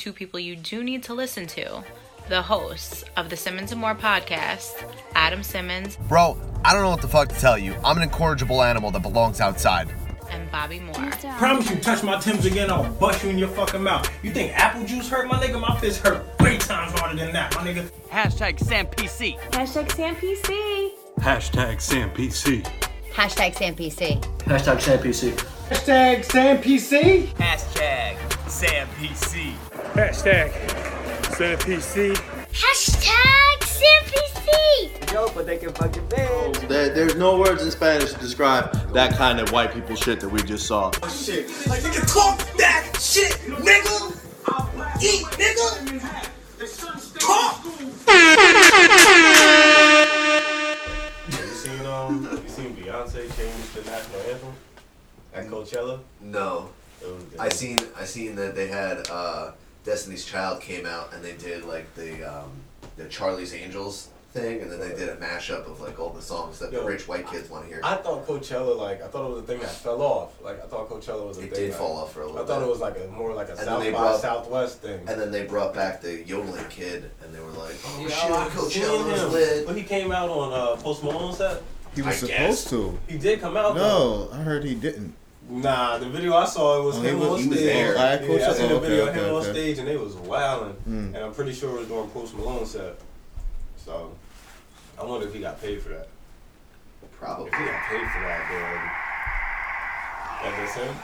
two people you do need to listen to the hosts of the Simmons and More podcast, Adam Simmons Bro, I don't know what the fuck to tell you. I'm an incorrigible animal that belongs outside. and Bobby Moore. Promise you, touch my Timbs again, I'll bust you in your fucking mouth. You think apple juice hurt, my nigga? My fist hurt three times harder than that, my nigga. Hashtag SamPC. Hashtag SamPC. Hashtag SamPC. Hashtag SamPC. Hashtag SamPC. Hashtag SamPC. Hashtag SamPC. Hashtag SamPC. Hashtag SamPC. Yo, but they can fucking bitch. There, there's no words in Spanish to describe that kind of white people shit that we just saw. Oh, Shit. Like, nigga, talk that shit, nigga. Eat, nigga. Talk. You seen um, you seen Beyonce change the national anthem at Coachella? No. I seen I seen that they had uh, Destiny's Child came out and they did like the um, the Charlie's Angels thing and then they did a mashup of like all the songs that the rich white kids want to hear. I thought Coachella like I thought it was a thing that fell off. Like I thought Coachella was a It thing. did like- fall off for a I little bit. I thought bit. it was like a more like a And South they by Southwest thing. and then they brought back the yodeling kid and they were like, oh Yeah, shit, I seen Coachella was him. lit. But he came out on uh, Post Malone set. He was I supposed guess. to. He did come out. though. No, I heard he didn't. Nah, the video I saw it was Oh, him was- on he stage. was there. Yeah, Live I Coachella? seen the okay, video of him okay, on stage and they was wilding. Mm. And I'm pretty sure it was during Post Malone set. So I wonder if he got paid for that. Probably. If he got paid for that, then that that's him.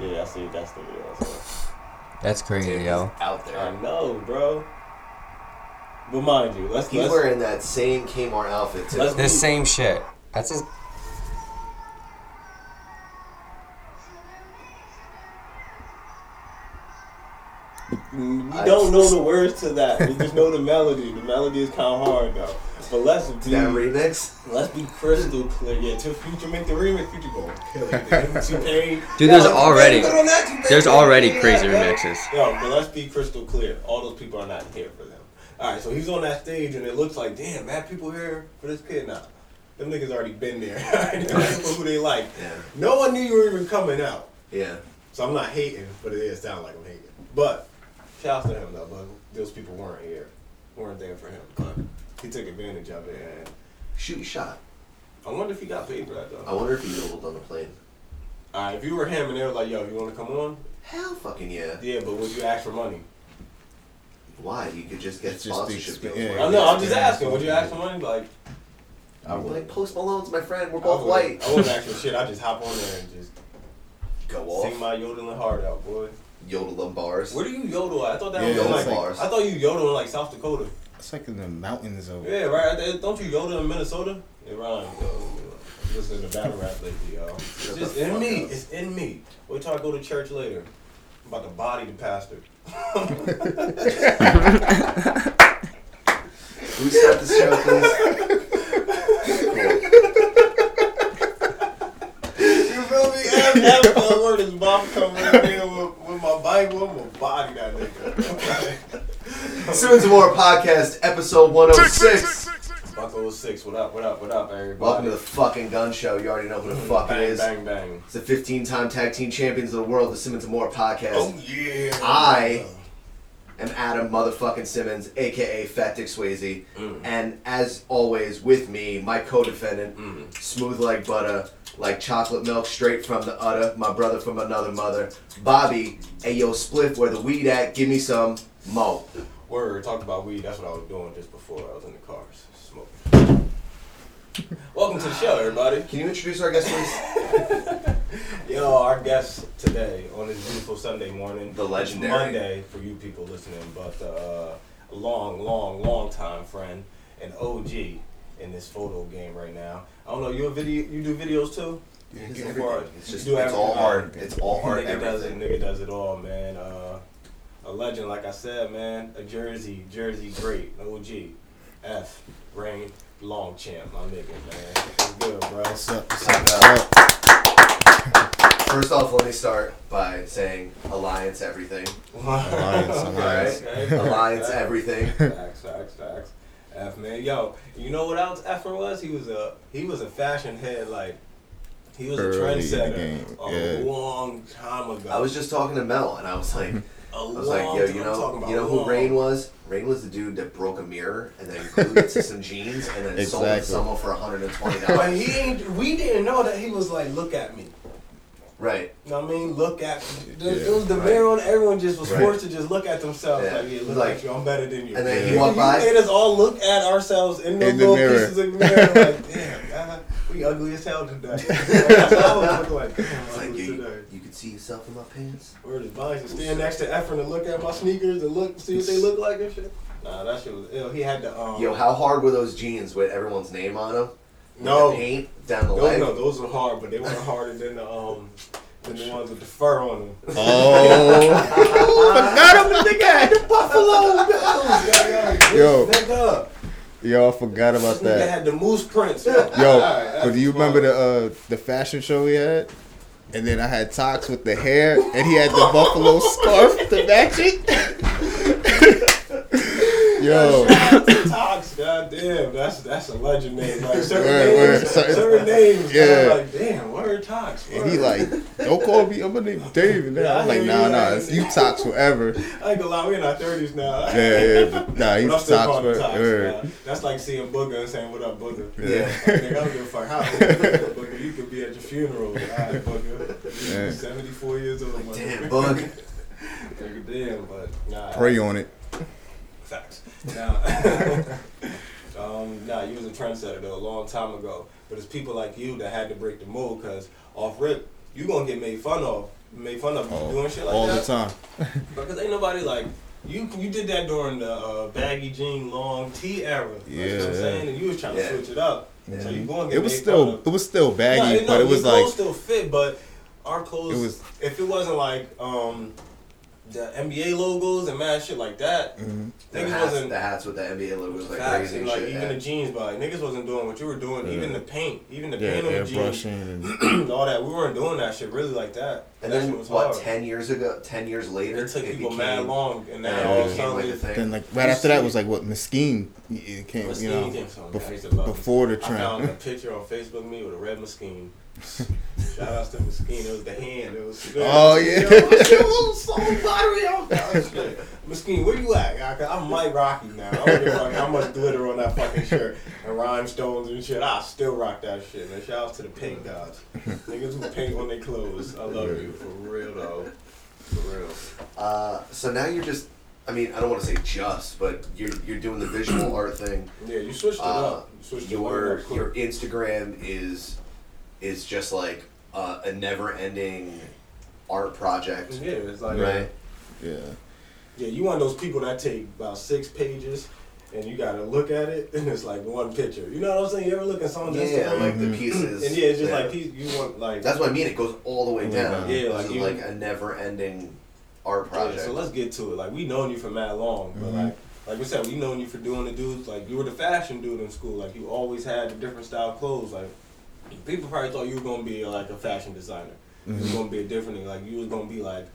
Yeah. Yeah, I see. That's the video. I saw. That's crazy, yo. Out there. I know, bro. But mind you, let's He's let's, wearing that same Kmart outfit too. Let's- The same shit. That's his. We don't know the words to that. We just know the melody. The melody is kind of hard though. But let's be that remix? let's be crystal clear. Yeah, to Future make the remix. Future going kill it. Dude, there's Yo, already- T-Pain, good on that, T-Pain, There's already crazy remixes. Yo, but let's be crystal clear. All those people are not here for them. All right, so he's on that stage, and it looks like, damn, mad people here for this kid now. Them niggas already been there. they know who they like. Yeah. No one knew you were even coming out. Yeah. So I'm not hating, but it is sound like I'm hating. But shout out to him though. But those people weren't here, weren't there for him. But he took advantage of it, and Shoot shot. I wonder if he got paid for that though. I wonder if he yodeled on the plane. All right, if you were him and they were like, "Yo, you want to come on?" Hell fucking yeah. Yeah, but would you ask for money? Why? You could just get It's just the sponsorship exp- deals. yeah. where I you know. I'm just asking. Would you ask for money? Like, I would. like Post Malone's my friend. We're I both wouldn't- white. I wouldn't ask for shit. I just hop on there and just Go off. sing my yodeling heart out, boy. Yodel them bars. Where do you yodel at? I thought that Yeah, was in, like. bars. I thought you yodel in like South Dakota. It's like in the mountains of. Yeah, right. Don't you yodel in Minnesota? It rhymes, yo. I'm listening to battle rap lately, yo. It's just in me. up. It's in me. Wait till I go to church later. I'm about to body the pastor. Can we start this show, please? You feel me? After I learn this mom come in here with, with my Bible, I'm gonna body that nigga. Simmons and More Podcast, episode 106. Bucko 06, what up, what up, what up, everybody? Welcome to the fucking gun show. You already know who the fuck bang, it is. Bang, bang. It's the 15 time tag team champions of the world, the Simmons and More Podcast. Oh, yeah. I am Adam motherfucking Simmons, aka Fat Dick Swayze. Mm. And as always, with me, my co defendant, Mm. smooth like butter, like chocolate milk straight from the udder, my brother from another mother, Bobby. Hey yo, Spliff, where the weed at? Give me some mo. Word, talked about weed. That's what I was doing just before I was in the cars. Smoking. Welcome to the show, everybody. Can you introduce our guest, please? Yo, our guest today on this beautiful Sunday morning. The legendary. Monday for you people listening, but uh, a long, long, long time friend, and OG in this photo game right now. I don't know. You a video? You do videos too? It's You everything. It's you just do it's all everything. art. It's all art. Nigga does it. Nigga does it all, man. Uh, a legend, like I said, man. A Jersey, Jersey great, OG, F, Rain, Long Champ, my nigga, man. It's good, bro. What's up? What's What's up? What's up? First off, let me start by saying alliance everything. Alliance, alliance. Okay. Alliance everything. Facts, facts, facts. F man, yo, you know what else Efren was? He was a he was a fashion head. Like He was a early in the trendsetter a Yeah. long time ago. I was just talking to Mel, and I was like, a I was long like, yo, you know, you know who long. Rain was? Rain was the dude that broke a mirror and then glued it to some jeans and then sold it to someone for 120 dollars. But he ain't. We didn't know that he was like, look at me. Right. You know what I mean? Look at me. Yeah. It was the Right. mirror on. Everyone just was Right. forced to just look at themselves. Yeah. Like, yeah, look Like- at you. I'm better than you. And then he You- walked by- made us all look at ourselves in those In the little mirror. pieces of mirror. Like, damn, God, we ugly as hell today. That's what I was looking like. It's like, you, today. you could see yourself in my pants. Word is mine. Stand next to Efren and look at my sneakers and look, see what they look like and shit. Nah, that shit was ill. He had the um. Yo, how hard were those jeans with everyone's name on them? With No. the paint down the Those, leg. no, those were hard, but they weren't harder than the um than the ones with the fur on them. Oh, Forgot him, the nigga had the Buffalo Yo. nigga. yo, I forgot about This nigga that. had the moose prints. Yo, Alright, but do you that's remember the uh, the fashion show we had? And then I had Tox with the hair, and he had the buffalo scarf to match it. Yo, Tox, goddamn, that's that's a legend name. Like certain Word, names, word, certain- certain names. Yeah. Yeah. Like damn, word Tox. and he word. like, don't call me. I'm gonna name David. And then Yeah, I I'm like, nah, you, nah, it's you Tox forever. I ain't gonna lie, we in our thirties now. Yeah, yeah, but nah, he's But I'm still Tox calling him forever. That's like seeing Booger and saying, "What up, Booger?" Yeah. Like, nigga, I don't give a fuck how old you Booger. You could be at your funeral. All right, Booger. Yeah. 74 years old. Like, motherfucker. damn, bug. Nigga, damn, but nah. Pray on it. Facts. Now, um, nah, you was a trendsetter though a long time ago. But it's people like you that had to break the mold because off rip, you gonna get made fun of, made fun of Oh, doing shit like all that. the time. Because ain't nobody like you. You did that during the uh, baggy jean long T era. You know what Yeah. I'm saying? And you was trying to Yeah. switch it up. So you going to It was still, it was still baggy, but it was your like, clothes still fit, but our clothes. It was- if it wasn't like um the NBA logos and mad shit like that. mhm. The Niggas hats, wasn't the hats with the NBA logos like facts crazy and and like shit. even yeah. the jeans, but like, niggas wasn't doing what you were doing. Even the paint, even the yeah, paint on the jeans, and all that. We weren't doing that shit really like that. And that then shit was what? hard. Ten years ago, ten years later, It took it people became, mad long, and now Yeah, it it became like suddenly a thing. then like right after that was like what Mesquite it came, you Mesquite know, came from. bef- I used to love before the trend. I found a picture on Facebook of me with a red Mesquite. Shout out to Mesquite. It was the hand. It was. Oh, yeah. Yo, shit, was so buttery on that shit. Where you at? I- I'm Mike Rocky now. I don't give a how much glitter on that fucking shirt and rhinestones and shit. I still rock that shit, man. Shout out to the paint gods. Niggas who paint on their clothes. I love you for real though. For real. Uh, so now you're just. I mean, I don't want to say just, but you're you're doing the visual art thing. Yeah, you switched it Uh, up. You switched it your up your Instagram is is just like uh, a never ending art project, Yeah, it's like right? Yeah, Yeah, you want those people that take about six pages and you gotta look at it and it's like one picture. You know what I'm saying? You ever look at someone's Yeah, Instagram? like the Mhm. pieces. and yeah, it's just like piece, you want like That's what I mean. It goes all the way All down. down. Yeah, This like is you- like a never ending art Yeah, project. so let's get to it. Like we known you for mad long, but Mhm. like like we said, we known you for doing the dudes. Like you were the fashion dude in school. Like you always had the different style clothes. Like people probably thought you were gonna be like a fashion designer. You was Mhm. gonna be a different thing. Like you was gonna be like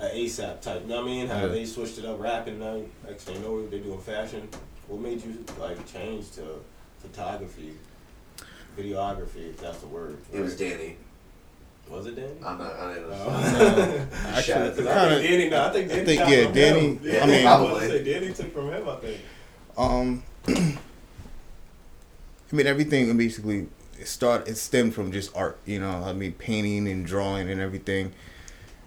a ASAP type. You know what I mean? How Yeah. they switched it up rapping now. Actually, thing you know, they doing fashion. What made you like change to photography, videography? If that's the word. it was? Danny. Was it Danny? I'm not. I didn't know. Oh. Actually, Shout out to Cause Kinda- I think Danny, no, I think Danny. I think, yeah, Danny- Yeah, I mean- I was Probably. gonna say Danny took from him. I think. Um, I mean, everything basically it start it stemmed from just art, you know. I mean, painting and drawing and everything,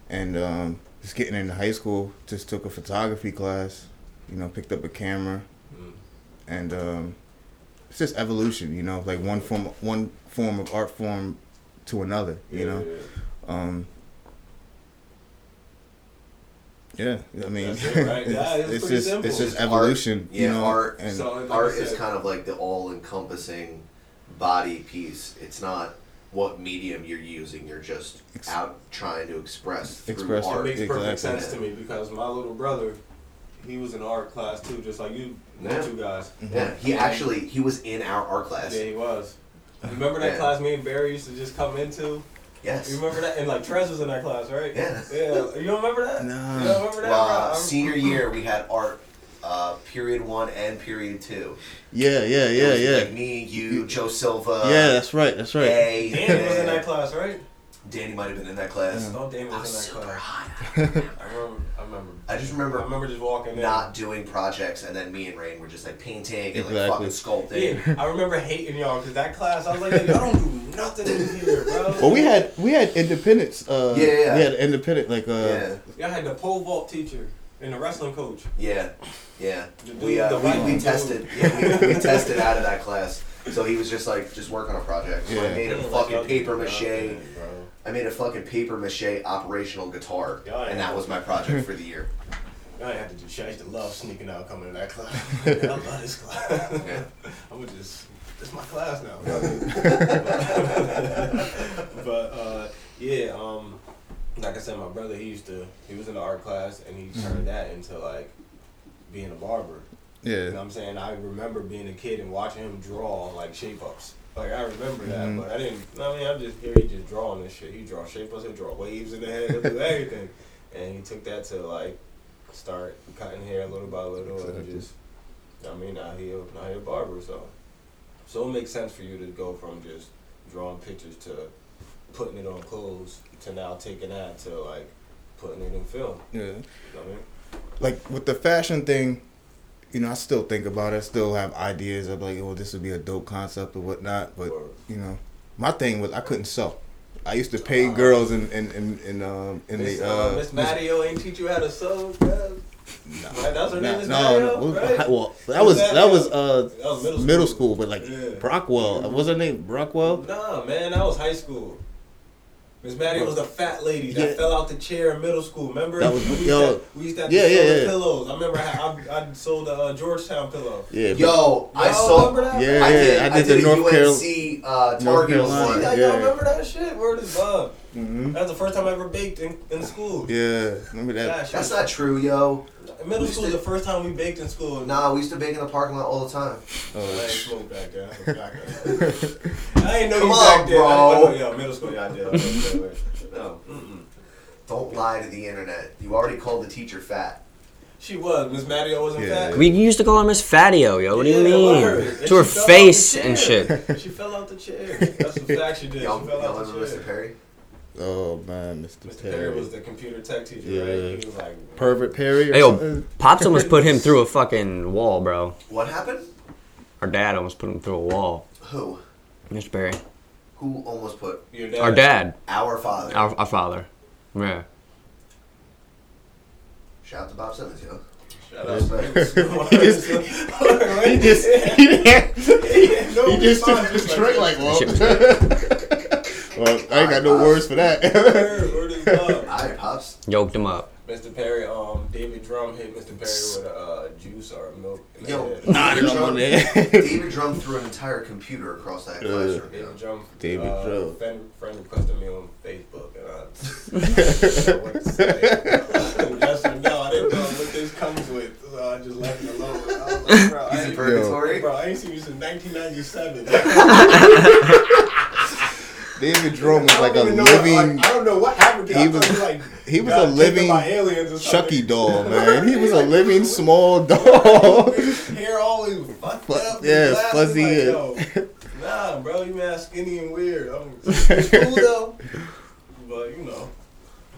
and um, just getting into high school, just took a photography class, you know, picked up a camera, Mm. and um, it's just evolution, you know, like one form one form of art form to another, you Yeah, know. yeah. Um, yeah, I mean, it, right? Yeah, it's it's, just simple. it's just evolution, yeah, you know. art. and So, art is kind of like the all-encompassing body piece. It's not what medium you're using. You're just Ex- out trying to express through Express It art. makes perfect Exactly. sense to me because my little brother, he was in art class too, just like you, Yeah. you two guys. Mm-hmm. Yeah, he actually he was in our art class. Yeah, he was. You remember that Yeah. class me and Barry used to just come into? Yes. You remember that? And like Trez was in that class, right? Yeah. Yeah. You don't remember that? Nah. You don't remember that? Well, bro? I'm- senior year we had art. Uh, period one and period two. Yeah, yeah, yeah, was, yeah. Like me, you, Joe Silva. yeah, that's right. That's right. Jay, Danny was in that class, right? Danny might have been in that class. Oh, Danny I was was in that super class. hot. I remember. I remember. I just remember I remember just walking in. not doing projects, and then me and Rain were just like painting and like fucking sculpting. Yeah, I remember hating y'all because that class, I was like, y'all don't do nothing in here, bro. Well, we had we had independence. Uh, Yeah, yeah. We had independent like uh. Yeah, Y'all had the pole vault teacher and the wrestling coach. yeah, yeah. We uh, we, we tested. Yeah, we, we tested out of that class. So he was just like, just work on a project. So I made a fucking paper mache. I made a fucking paper mache operational guitar, and that was my project for the year. I had to do shit. I used to love sneaking out, coming to that class. I love this class. Yeah. I'm gonna just, this my class now. but uh, yeah, um, like I said, my brother he used to he was in the art class and he turned that into like being a barber. Yeah. You know what. I'm saying? I remember being a kid and watching him draw like shape ups. Like I remember that, Mhm. but I didn't. I mean, I'm just here. He just drawing this shit. He draw shape ups. He draw waves in the head. He'll do everything. And he took that to like start cutting hair little by little and just. I mean, now he now he a barber. So, so it makes sense for you to go from just drawing pictures to putting it on clothes to now taking that to like putting it in film. Yeah. You know what I mean? Like with the fashion thing, you know, I still think about it. I still have ideas of like, oh, this would be a dope concept or whatnot. But you know, my thing was I couldn't sew. I used to pay girls in in in, in um in Miss, the uh, uh, Miss Mattio ain't teach you how to sew, bro. Right, that's her name, Nah, no, Mattio, no, right? well, that was that was uh That was middle middle school. school, but like Yeah. Brockwell, was her name Brockwell? Nah, man, that was high school. Miss Maddie was the fat lady that Yeah. fell out the chair in middle school. Remember? That was- we, used yo. to, we used to have to Yeah, sew yeah, the yeah. pillows. I remember I, I, I sold a uh, Georgetown pillow. Yeah, Yo, I Y'all remember that? Yeah, I did. I I did did, the North a Carol- UNC uh, North Carolina, one. Yeah, yeah. y'all remember that shit? Word is love. Mhm. That was the first time I ever baked in, in school. Yeah, remember that? That shit That's not true, yo. In middle school was the first time we baked in school. Nah, we used to bake in the parking lot all the time. I Oh, ain't smoked back then. I back then. I ain't know Come you on, back then. I, I bro. know, yo, middle school, yeah, I did. I. No, mm-mm. Don't lie to the internet. You already called the teacher fat. She was. Miss Mattio wasn't Yeah. fat. We used to call her Miss Fatio, yo. What do you Yeah, mean? word. And To her she fell out face and shit. She fell out the chair. That's a fact she did. Y'all, she fell y'all out the chair. Mr. Perry? Oh man, Mr. Mr. Perry. Perry was the computer tech teacher, Yeah. right? He was like, Pervert Perry. Or Hey, yo. Pops almost put him through a fucking wall, bro. What happened? Our dad almost put him through a wall. Who? Mr. Perry. Who almost put your dad. Our dad. our father? Our, our father. Yeah. Shout out to Bob Simmons, yo. Shut up. he just, he just, he didn't, he just took the trick like, well, Shit was well, I ain't got no words for that. I is love. Pops. Yoked him up. Mr. Perry, um, David Drum hit Mr. Perry with a uh, juice or milk. in the Yo, head. Nah, David, on Drum, there. David Drum threw an entire computer across that classroom. yo. David Drum. David uh, Drum. Friend, friend requested me on Facebook, and I didn't know what to say. yes or no, I didn't know what this comes with, so I just left it alone. I was like, bro, I He's in ain't, purgatory. bro, I ain't seen you since 1997. David Drum was like a don't even know, living. like, I don't know what happened. to he was- like He was a living by aliens or something. Chucky doll, man. He was a living small doll. Hair always fucked up. and yeah, fuzzy Like, nah, bro, you man skinny and weird. I'm, cool though, but you know,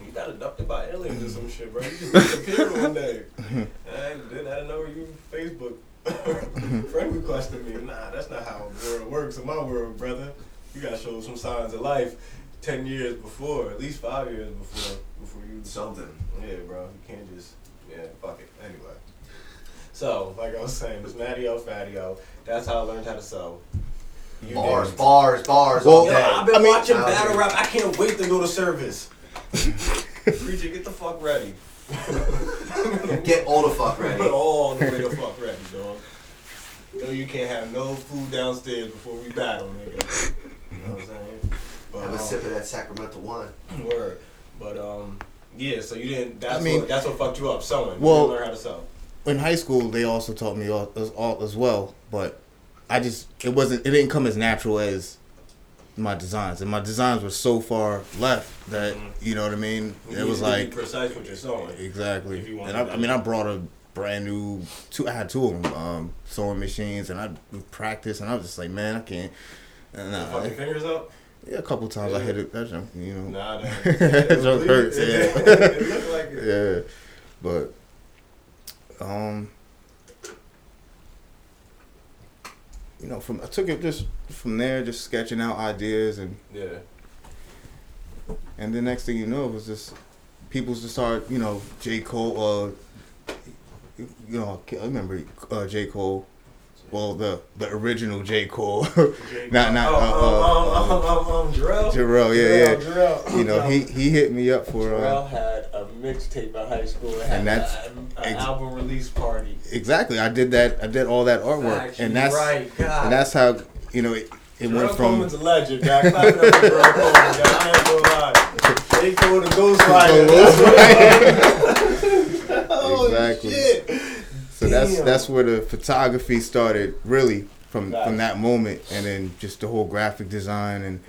you got abducted by aliens or some shit, bro. You just disappeared one day. And then I didn't know you Facebook friend requested me. Nah, that's not how the world works in my world, brother. You gotta show some signs of life. Ten years before, at least five years before, before you Something. yeah, bro. You can't just yeah, fuck it. Anyway. So, like I was saying, this Mattio Fatio, that's how I learned how to sew. You Bars, did. bars, bars Well, Yo. I've been I mean- watching Out battle here. rap. I can't wait to go to service. Preacher, get the fuck ready. Get all the fuck ready. Get All the way the fuck ready, dog. No, you can't have no food downstairs before we battle, nigga. You know what I'm saying? But, Have a um, sip of that Sacramento wine. Word. But um, yeah. So you didn't. That's I mean- what that's what fucked you up. Sewing. Well- you didn't learn how to sew. In high school, they also taught me all as, all as well, but I just it wasn't it didn't come as natural as my designs, and my designs were so far left that you know what I mean. You It was need to be like precise with your sewing. exactly, If you and I, I mean. I brought a brand new. Two, I had two of them, um, sewing machines, and I practiced, and I was just like, man, I can't. And, uh, Fuck your fingers up. yeah, a couple times I hit it. That jump, you know. Nah, that- that jump hurts. Yeah. It looked like it. Yeah, but um, you know, from I took it just from there, just sketching out ideas, and Yeah. and the next thing you know, it was just people just start, you know, J Cole. Uh, you know, I remember uh, J Cole. Well, the the original J Cole, not not Oh, uh, uh, um, um, um, Jarrell. Jarrell, yeah, Jarrell, yeah. Jarrell. You know, he he hit me up for uh, Jarrell had a mixtape in high school. And that's an ex- album release party. exactly. I did that. I did all that artwork, Facts, and that's right, God. and that's how you know it, it went from Coleman's a legend, Jack. Clap it up for Jarrell Coleman, Jack. I ain't gonna lie. J. Cole the Ghost Rider. Ghost oh, exactly. shit. So that's Damn. that's where the photography started, really from from that moment, and then just the whole graphic design and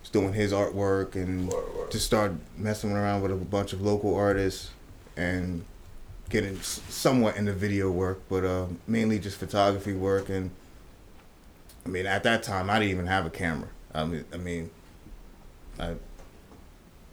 just doing his artwork and just start messing around with a bunch of local artists and getting somewhat into video work, but uh, mainly just photography work. And I mean, at that time, I didn't even have a camera. I mean, I mean, I.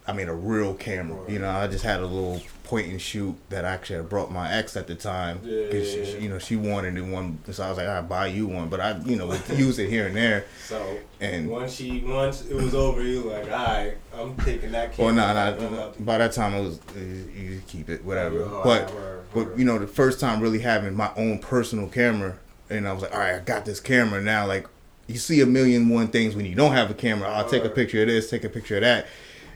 I mean, a real camera. You know, I just had a little point and shoot that I actually had brought my ex at the time. Yeah, 'cause she, yeah, yeah. you know, she wanted one, so I was like, I'll buy you one. But I, you know, would use it here and there. So And- once she once it was over, you like, all right, I'm taking that. Well, camera. no, I'm no. By that time, it was uh, you keep it, whatever. Oh, but word, but you know, the first time really having my own personal camera, and I was like, all right, I got this camera now. Like, you see a million one things when you don't have a camera. I'll take a picture of this, take a picture of that,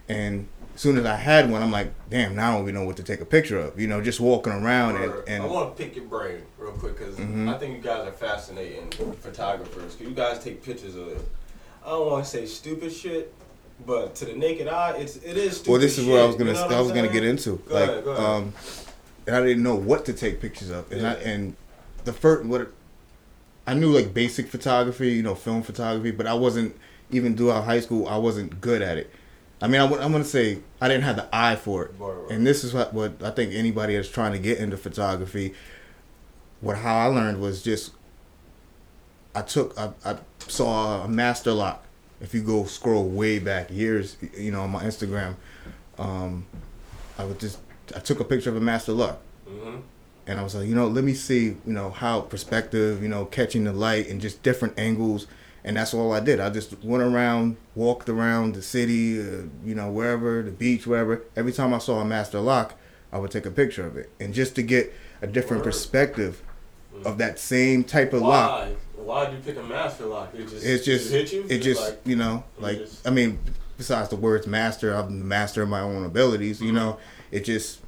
and soon as I had one, I'm like, damn, now I don't even know what to take a picture of. You know, just walking around and, and I want to pick your brain real quick because Mhm. I think you guys are fascinating photographers. 'Cause you guys take pictures of, I don't want to say stupid shit, but to the naked eye, it's it is. Stupid Well, this is what I was gonna you know I was gonna get into. Go like, ahead, go ahead. um, and I didn't know what to take pictures of, and I and the first what I knew like basic photography, you know, film photography, but I wasn't even throughout high school. I wasn't good at it. I mean, I would, I'm gonna say I didn't have the eye for it, and this is what what I think anybody that's trying to get into photography. What how I learned was just I took I, I saw a master lock. If you go scroll way back years, you know, on my Instagram, um, I would just I took a picture of a master lock, Mhm. and I was like, you know, let me see, you know, how perspective, you know, catching the light and just different angles, and that's all I did. I just went around, walked around the city, uh, you know, wherever the beach, wherever. Every time I saw a master lock, I would take a picture of it, and just to get a different Word. perspective of that same type of lock. Why? Why'd you pick a master lock? It just It's just hit you. it just like, you know like just- I mean besides the words master I'm the master of my own abilities you know it just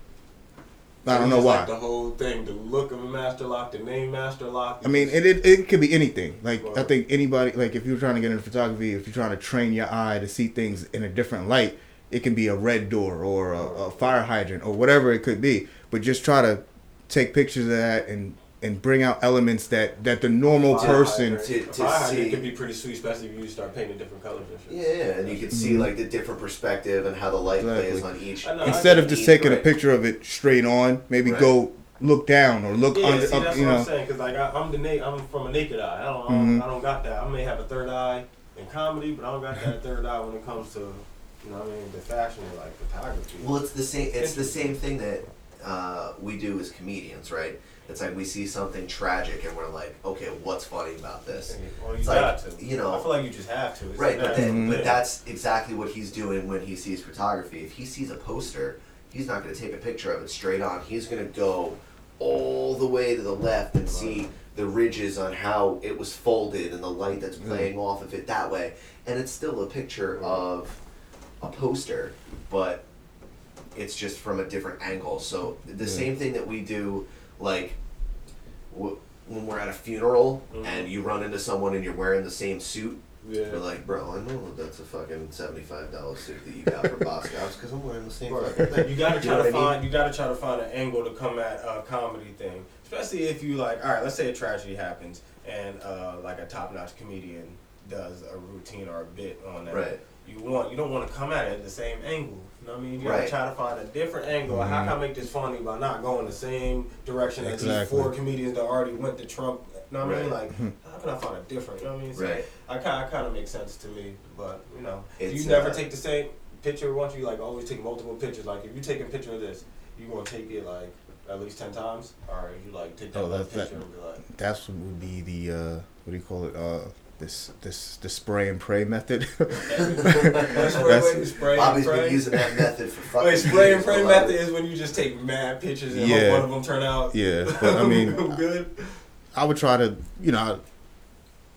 I don't know why. Like the whole thing, the look of a master lock, the name master lock. I mean it, it it could be anything. Like I think anybody like if you're trying to get into photography if you're trying to train your eye to see things in a different light it can be a red door or a, a fire hydrant or whatever it could be. But just try to take pictures of that and and bring out elements that that the normal Fire person hydrant. To- to fire hydrant see- could be pretty sweet, especially if you start painting different colors and shit. Yeah, yeah, and you can see Mhm. like the different perspective and how the light plays on each. I know, instead of just taking a picture of it straight on, maybe Right. go look down or look Yeah, under, see, up, that's you what know. I'm saying. Cause like I, I'm the na- I'm from a naked eye. I don't, I don't, Mhm. I don't got that. I may have a third eye in comedy, but I don't got that third eye when it comes to, you know, what I mean, the fashion or like photography. Well, it's the same. It's the same thing that uh, we do as comedians, right? It's like we see something tragic and we're like, okay, what's funny about this? Well, you It's got like, to. You know, I feel like you just have to. It's right? like But, that. then, Yeah. but that's exactly what he's doing when he sees photography. If he sees a poster, he's not going to take a picture of it straight on. He's going to go all the way to the left and see the ridges on how it was folded and the light that's mm. playing off of it that way. And it's still a picture mm. of a poster, but it's just from a different angle. So the Yeah. same thing that we do, like w- when we're at a funeral Mhm. and you run into someone and you're wearing the same suit. Yeah. You're like, bro, I know that's a fucking seventy-five dollar suit that you got from Boscov's because I'm wearing the same fucking thing. You gotta know try what to I mean? find. You gotta try to find an angle to come at a comedy thing, especially if you like. All right, let's say a tragedy happens and uh, like a top-notch comedian does a routine or a bit on that. Right. You want. You don't want to come at it at the same angle You know what I mean? You gotta Right. try to find a different angle. How Mhm. can I make this funny by not going the same direction as these four comedians that already went to Trump? You know what I mean? Right. Like, how can I find a different? You know what I mean? So Right. I kind of kind of makes sense to me, but you know, It's, you never uh, take the same picture. Once you like always take multiple pictures. Like if you take a picture of this, you gonna take it like at least ten times, or you like take that Oh, one that's picture that. and be like, That's what would be the uh, what do you call it? Uh, this this the spray and pray method. That's where spray Bobby's and pray. been using that method for fucking Wait, spray years, and pray method is when you just take mad pictures and Yeah. hope one of them turn out. Yeah, but I mean- good. I would try to, you know,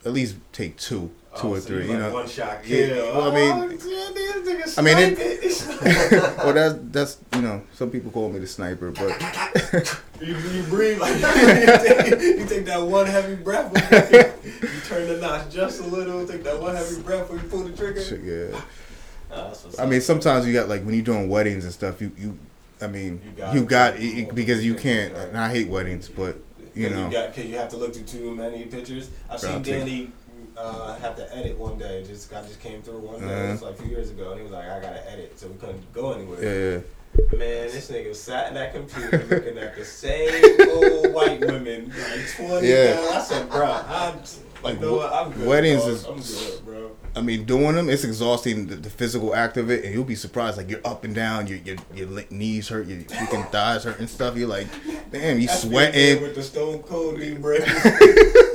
at least take two, two Oh, or so three. you like know, one shot Yeah, kill. well, I mean, Oh, yeah, I mean, it- well, that's that's you know, some people call me the sniper, but You, you breathe like you, take, you take that one heavy breath. You, you turn the notch just a little. Take that one heavy breath before you pull the trigger. yeah. Nah, oh, that's what's I mean, sometimes you got like when you're doing weddings and stuff, you you, I mean, You got you got it, because you can't. And I hate weddings, but you know, you got because you have to look through too many pictures. I've seen Danny uh, have to edit one day. Just I just came through one day. Uh-huh. It was like a few years ago, and he was like, "I gotta edit," so we couldn't go anywhere. yeah. Man, this nigga sat in that computer looking at the same old white women, like twenty. Yeah. Yeah. I said, bro, I'm like, no, I'm good. Weddings dog. is- I'm good, bro. I mean, doing them, it's exhausting. The, the physical act of it, and you'll be surprised. Like you're up and down, your your your knees hurt, your freaking thighs hurt and stuff. You're like, damn, you That's sweating. with the stone cold knee break.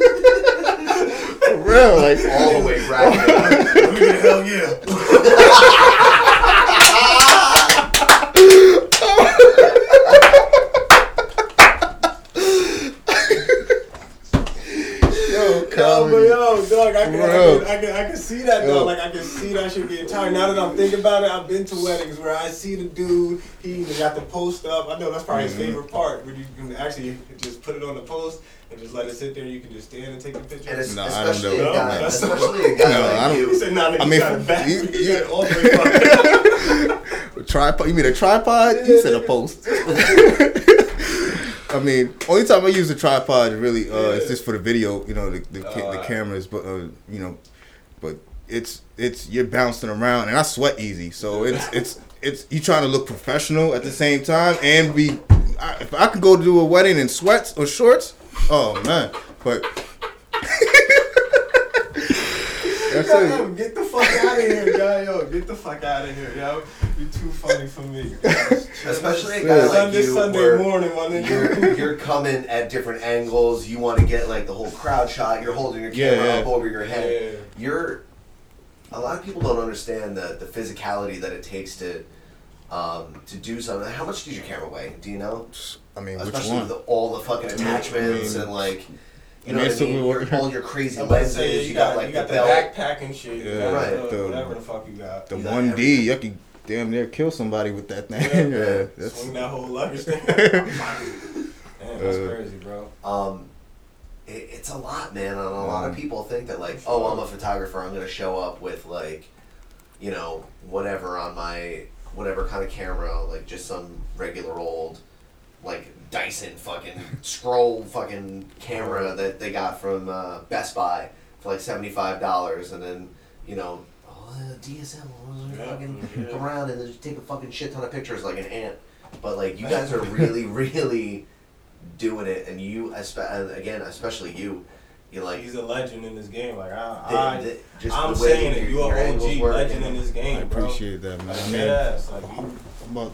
For real, like all the way right. Let me get hell yeah. Yo, Yo, but yo, dog, I can, I Bro. can, I can, I can see that Yo. though. Like I can see that shit getting tired. Now that I'm thinking about it, I've been to weddings where I see the dude. He even got the post up. I know that's probably Mhm. his favorite part, where you can actually just put it on the post and just let it sit there. You can just stand and take the picture. And it's, No, I don't know. a guy, No, that's- especially a guy No, like I don't- you. He said, "Nah, nigga, I you mean, got it back. you- You, you- got it all the way back." tripod. You mean a tripod? You said a post. I mean, only time I use a tripod really uh, is just for the video. You know, the the, ca- the cameras, but uh, you know, but it's it's you're bouncing around, and I sweat easy, so it's it's it's you trying to look professional at the same time and be. I, if I could go to a wedding in sweats or shorts, oh man, but. That's Yo, it. get the fuck out of here, guy. Yo, get the fuck out of here, yo. You're too funny for me. Especially a guy like Sunday, you, Sunday where morning, my you're, you're coming at different angles. You want to get like the whole crowd shot. You're holding your camera yeah. up over your head. Yeah. You're. A lot of people don't understand the the physicality that it takes to. Um, to do something. How much does your camera weigh? Do you know? I mean, which Especially one? with the, all the fucking attachments I mean, and like, you I know mean, what I mean? little- Your- all your crazy I'm about to lenses. say, you, got, like you got the the, backpack and shit. You Yeah, right. the- The- whatever the fuck you got. The one D, you could damn near kill somebody with that thing. Yeah, Yeah, that's Swing that whole luggage thing. Damn, that's Uh, crazy, bro. um, it, it's a lot, man. And a lot of people think that like, oh, I'm a photographer. I'm gonna show up with like, you know, whatever on my whatever kind of camera, like just some regular old, like Dyson fucking scroll fucking camera that they got from uh, Best Buy for like seventy five dollars, and then you know. oh, DSL, Yeah, fucking yeah. go around and just take a fucking shit ton of pictures like an ant. But like you guys are really, really doing it, and you, espe- and again, especially you, you like He's a legend in this game. Like I, the- I the- just I'm saying your- it. You're an OG legend in this game, I bro. appreciate that, man. Like, I mean, dead. Like you, I'm about-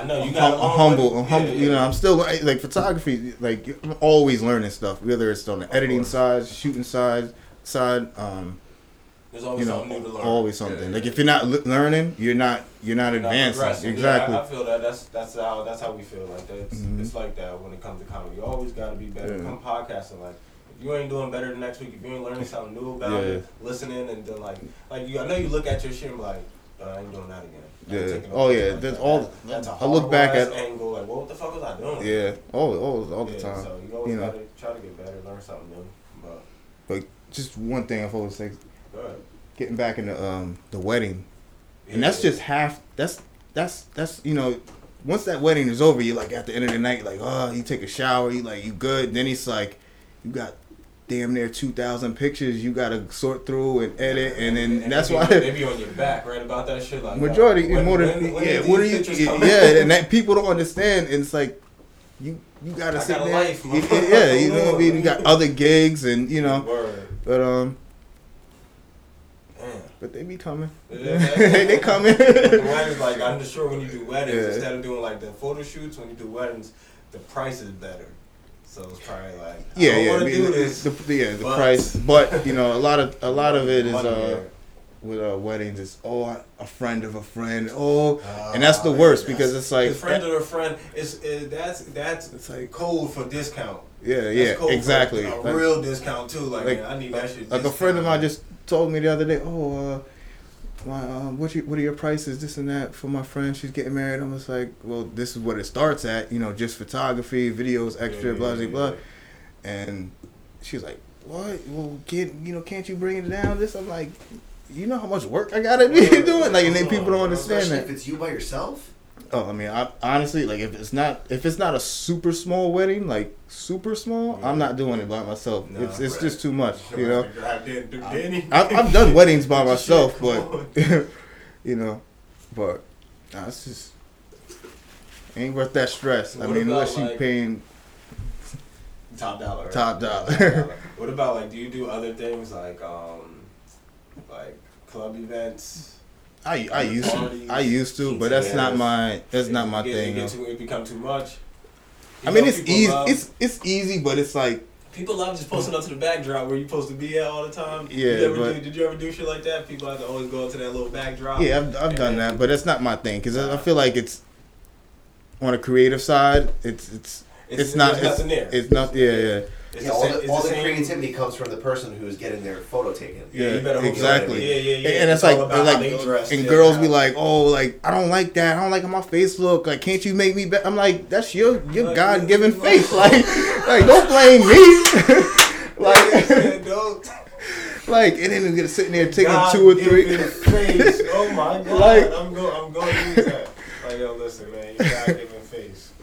I know you I'm, got. a I'm humble. way- I'm humble. yeah, You know. I'm still like like photography. Like I'm always learning stuff, whether it's on the editing course. side, shooting side, side. Um, There's always you know, something new to learn. always something. Yeah, Like yeah. if you're not le- learning, you're not you're not You're not advancing. progressing. exactly. Yeah, I, I feel that. That's that's how that's how we feel. Like that's Mhm. it's like that when it comes to comedy. You always got to be better. Yeah. Come podcasting, like if you ain't doing better the next week, if you ain't learning something new about Yeah. it, listening and then like like you, I know you look at your shit and be like, "Uh, I ain't doing that again. I ain't Yeah. Oh, yeah. like That's all- That- That's a I look back horrible at- ass angle. Like, what the fuck was I doing? yeah. Always, always, all the Yeah, time. So you always You know. gotta try to get better, learn something new. But But just one thing I've always said, getting back into um the wedding, and that's Yeah. just half. That's that's that's you know. Once that wedding is over, you're like at the end of the night, like oh, you take a shower, you like you good. Then it's like, you got damn near two thousand pictures you gotta sort through and edit, and then And that's they be, why they be on your back, right? About that shit. Like majority when, more than when, when yeah, what are you? Yeah, and that people don't understand. And it's like you you gotta I sit got there. life, yeah, yeah, you know what I mean. You got other gigs and you know, Word. but um, Damn. but they be coming. Yeah, they coming. the weddings, like I'm just sure when you do weddings, Yeah. instead of doing like the photo shoots, when you do weddings, the price is better. So it's probably like Yeah, yeah, I mean, do this. The, the- yeah, the but- price, but you know, a lot of a lot of it is uh with uh, weddings is oh a friend of a friend oh, and that's the worst because it's like friend of a friend is, is that's that's It's like- code for discount. yeah That's yeah exactly A Like- real discount too. Like, like- man, I need that shit. like a friend of mine just told me the other day oh uh my, um, what you, what are your prices this and that for my friend she's getting married. I'm just like well this is what it starts at you know just photography videos extra Yeah, blah yeah, blah. yeah. blah and she's like what? Well can't you know can't you bring it down? This I'm like you know how much work I gotta be doing? Like and then people don't understand Especially that. if it's you by yourself. Oh, I mean, I, honestly, like if it's not if it's not a super small wedding, like super small, I'm not doing it by myself. No, it's it's right. just too much, you know. Grab Dan- do Danny. I've, I've done weddings by myself, but you know, but nah, it's just ain't worth that stress. I mean, about, unless you like- paying top dollar. right? Top dollar. Top dollar. what about like? Do you do other things like um, like club events? I I used to I used to, but that's not my that's not my get- thing. It, too, it become too much. I mean, it's easy. love- It's it's easy, but it's like People love just posting up to the backdrop where you're supposed to be at all the time. Yeah, You but- do, did you ever do shit like that? People have to always go up to that little backdrop. Yeah, I've, I've done that, but that's not my thing because I I feel like it's on a creative side. It's it's it's, It's- not there's it's, nothing there. it's not yeah yeah It's Yeah, the all same- the, all the the creativity comes from the person who's getting their photo taken. yeah, you better hook it up. exactly. Yeah, yeah, yeah. And, and it's, It's like like dress, and yeah, girls how- be like, oh, like I don't like that. I don't like how my face look. Like, can't you make me better? I'm like, that's your your Like, God given face. Like, like don't blame me. like, Yeah, don't. like, and then you're sitting there taking God two or three. given face. Oh my god. Like- I'm going. I'm going to use that. Like yo, listen, man. You got given face.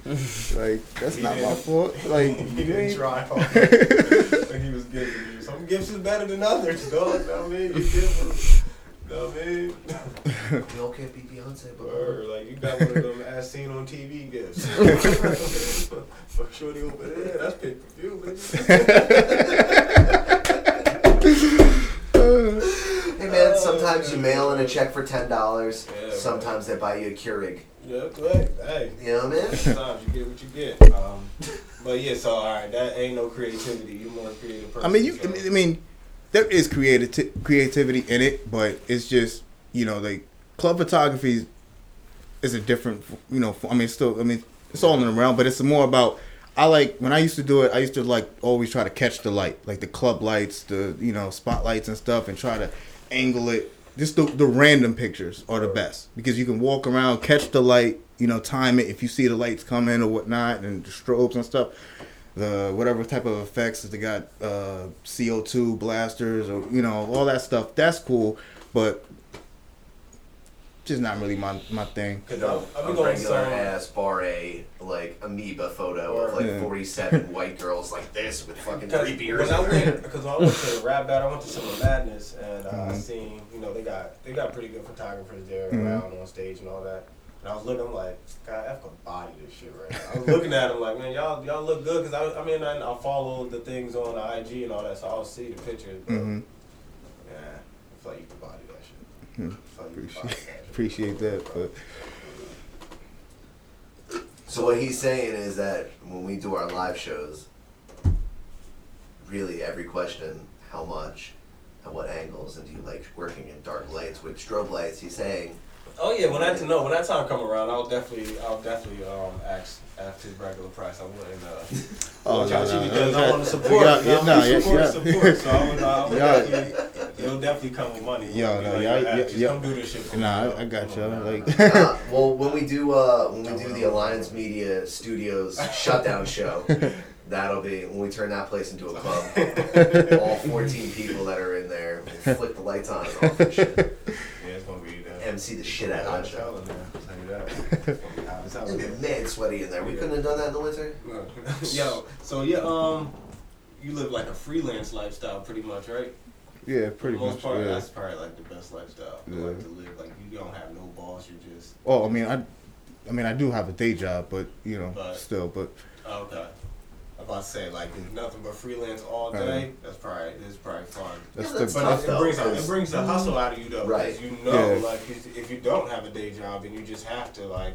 Like, that's He not my fault. Like, he you didn't try hard. like he was giving you. Some gifts is better than others, dog. Know what I mean? You different. Know what I mean? We all can't be Beyonce, but Or uh-huh. like you got one of them as seen on TV gifts. For shorty over there, that's pay per view, sometimes you mail in a check for ten dollars. Yeah, sometimes they buy you a Keurig. Yeah, right. Hey. You know what I mean? Sometimes you get what you get. Um, but yeah, so all right, that ain't no creativity. You more creative person. I mean, you. so. I mean, there is creative creativity in it, but it's just you know, like club photography is a different. You know, I mean, it's still. I mean, it's all in the realm, but it's more about. I like when I used to do it. I used to like always try to catch the light, like the club lights, the you know spotlights and stuff, and try to angle it. Just the, the random pictures are the best. Because you can walk around, catch the light, you know, time it. If you see the lights come in or whatnot, and the strobes and stuff the whatever type of effects that they got uh CO2 blasters or you know all that stuff that's cool. But just not really my my thing Cause A, I'm, I'm a regular some. ass bar A like amoeba photo of like Yeah. forty seven white girls like this with fucking Because three beers. when I in went, there. because I went to the rap battle, I went to Summer Madness, and uh, I Mhm. seen, you know, they got they got pretty good photographers there Mhm. around on stage and all that. And I was looking, I'm like, God, I could body this shit right now. I was looking at them like, man, y'all y'all look good, because I, I mean, I, I follow the things on the IG and all that, so I'll see the pictures. But, hmm Yeah, I feel like you could body that shit. Hmm. I feel like you could body that shit. appreciate that but So what he's saying is that when we do our live shows, really every question, how much, at what angles, and do you like working in dark lights with strobe lights? He's saying, Oh yeah, when that no, when that time come around, I'll definitely, I'll definitely um ask after his regular price. I wouldn't. Uh, Oh, watch out no, you no, because no, I no. want to support. Yeah, you know, yeah, no, yeah, support, yeah. support. So I would, I would Yeah. definitely, it'll definitely come with money. Yo, I'll be no, like, yeah, "Hey, yeah, just yeah. Come do this shit. For nah me, I, I got you like uh, well, when we do uh, when we do the Alliance Media Studios shutdown show, that'll be when we turn that place into a club. All fourteen people that are in there will flick the lights on and off and shit. Yeah, it's gonna be that. MC the shit out Hot of that hell show. in there. I'll tell you that. It's gonna be hot as hell in It's there. mad sweaty in there. We couldn't have done that in the winter. Yo, so yeah, um, you live like a freelance lifestyle, pretty much, right? Yeah, For pretty the most much. part, yeah. that's probably like the best lifestyle. Yeah. Like to live, like you don't have no boss. You're just Oh, I mean, I, I mean, I do have a day job, but you know, But- still, but oh, okay. I'm about to say like there's nothing but freelance all day. That's probably it's probably fun. That's Yeah, that's But tough, it, it though, brings out, 'cause- it brings the hustle out of you though, Right. Because you know, Yeah. like if, if you don't have a day job and you just have to like,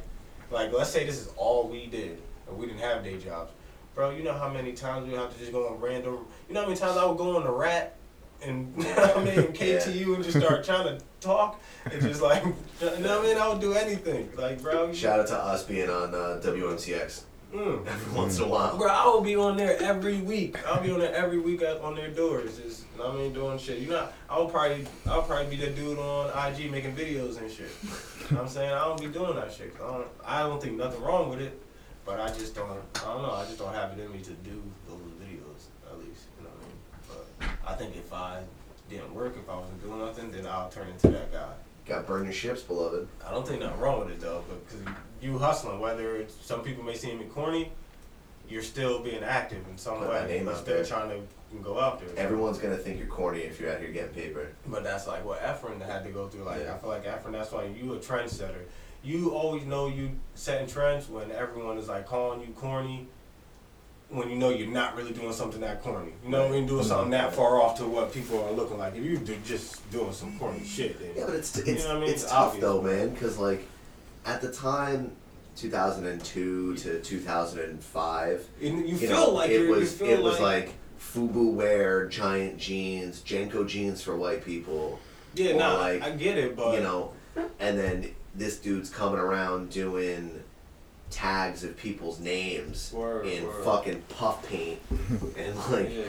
like let's say this is all we did and we didn't have day jobs, bro. You know how many times we have to just go on random. You know how many times I would go on the rat and I mean KTU and just start trying to talk and just like, you know what I mean? I would do anything, like bro. You, Shout out to us being on uh, WMCX Mm. every once in a while. Bro, I will be on there every week. I'll be on there every week at, on their doors. Just, you know what I mean, doing shit. You know, I'll probably, I'll probably be the dude on IG making videos and shit. you know what I'm saying? I don't be doing that shit. I don't, I don't think nothing wrong with it, but I just don't, I don't know. I just don't have it in me to do those videos, at least. You know what I mean? But I think if I didn't work, if I wasn't doing nothing, then I'll turn into that guy. Got burn your ships, beloved. I don't think nothing wrong with it though, because you hustling. Whether it's, some people may see me corny, you're still being active in some Put way. that name You're out still there. trying to go out there. Everyone's gonna think you're corny if you're out here getting paper. But that's like what Efren had to go through. Like Yeah. I feel like Efren, that's why you a trendsetter. You always know you setting trends when everyone is like calling you corny. When you know you're not really doing something that corny, you know, when you're doing mm-hmm. something that far off to what people are looking like. If you do just doing some corny shit, then Yeah, but it's it's you know what I mean? it's tough obvious. though, man. Because like at the time, 2002 to 2005, And you you feel know, like it you're, was it was like, like FUBU wear, giant jeans, JNCO jeans for white people. yeah, nah, like, I get it, but you know, and then this dude's coming around doing tags of people's names Word, in word. fucking puff paint and like yeah.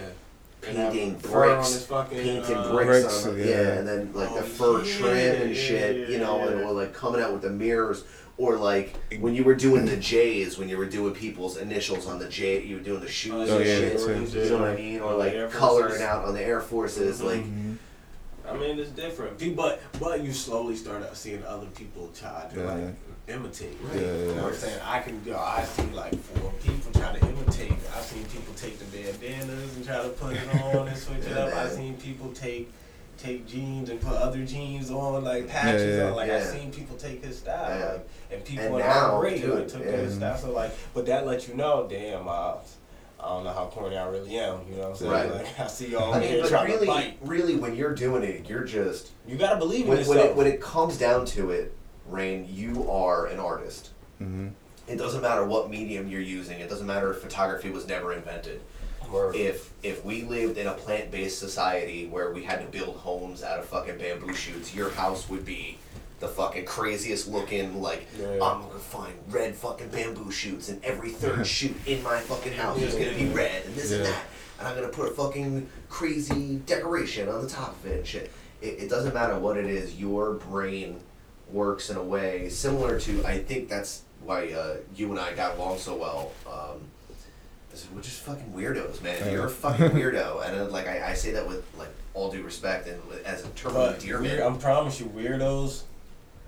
painting And have fur on bricks, fucking, painting uh, bricks, Bricks, on, yeah. yeah. and then like Oh, the fur yeah, trim and yeah, shit, yeah, you know, and or like coming out with the mirrors, or like when you were doing the J's, when you were doing people's initials on the J, you were doing the shoes Oh, and yeah, shit. You know what I mean? Or Or like the Air coloring out on the Air Forces, Mhm. like Mm-hmm. I mean, it's different. But but you slowly start out seeing other people try to Yeah. like imitate. Yeah, yeah, You know what I'm saying? I can yo, I see like four people try to imitate. I've seen people take the bandanas and try to put it on and switch it Yeah, up. I've seen people take take jeans and put other jeans on like patches yeah. on. Like I've seen people take his style. Yeah. Like, and people And are now, great who dude, took yeah. his style. So like, but that lets you know, damn, uh, I don't know how corny I really am. You know what I'm saying? Right. Like I see y'all I mean, here but trying to really, fight. really, when you're doing it, you're just You gotta believe in when, yourself. when it when it comes down to it, Rain, you are an artist. hmm It doesn't matter what medium you're using. It doesn't matter if photography was never invented. Word. If if we lived in a plant based society where we had to build homes out of fucking bamboo shoots, your house would be the fucking craziest looking. Like Yeah. I'm gonna find red fucking bamboo shoots, and every third shoot in my fucking house is gonna be red, and this and that. And I'm gonna put a fucking crazy decoration on the top of it and shit. It, it doesn't matter what it is. Your brain works in a way similar to. I think that's why uh, you and I got along so well. Um, is we're just fucking weirdos, man. You're a fucking weirdo, and uh, like I, I say that with like all due respect and as a term of endearment. weird, I promise you, weirdos,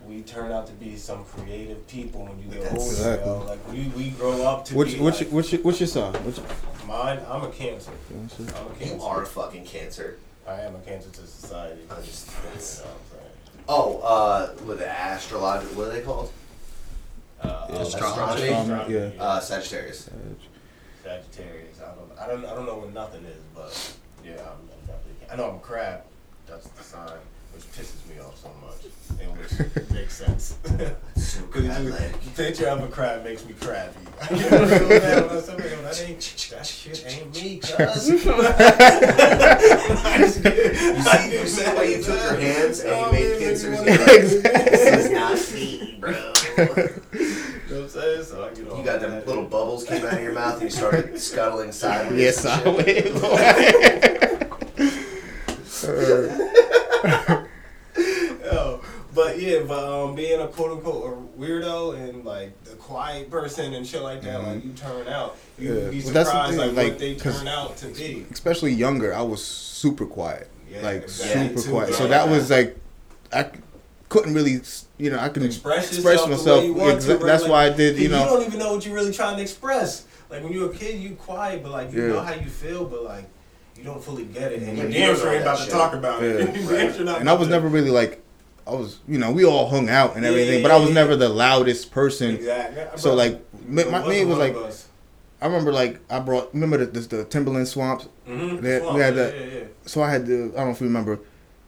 we turn out to be some creative people when you get older. Exactly. Yo. Like we, we grow up to What's be what's like, your, what's your, what's your sign? What's mine. I'm a cancer. what's your- I'm a cancer. you are a fucking cancer. I am a cancer to society. I just- you know what I'm saying? Oh, uh, with the astrological, what are they called? Uh, Astrology? Astronomy, yeah. Uh, Sagittarius. Sagittarius. I don't. I don't. I don't know what nothing is, but yeah, I'm, I'm definitely. I know I'm a crab. That's the sign, which pisses me off so much, and which makes sense. So Cause crab-like. the picture of a crab makes me crabby. I get real mad when I say, that ain't that shit ain't me, cuz. I just get- You see, get you see the way you took your hands and you made man, pincers. you You're like, this is not me, bro. You know what I'm saying? So I get all You got them little bubbles came out of your mouth and you started scuttling sideways. Yes, and I shit. will. Yo, but yeah, but um, being a quote unquote a weirdo and like the quiet person and shit like that, like you turn out, you Mm-hmm. Yeah. be Well, the surprised thing, like, like, what they turn out to be. Especially younger, I was super quiet, Yeah, like exactly. super Too, quiet. bro. So that was like, I couldn't really, you know, I couldn't Express express, yourself the myself. way you want Exa- to, that's like, why I did, you know. don't even know what you're really trying to express. Like when you're a kid, you quiet, but like you Yeah. know how you feel, but like you don't fully get it, and Yeah, you you damn sure ain't that about to talk about it. Yeah. You damn sure not and I was never really like, I was, you know, we all hung out and everything, yeah, but I was yeah, never the loudest person. Exactly. So like, my, me wasn't it was like. I remember like I brought, remember the, the, the Timberland swamps? Mhm, They- swamp, we had yeah, yeah, yeah. so I had the, I don't know if you remember,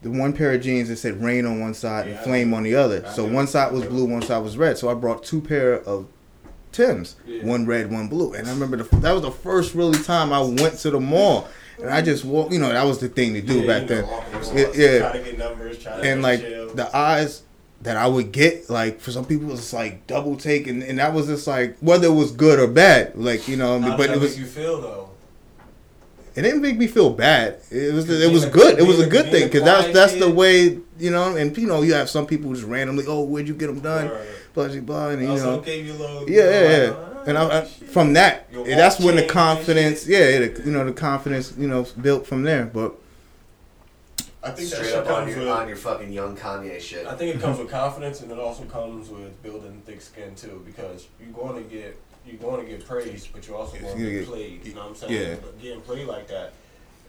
the one pair of jeans that said rain on one side Yeah, and flame on the other. I So one side was blue, one side was red. So I brought two pair of Tims, Yeah. one red, one blue. And I remember the, that was the first really time I went to the mall. And I just walked, you know, that was the thing to do Yeah, back then. Yeah, yeah. Try to get numbers, try to and like chill. the eyes that I would get, like for some people, it's like double take, and, and that was just like whether it was good or bad, like you know. How but it was make you feel though? it didn't make me feel bad. It was it was good. It was a good thing because that's that's the way you know. And you know you have some people just randomly, oh, where'd you get them done? Right. Blah blah blah. And you know, gave you a little, yeah, yeah, yeah. Oh, like, And I, I, from that, Your that's when the confidence, yeah, the, you know, the confidence, you know, built from there. But I think that Straight shit up on your with. on your fucking young Kanye shit. I think it comes with confidence, and it also comes with building thick skin too, because you're going to get you're going to get praised, but you're also going to get get- played. You know what I'm saying? yeah. But getting played like that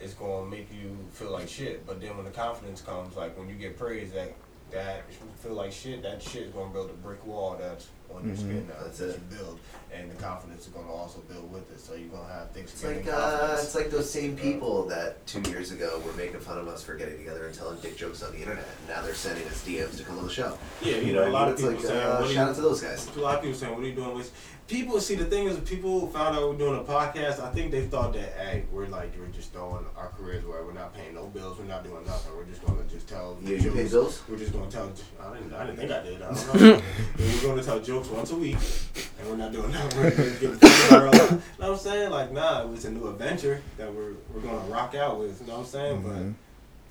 is going to make you feel like shit. But then when the confidence comes, like when you get praised, that that you feel like shit. That shit is going to build a brick wall that's on your Mhm. skin now. That's that it. you build, and the confidence is going to also build with it. So you're going to have things. It's like uh, it's like those same people that two years ago were making fun of us for getting together and telling dick jokes on the internet. And now they're sending us DMs to come on the show. Yeah, you, You know, know a lot of mean? people It's like, saying, uh, what are shout you- out to those guys. A lot of people saying, "What are you doing?" with people see the thing is, people found out we're doing a podcast. I think they thought that, hey, we're like we're just throwing our careers away. We're not paying no bills. We're not doing nothing. We're just gonna just tell. You- you pay jokes. bills? We're just gonna tell. I didn't. I didn't think I did. I don't know. We're gonna tell jokes once a week, and we're not doing that. We're just getting paid our own. You know what I'm saying? Like, nah, it's a new adventure that we're we're gonna rock out with. You know what I'm saying? Mhm.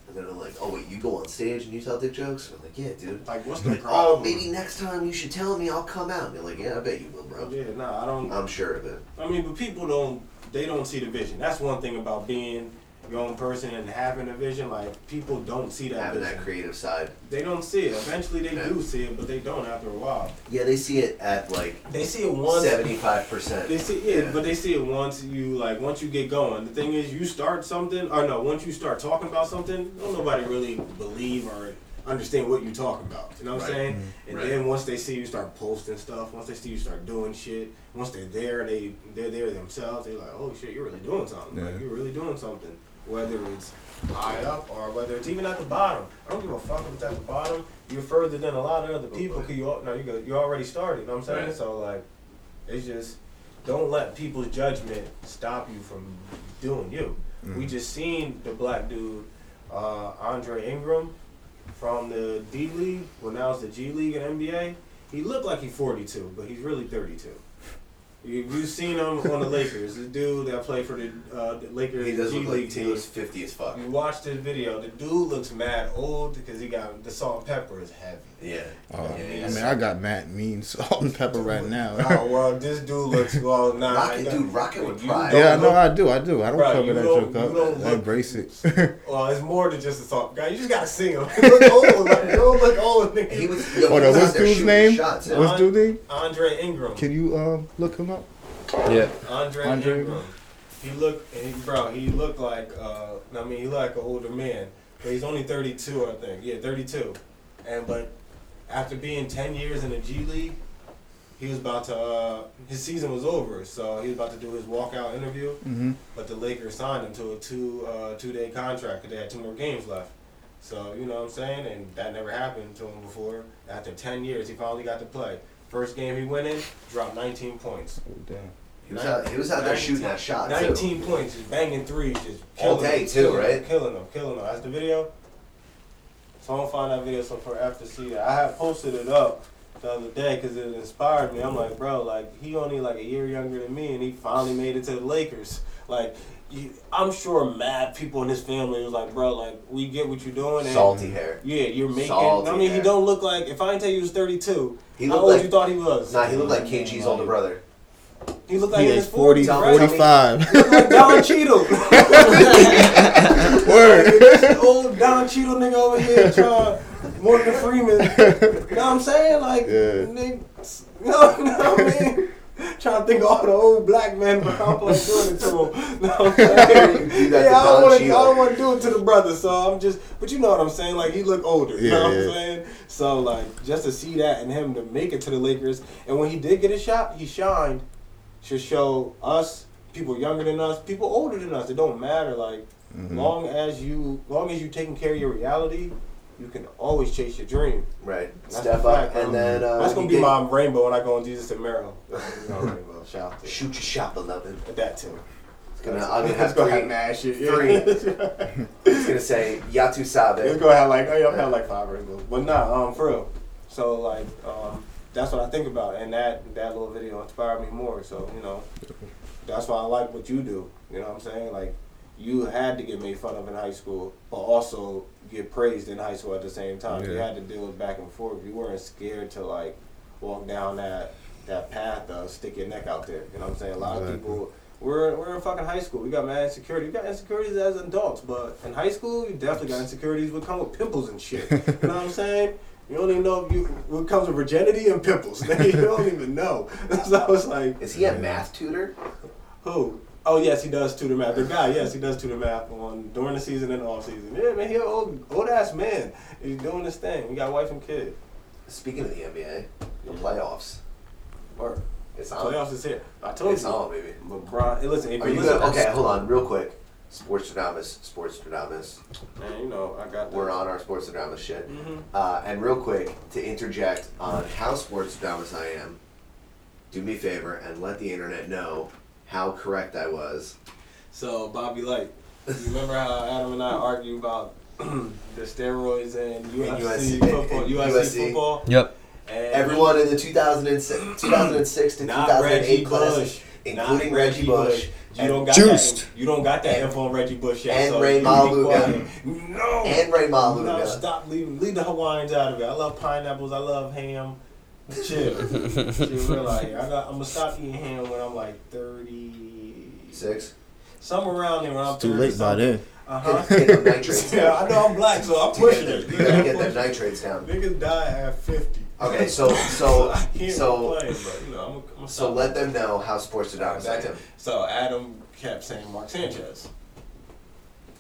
And then I'm like, oh wait, you go on stage and you tell dick jokes? I'm like, yeah, dude. Like, what's the Oh, problem? maybe next time you should tell me. I'll come out. And you're like, yeah, I bet you will, bro. Yeah, nah, I don't. I'm sure of it. I mean, but people don't they don't see the vision. That's one thing about being your own person and having a vision. Like people don't see that Having vision. that creative side. They don't see it. Eventually, they Yeah. do see it, but they don't after a while. Yeah, they see it at like They see it once. seventy-five percent. They see yeah, but they see it once you like once you get going. The thing is, you start something, or no, once you start talking about something, don't nobody really believe or understand what you're talking about. You know what I'm Right. saying? Mm-hmm. And Right. then once they see you start posting stuff, once they see you start doing shit, once they're there, they they're there themselves. They're like, oh shit, you're really doing something. Like you're really doing something. Whether it's high up or whether it's even at the bottom. I don't give a fuck if it's at the bottom. You're further than a lot of other people. Cause you al- no, you go, you already started. You know what I'm saying? Right. So like, it's just don't let people's judgment stop you from doing you. We just seen the black dude, uh, Andre Ingram, from the D League. Well, now it's the G League and NBA. He looked like he's 42, but he's really 32. You, you've seen him on the Lakers. The dude that played for the, uh, the Lakers He does G look League like he team. looks fifty as fuck. You watched his video. The dude looks mad old because he got the salt and pepper is heavy. Yeah. Oh, yeah, I mean, I got Matt mean salt and pepper right now. oh well, this dude looks well. Nah, Rocket, I- dude, rocket with pride. yeah, I look- know I do. I do. I don't Bro, cover that joke you up. don't I look- embrace it. Well, it's more than just a salt guy. You just gotta see him. He look old. Like, you don't look old. Nigga. He was. Yo, oh, he no, what's dude's name? Shots, yeah. What's dude's name? Andre Ingram. Can you um look him up? Yeah. Andre, Andre Ingram. He looked, he, bro. He looked like. Uh, I mean, he looked like an older man, but he's only 32, I think. Yeah, 32. And but after being 10 years in the G League, he was about to. Uh, his season was over, so he was about to do his walkout interview. Mm-hmm. But the Lakers signed him to a two uh, two day contract because they had two more games left. So you know what I'm saying, and that never happened to him before. After 10 years, he finally got to play. First game he went in, dropped 19 points. Oh, damn. He was out. He was out there shooting that shot too. 19 points, just banging threes, just All day, them, too, killing right? Them, killing them, killing them. That's the video. So I'm gonna find that video so for after see that. I had posted it up the other day because it inspired me. I'm like, bro, like he only like a year younger than me, and he finally made it to the Lakers. Like, you, I'm sure mad people in his family was like, bro, like we get what you're doing. And Salty hair. Yeah, you're making. Salty I mean, hair. he don't look like. If I didn't tell you he was 32, He how old like- you thought he was? Nah, he looked like KG's older brother. He looked like He in is his 40, 40s, right? 45. He looked like Don Cheadle. Word. old Don Cheadle nigga over here trying Morgan Freeman. You know what I'm saying? Like, Yeah. nigga, you know, you know what I mean? trying to think of all the old black men, but I'm like doing it to them. No, I'm saying? do that to yeah, I don't want to. I don't want to do it to the brother. So I'm just. But you know what I'm saying? Like he look older. You know what Yeah, I'm yeah. saying? So like just to see that and him to make it to the Lakers, and when he did get a shot, he shined. Should show us people younger than us, people older than us. It don't matter. Like Mm-hmm. long as you, long as you taking care of your reality, you can always chase your dream. Right. That's Step up, and then uh, that's gonna be get- my rainbow when I go on Jesus and Meryl. You know, rainbow. Shout out to shoot your shot, beloved. that too. It's gonna, I'm gonna It's have gonna three. have mad shit. Yeah. three. It's gonna say Yatu It's Sabe. gonna have like oh yeah, I've had like five rainbows, but nah, um, for real. So like, um, that's what I think about, and that that little video inspired me more. So you know, that's why I like what you do. You know what I'm saying? Like, you had to get made fun of in high school, but also get praised in high school at the same time. You had to deal with back and forth. You weren't scared to like walk down that that path of stick your neck out there. You know what I'm saying? A lot of people. We're, we're in fucking high school. We got mad insecurity. We got insecurities as adults, but in high school, you definitely got insecurities. Would come with pimples and shit. you know what I'm saying? You don't even know if you what comes with virginity and pimples. you don't even know. so it's like Is he a math tutor? who? Oh yes, he does tutor math. The guy, yes, he does tutor math on during the season and off season. Yeah, man, he an old old ass man. He's doing his thing. He got wife and kid. Speaking of the NBA, the playoffs. Work. It's on. Playoffs is here. I told It's you. on, baby. LeBron. Hey, listen, if Are you listen, gonna, okay, hold on, real quick. Sports Stradamus, Sports Stradamus. Man, you know I got. We're on our Sports Stradamus shit. Mhm. Uh, and real quick, to interject on how Sports Stradamus I am, do me a favor and let the internet know how correct I was. So Bobby Light, you remember how Adam and I argue about the steroids and UFC, USC football, and USC USC. football? Yep. And Everyone in the 2006, 2006 to not 2008 Reggie class, including not Reggie Bush, You don't got Juiced. that. You don't got that info on Reggie Bush yet. and so Ray Maluga. No. and Ray No, stop leaving. Leave the Hawaiians out of it. I love pineapples. I love ham. Chill. Chill real out here. I got. I'm gonna stop eating ham when I'm like 30. Six. Somewhere around there when I'm It's too late by then. Uh huh. Get them nitrates yeah, I know I'm black, so I'm You gotta pushing it. you gotta get them pushing it. nitrates down. Niggas die at 50. Okay, so so I so complain, but you know, I'm, I'm so let them know how Sports Stradamus I Back to- am. So Adam kept saying Mark Sanchez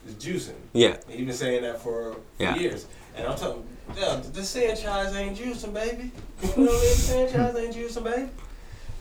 is juicing. Yeah. he's been saying that for, for Yeah. years. And I'm telling yeah, the Sanchez ain't juicing, baby. You know what I mean? Sanchez ain't juicing, baby.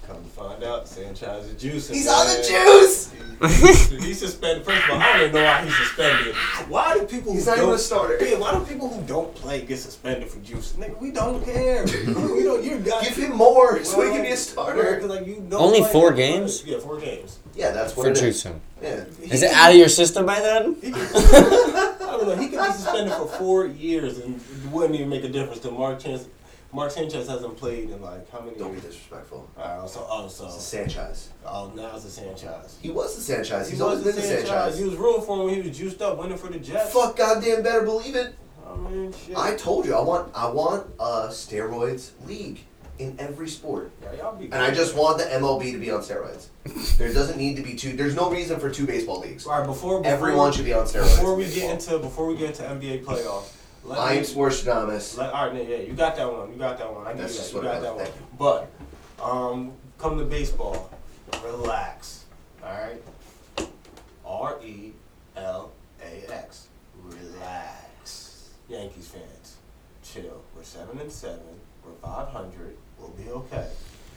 Come to find out, Sanchez is juicing. He's man. on the juice. He- He's suspended. First of all, I don't even know why he's suspended. Why do people He's who not even don't a starter. Yeah, why do people who don't play get suspended for juicing? Nigga, we don't care. we don't. You got Give him more so he can be a starter. Well, like, you don't Only four games? play. Yeah, four games. Yeah, that's what For it is. juicing. Yeah. Is it out of your system by then? I don't know. He could be suspended for four years and it wouldn't even make a difference to Mark Sanchez. Mark Sanchez hasn't played in like how many Don't be years? disrespectful. Uh, so, oh, so, It's the Sanchez. oh, now it's the Sanchez. He was the Sanchez. He's He always was been the Sanchez. He was rooting for him when he was juiced up, winning for the Jets. Fuck goddamn better believe it. I mean, shit. I told you I want I want a steroids league in every sport. Yeah, y'all be And I just want the MLB to be on steroids. there doesn't need to be two there's no reason for two baseball leagues. All right, before, before Everyone should be on steroids. Before we get into before we get into NBA playoffs, let I me- am Sports Stradamus. Let, all right, yeah, you got that one. You got that one. I That's that. just You what got I that one. But um, come to baseball, relax. All right. R E L A X. Relax. Yankees fans, chill. We're seven and seven. We're five hundred. We'll be okay.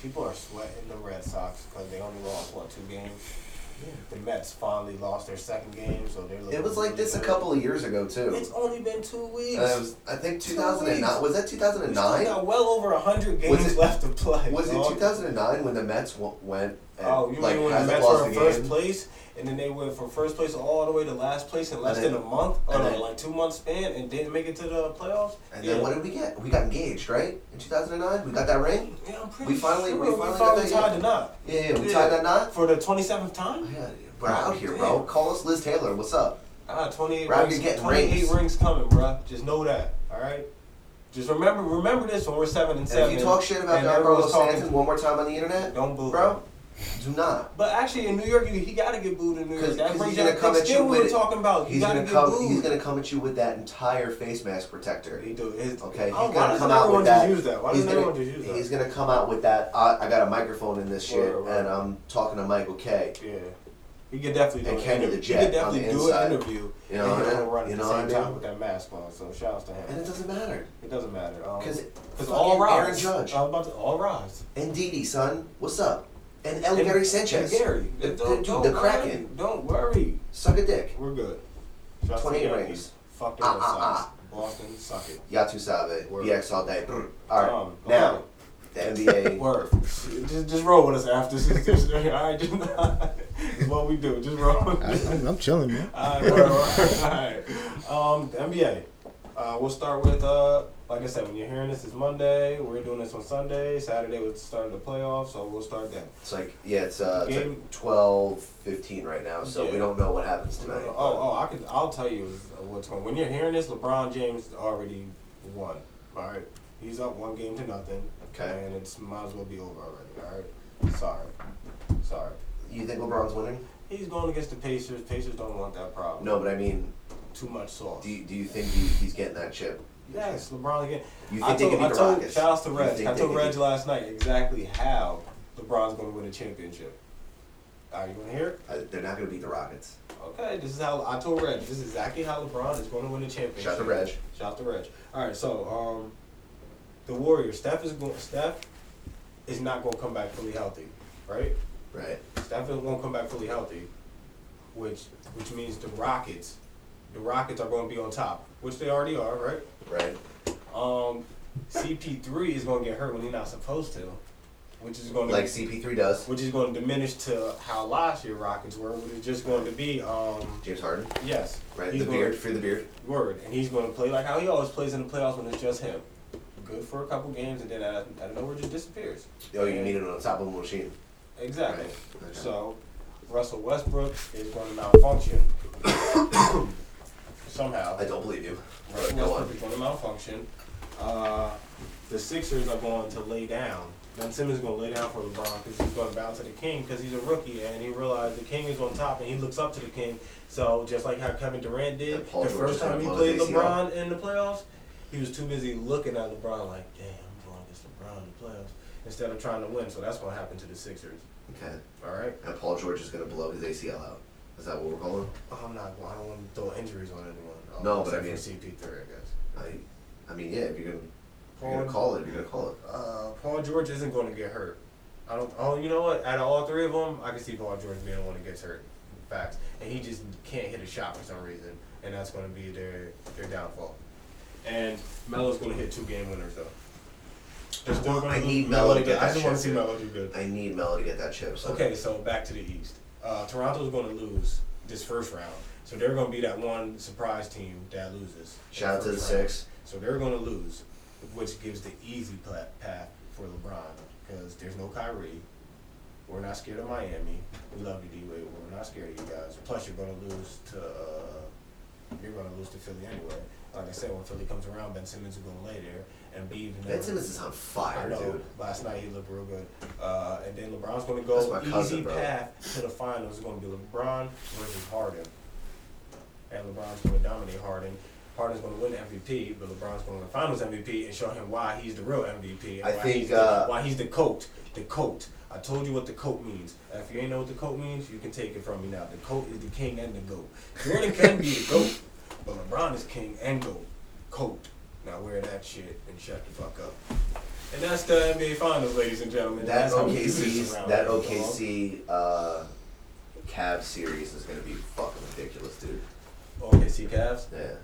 People are sweating the Red Sox because they only lost what two games. The Mets finally lost their second game, so they're. It was like this a couple of years ago too. It's only been two weeks. Uh, it was, I think Two 2009. Was that We 2009? got well over hundred games it- left to play. Was it 2009 when the Mets w- went and Oh, you like mean when the Mets were in game? first place, and then they went from first place all the way to last place in less then- than a month, or no, then- like two months span, and didn't make it to the playoffs? And yeah. then what did we get? We got engaged, right? In 2009, we got that ring. Yeah, I'm pretty We finally, sure we finally, got finally tied yeah. the knot. Yeah, yeah, we tied that knot. for the twenty seventh time. Yeah, we're out here, bro. Call us Liz Taylor. What's up? Ah, twenty eight We're rings. here Twenty eight rings. rings coming, bro. Just know that. All right. Just remember, remember this when we're seven and And seven. if you talk shit about everyone's Carlos Stanton one more time on the internet, Don't boo, bro, Do not. But actually, in New York, he, he got to get booed in New York. Because he's gonna come at you we with it. talking about. You He's gonna come. booed. He's gonna come at you with that entire face mask protector. He do. His, Okay, he's Oh, why gonna come out with that. use that? Why he's gonna, use that? He's gonna come out with that. Uh, I got a microphone in this shit, Word, word. and I'm talking to Michael Kay Yeah. He could definitely do And an Kenny interview. He could definitely do an interview. You know and what I he'll mean? run at You the same I time with that mask on. So shouts to him. And it doesn't matter. It doesn't matter. Um, 'Cause Because fucking all rise. Aaron Judge. I was about to all rise. And Didi, son, what's up? And El And- Gary Sanchez. and Gary. the, the, Don't- dude, don't the worry. Kraken. Don't worry. Suck a dick. We're good. Shouts to 28 the rings. Yankees. Fuck the Ah, Red ah, Sox. ah. Boston, suck it. Yatu Sabe. Word. BX all day. Brr. All right. Um, now, alright. the NBA. Word. Just, just roll with us after. Just, just, all right, just, this what we do. Just roll. I, I'm, I'm chilling, man. All right, word, word. all right. Um, the NBA. Uh, we'll start with uh, like I said, when you're hearing this, it's Monday. We're doing this on Sunday. Saturday was the start the playoffs, so we'll start then. It's like yeah, it's uh, it's like 12, 15 right now, so Yeah. we don't know what happens tonight. Oh, oh, I could. I'll tell you what's going. When you're hearing this, LeBron James already won. All right, he's up one game to nothing. Okay. and it's might as well be over already. All right, sorry, sorry. You think LeBron's winning? He's going against the Pacers. Pacers don't want that problem. No, but I mean, too much sauce. do you, do you think he, he's getting that chip? Yes, LeBron again. You I think they told, beat I the told, Rockets? Shout out to Reg. I told Reg last night exactly how LeBron's going to win a championship. Are you going to hear it? Uh, they're not going to beat the Rockets. Okay, this is how I told Reg. This is exactly how LeBron is going to win the championship. Shout out to Reg. Shout out to Reg. All right, so um, the Warriors. Steph is going. Steph is not going to come back fully healthy, right? Right. Steph is going to come back fully healthy, which which means the Rockets, the Rockets are going to be on top, which they already are, right? Right. Um, CP3 is going to get hurt when he's not supposed to, which is going to Like CP3 does. which is going to diminish to how last year Rockets were, which is just going to be um James Harden. yes Right. the beard. Free the beard. word and he's going to play like how he always plays in the playoffs when it's just him. Good for a couple games and then out of, out of nowhere just disappears. Oh, you And- need it on top of a machine. Exactly. Right. Okay. So Russell Westbrook is going to malfunction somehow. I don't believe you. Russell Go on. going to malfunction. Uh, the Sixers are going to lay down. Ben Simmons is going to lay down for LeBron because he's going to bounce to the King because he's a rookie and he realized the King is on top and he looks up to the King. So just like how Kevin Durant did the George first time he played. LeBron in the playoffs, he was too busy looking at LeBron like, damn, I'm going against LeBron in the playoffs instead of trying to win. So that's what happened to happen to the Sixers. Okay. All right. And Paul George is going to blow his ACL out. Is that what we're calling? I'm not. I don't want to throw injuries on anyone. No, but I except mean- for CP3, I guess. I, I mean, yeah. If you're going to Paul- you're gonna call it, you're going to call it. Uh, Paul George isn't going to get hurt. I don't. Oh, you know what? Out of all three of them, I can see Paul George being the one that gets hurt. Facts. And he just can't hit a shot for some reason, and that's going to be their their downfall. And Melo's going to hit two game winners though. They're still I gonna need lose. Melo to to get I that just want to chip, see. Melo do good. I need Melo to get that chip. So. Okay, so back to the East. Uh, Toronto's going to lose this first round, so they're going to be that one surprise team that loses. Shout out to the round. Six. So they're going to lose, which gives the easy path for LeBron because there's no Kyrie. We're not scared of Miami. We love you, D Wade. We're not scared of you guys. Plus, you're going to lose to uh, you're going to lose to Philly anyway. Like I said, when Philly comes around, Ben Simmons is going to lay there and be even. Ben Simmons is on fire, I know. dude. Last night he looked real good. Uh, and then LeBron's going to go easy cousin, path to the finals. It's going to be LeBron versus Harden, and LeBron's going to dominate Harden. Harden's going to win MVP, but LeBron's going to win Finals MVP and show him why he's the real MVP. And I why think, he's the, uh, why he's the coat. The coat. I told you what the coat means. If you ain't know what the coat means, you can take it from me now. The coat is the king and the goat. Jordan can be the goat, but LeBron is king and goat. Coat. Now wear that shit and shut the fuck up. And that's the NBA Finals, ladies and gentlemen. That that's how we do this OKC, that. OKC uh, Cavs series is gonna be fucking ridiculous, dude. OKC Cavs. Yeah.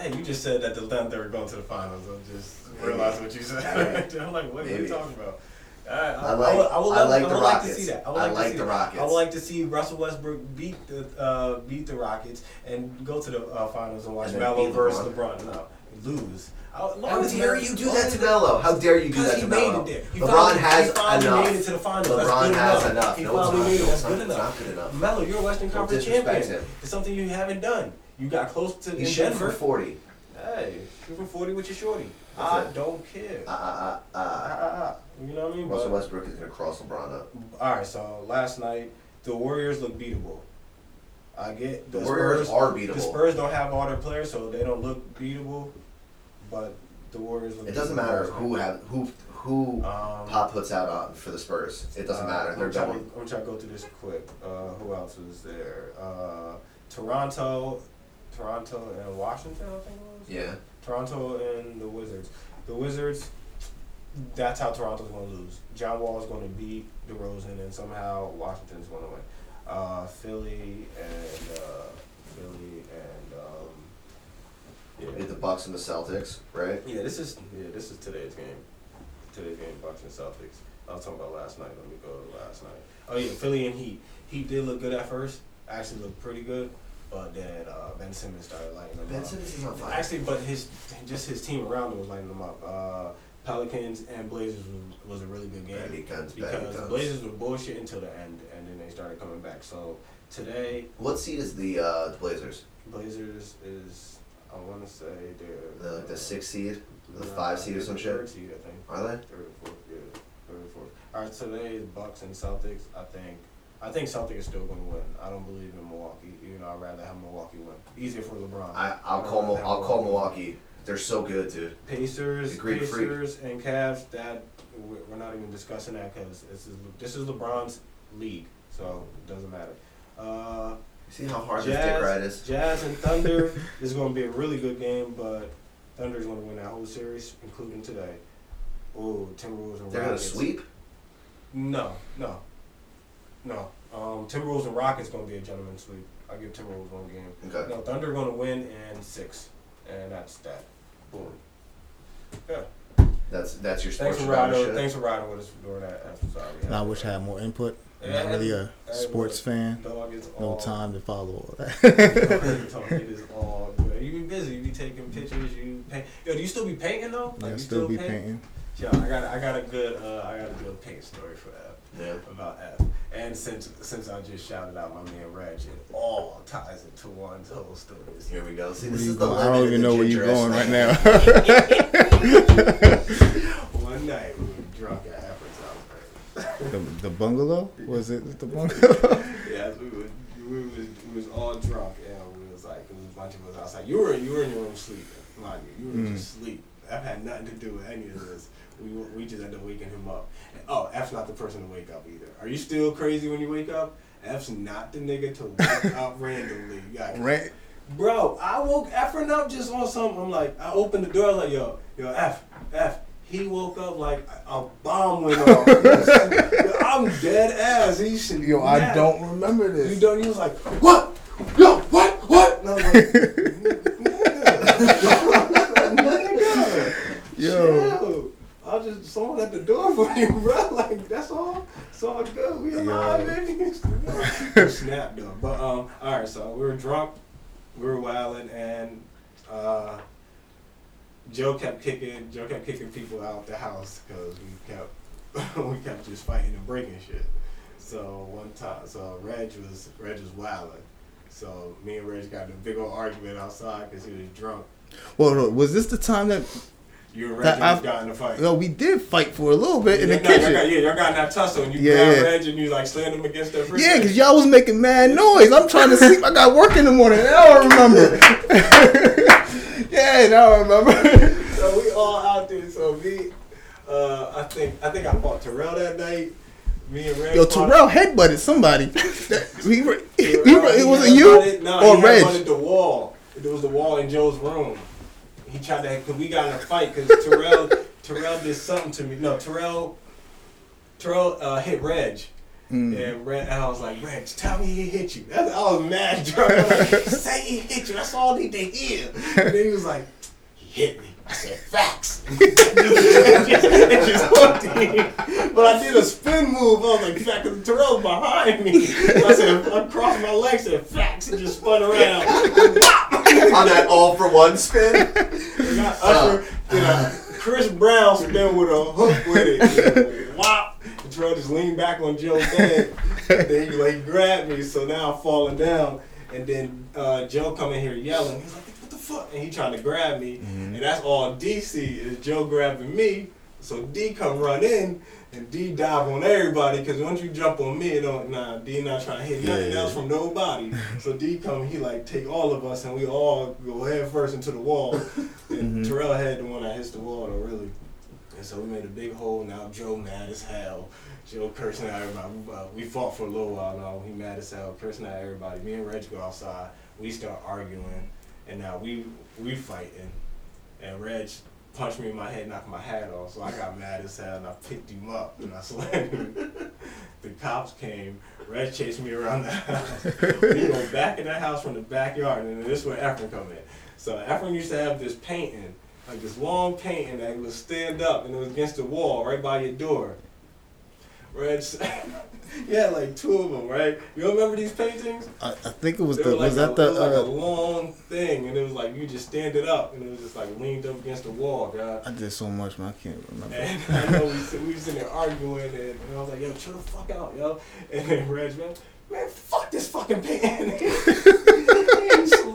Hey, you just said that the Thunder are going to the finals. I just Maybe. realized what you said. Maybe. I'm like, what are you talking about? Right, I like- would- I would, I love- like I the would like to see that. I, would I like, like to see the that. Rockets. I would like to see Russell Westbrook beat the uh, beat the Rockets and go to the uh, finals and watch Melo versus LeBron. LeBron. No, lose. How How dare you do that to Melo? How dare you do that to Melo? LeBron has he enough. made it to the finals. LeBron has enough. He No, it's finally not. made it. That's it's not. good enough. good enough. Melo, you're a Western Conference champion. It's something you haven't done. You got close to He's in shooting Denver. for forty. Hey, shoot for 40 with your shorty. I don't care. Uh, uh, uh. You know what I mean? Russell Westbrook is gonna cross LeBron up. All right, so last night the Warriors look beatable. I get The Warriors are beatable. The Spurs don't have all their players, so they don't look beatable. But the Warriors. It doesn't matter who have who who Pop puts out on for the Spurs. It doesn't Uh, matter. I'm They're to, I'm trying to go through this quick. Uh, who else was there? Uh, Toronto, Toronto and Washington. I think it was. Yeah. Toronto and the Wizards. The Wizards. That's how Toronto's going to lose. John Wall is going to beat DeRozan, and somehow Washington's going to win. Uh, Philly and uh, Philly um, yeah. Beat the Bucks and the Celtics, right? Yeah, this is yeah, this is today's game. Today's game, Bucks and Celtics. I was talking about last night. Let me go to last night. Oh yeah, Philly and Heat. Heat did look good at first. Actually looked pretty good, but then uh, Ben Simmons started lighting them Ben up. Ben Simmons is on fire. Actually, but his just his team around him was lighting them up. Uh, Pelicans and Blazers was, was a really good game baggy because the. Blazers were bullshit until the end, and then they started coming back. So today, What seed is the uh, the Blazers? Blazers is I want to say they're They're like the sixth seed, the Nah, five seed or they're some the shit. Third seed, I think. Are they? Third or fourth, yeah. Third or fourth. All right, today Bucks and Celtics. I think. I think Celtics is still going to win. I don't believe in Milwaukee. You know, I'd rather have Milwaukee win. Easier for LeBron. I I'll I'd call rather Mil- have I'll call Milwaukee. They're so good, dude. Pacers, The Greek freak. Pacers, and Cavs. That we're we're not even discussing that because this is this is LeBron's league, so it doesn't matter. Uh, See how hard this dick ride is? Jazz and Thunder is going to be a really good game, but Thunder's going to win that whole series, including today. Oh, Timberwolves and They're gonna Rockets. sweep. No, no, no. Um, Timberwolves and Rockets going to be a gentleman's sweep. I give Timberwolves one game. Okay. No, Thunder going to win in six, and that's that. Boom. Yeah. That's that's your Thanks sports for riding. Thanks for riding with us during that episode. And I wish I had more input. I'm not really a hey, sports look, fan. dog, it's No all- time to follow all that. it is all good. You be busy. You be taking pictures. You paint. Yo, do you still be painting though? Yeah, you still be paint? painting. Yo, I got I got a good uh, I got a good paint story for F. Yeah. About F. And since since I just shouted out my man Reg, it all ties into one whole story. Here we go. See, this you is the? I don't even know where you're going right now. One night we were drunk at Efren's house. The, the bungalow? Was it the bungalow? yeah, we were we was we was all drunk and we was like it was a bunch of us outside. You were you were in your room sleeping, mind you. You were Mm. just asleep. F had nothing to do with any of this. We wa- we just ended up waking him up. And, oh, F's not the person to wake up either. Are you still crazy when you wake up? F's not the nigga to wake up randomly. You got Ran- Bro, I woke Efren up just on something. I'm like, I opened the door, I was like, yo, yo, F, F. He woke up like a bomb went off. I'm dead ass. He should. Yo, I yeah. don't remember this. You don't. He was like, what? Yo, what? What? And I was like, nigga, Yo. chill. I'll just someone at the door for you, bro. Like that's all. It's all good. We alive, baby. Snap though. But um, all right. So we were drunk, we were wilding, and uh, Joe kept kicking. Joe kept kicking people out the house because we kept we kept just fighting and breaking shit. So one time, so Reg was Reg was wilding. So me and Reg got in a big old argument outside because he was drunk. Well, no, was this the time that You and Reg got in a fight. No, we did fight for a little bit in yeah, the no, y'all kitchen. got, yeah, y'all got in that tussle and you Yeah, grabbed yeah. Reg and you like slammed him against the refrigerator. Yeah, because y'all was making mad noise. I'm trying to sleep. I got work in the morning. I don't remember. yeah, now I remember. so we all out there. So me, uh, I think I think I fought Terrell that night. Me and Reg. Yo, fought- Terrell headbutted somebody. he, re- he, Terrell, it was it you No, or he Reg? headbutted the wall. It was the wall in Joe's room. He tried to, cause we got in a fight because Terrell, Terrell did something to me. No, Terrell, Terrell uh, hit Reg. Mm. And, Reg, and I was like, Reg, tell me he hit you. That's, I was mad drunk. I was like, Say he hit you. That's all I need to hear. And then he was like, he hit me. I said, facts. it just, it just hooked me. But I did a spin move. I was like, fact, because Terrell's behind me. I said, I crossed my legs and facts and just spun around. On that all for one spin. And got Usher did a Chris Brown spin with a hook with it. Wow. Terrell just leaned back on Joe's head. And then he like grabbed me, so now I'm falling down. And then uh, Joe come in here yelling. He's like, what the fuck? And he trying to grab me. And that's all DC is Joe grabbing me. So D come run in and D dive on everybody because once you jump on me, it don't nah D not trying to hit nothing Yeah. else from nobody. so D come, he like take all of us and we all go head first into the wall. And Mhm. Terrell had the one that hits the wall though, really. And so we made a big hole. Now Joe mad as hell. Joe cursing at everybody. Uh, we fought for a little while now. He mad as hell, cursing at everybody. Me and Reg go outside. We start arguing, and now we we fighting. And Reg punched me in my head, knocked my hat off. So I got mad as hell, and I picked him up and I slammed him. the cops came. Reg chased me around the house. we go back in the house from the backyard, and this is where Efren come in. So Efren used to have this painting, like this long painting that would stand up, and it was against the wall right by your door. Reg, yeah, like two of them, right? You remember these paintings? I, I think it was They the were was like that a, the it was like a uh, long thing, and it was like you just stand it up, and it was just like leaned up against the wall, God. I did so much, man. I can't remember. And I know we, we was sitting there arguing, and, and I was like, yo, chill the fuck out, yo. And then Reg, man, man, fuck this fucking painting.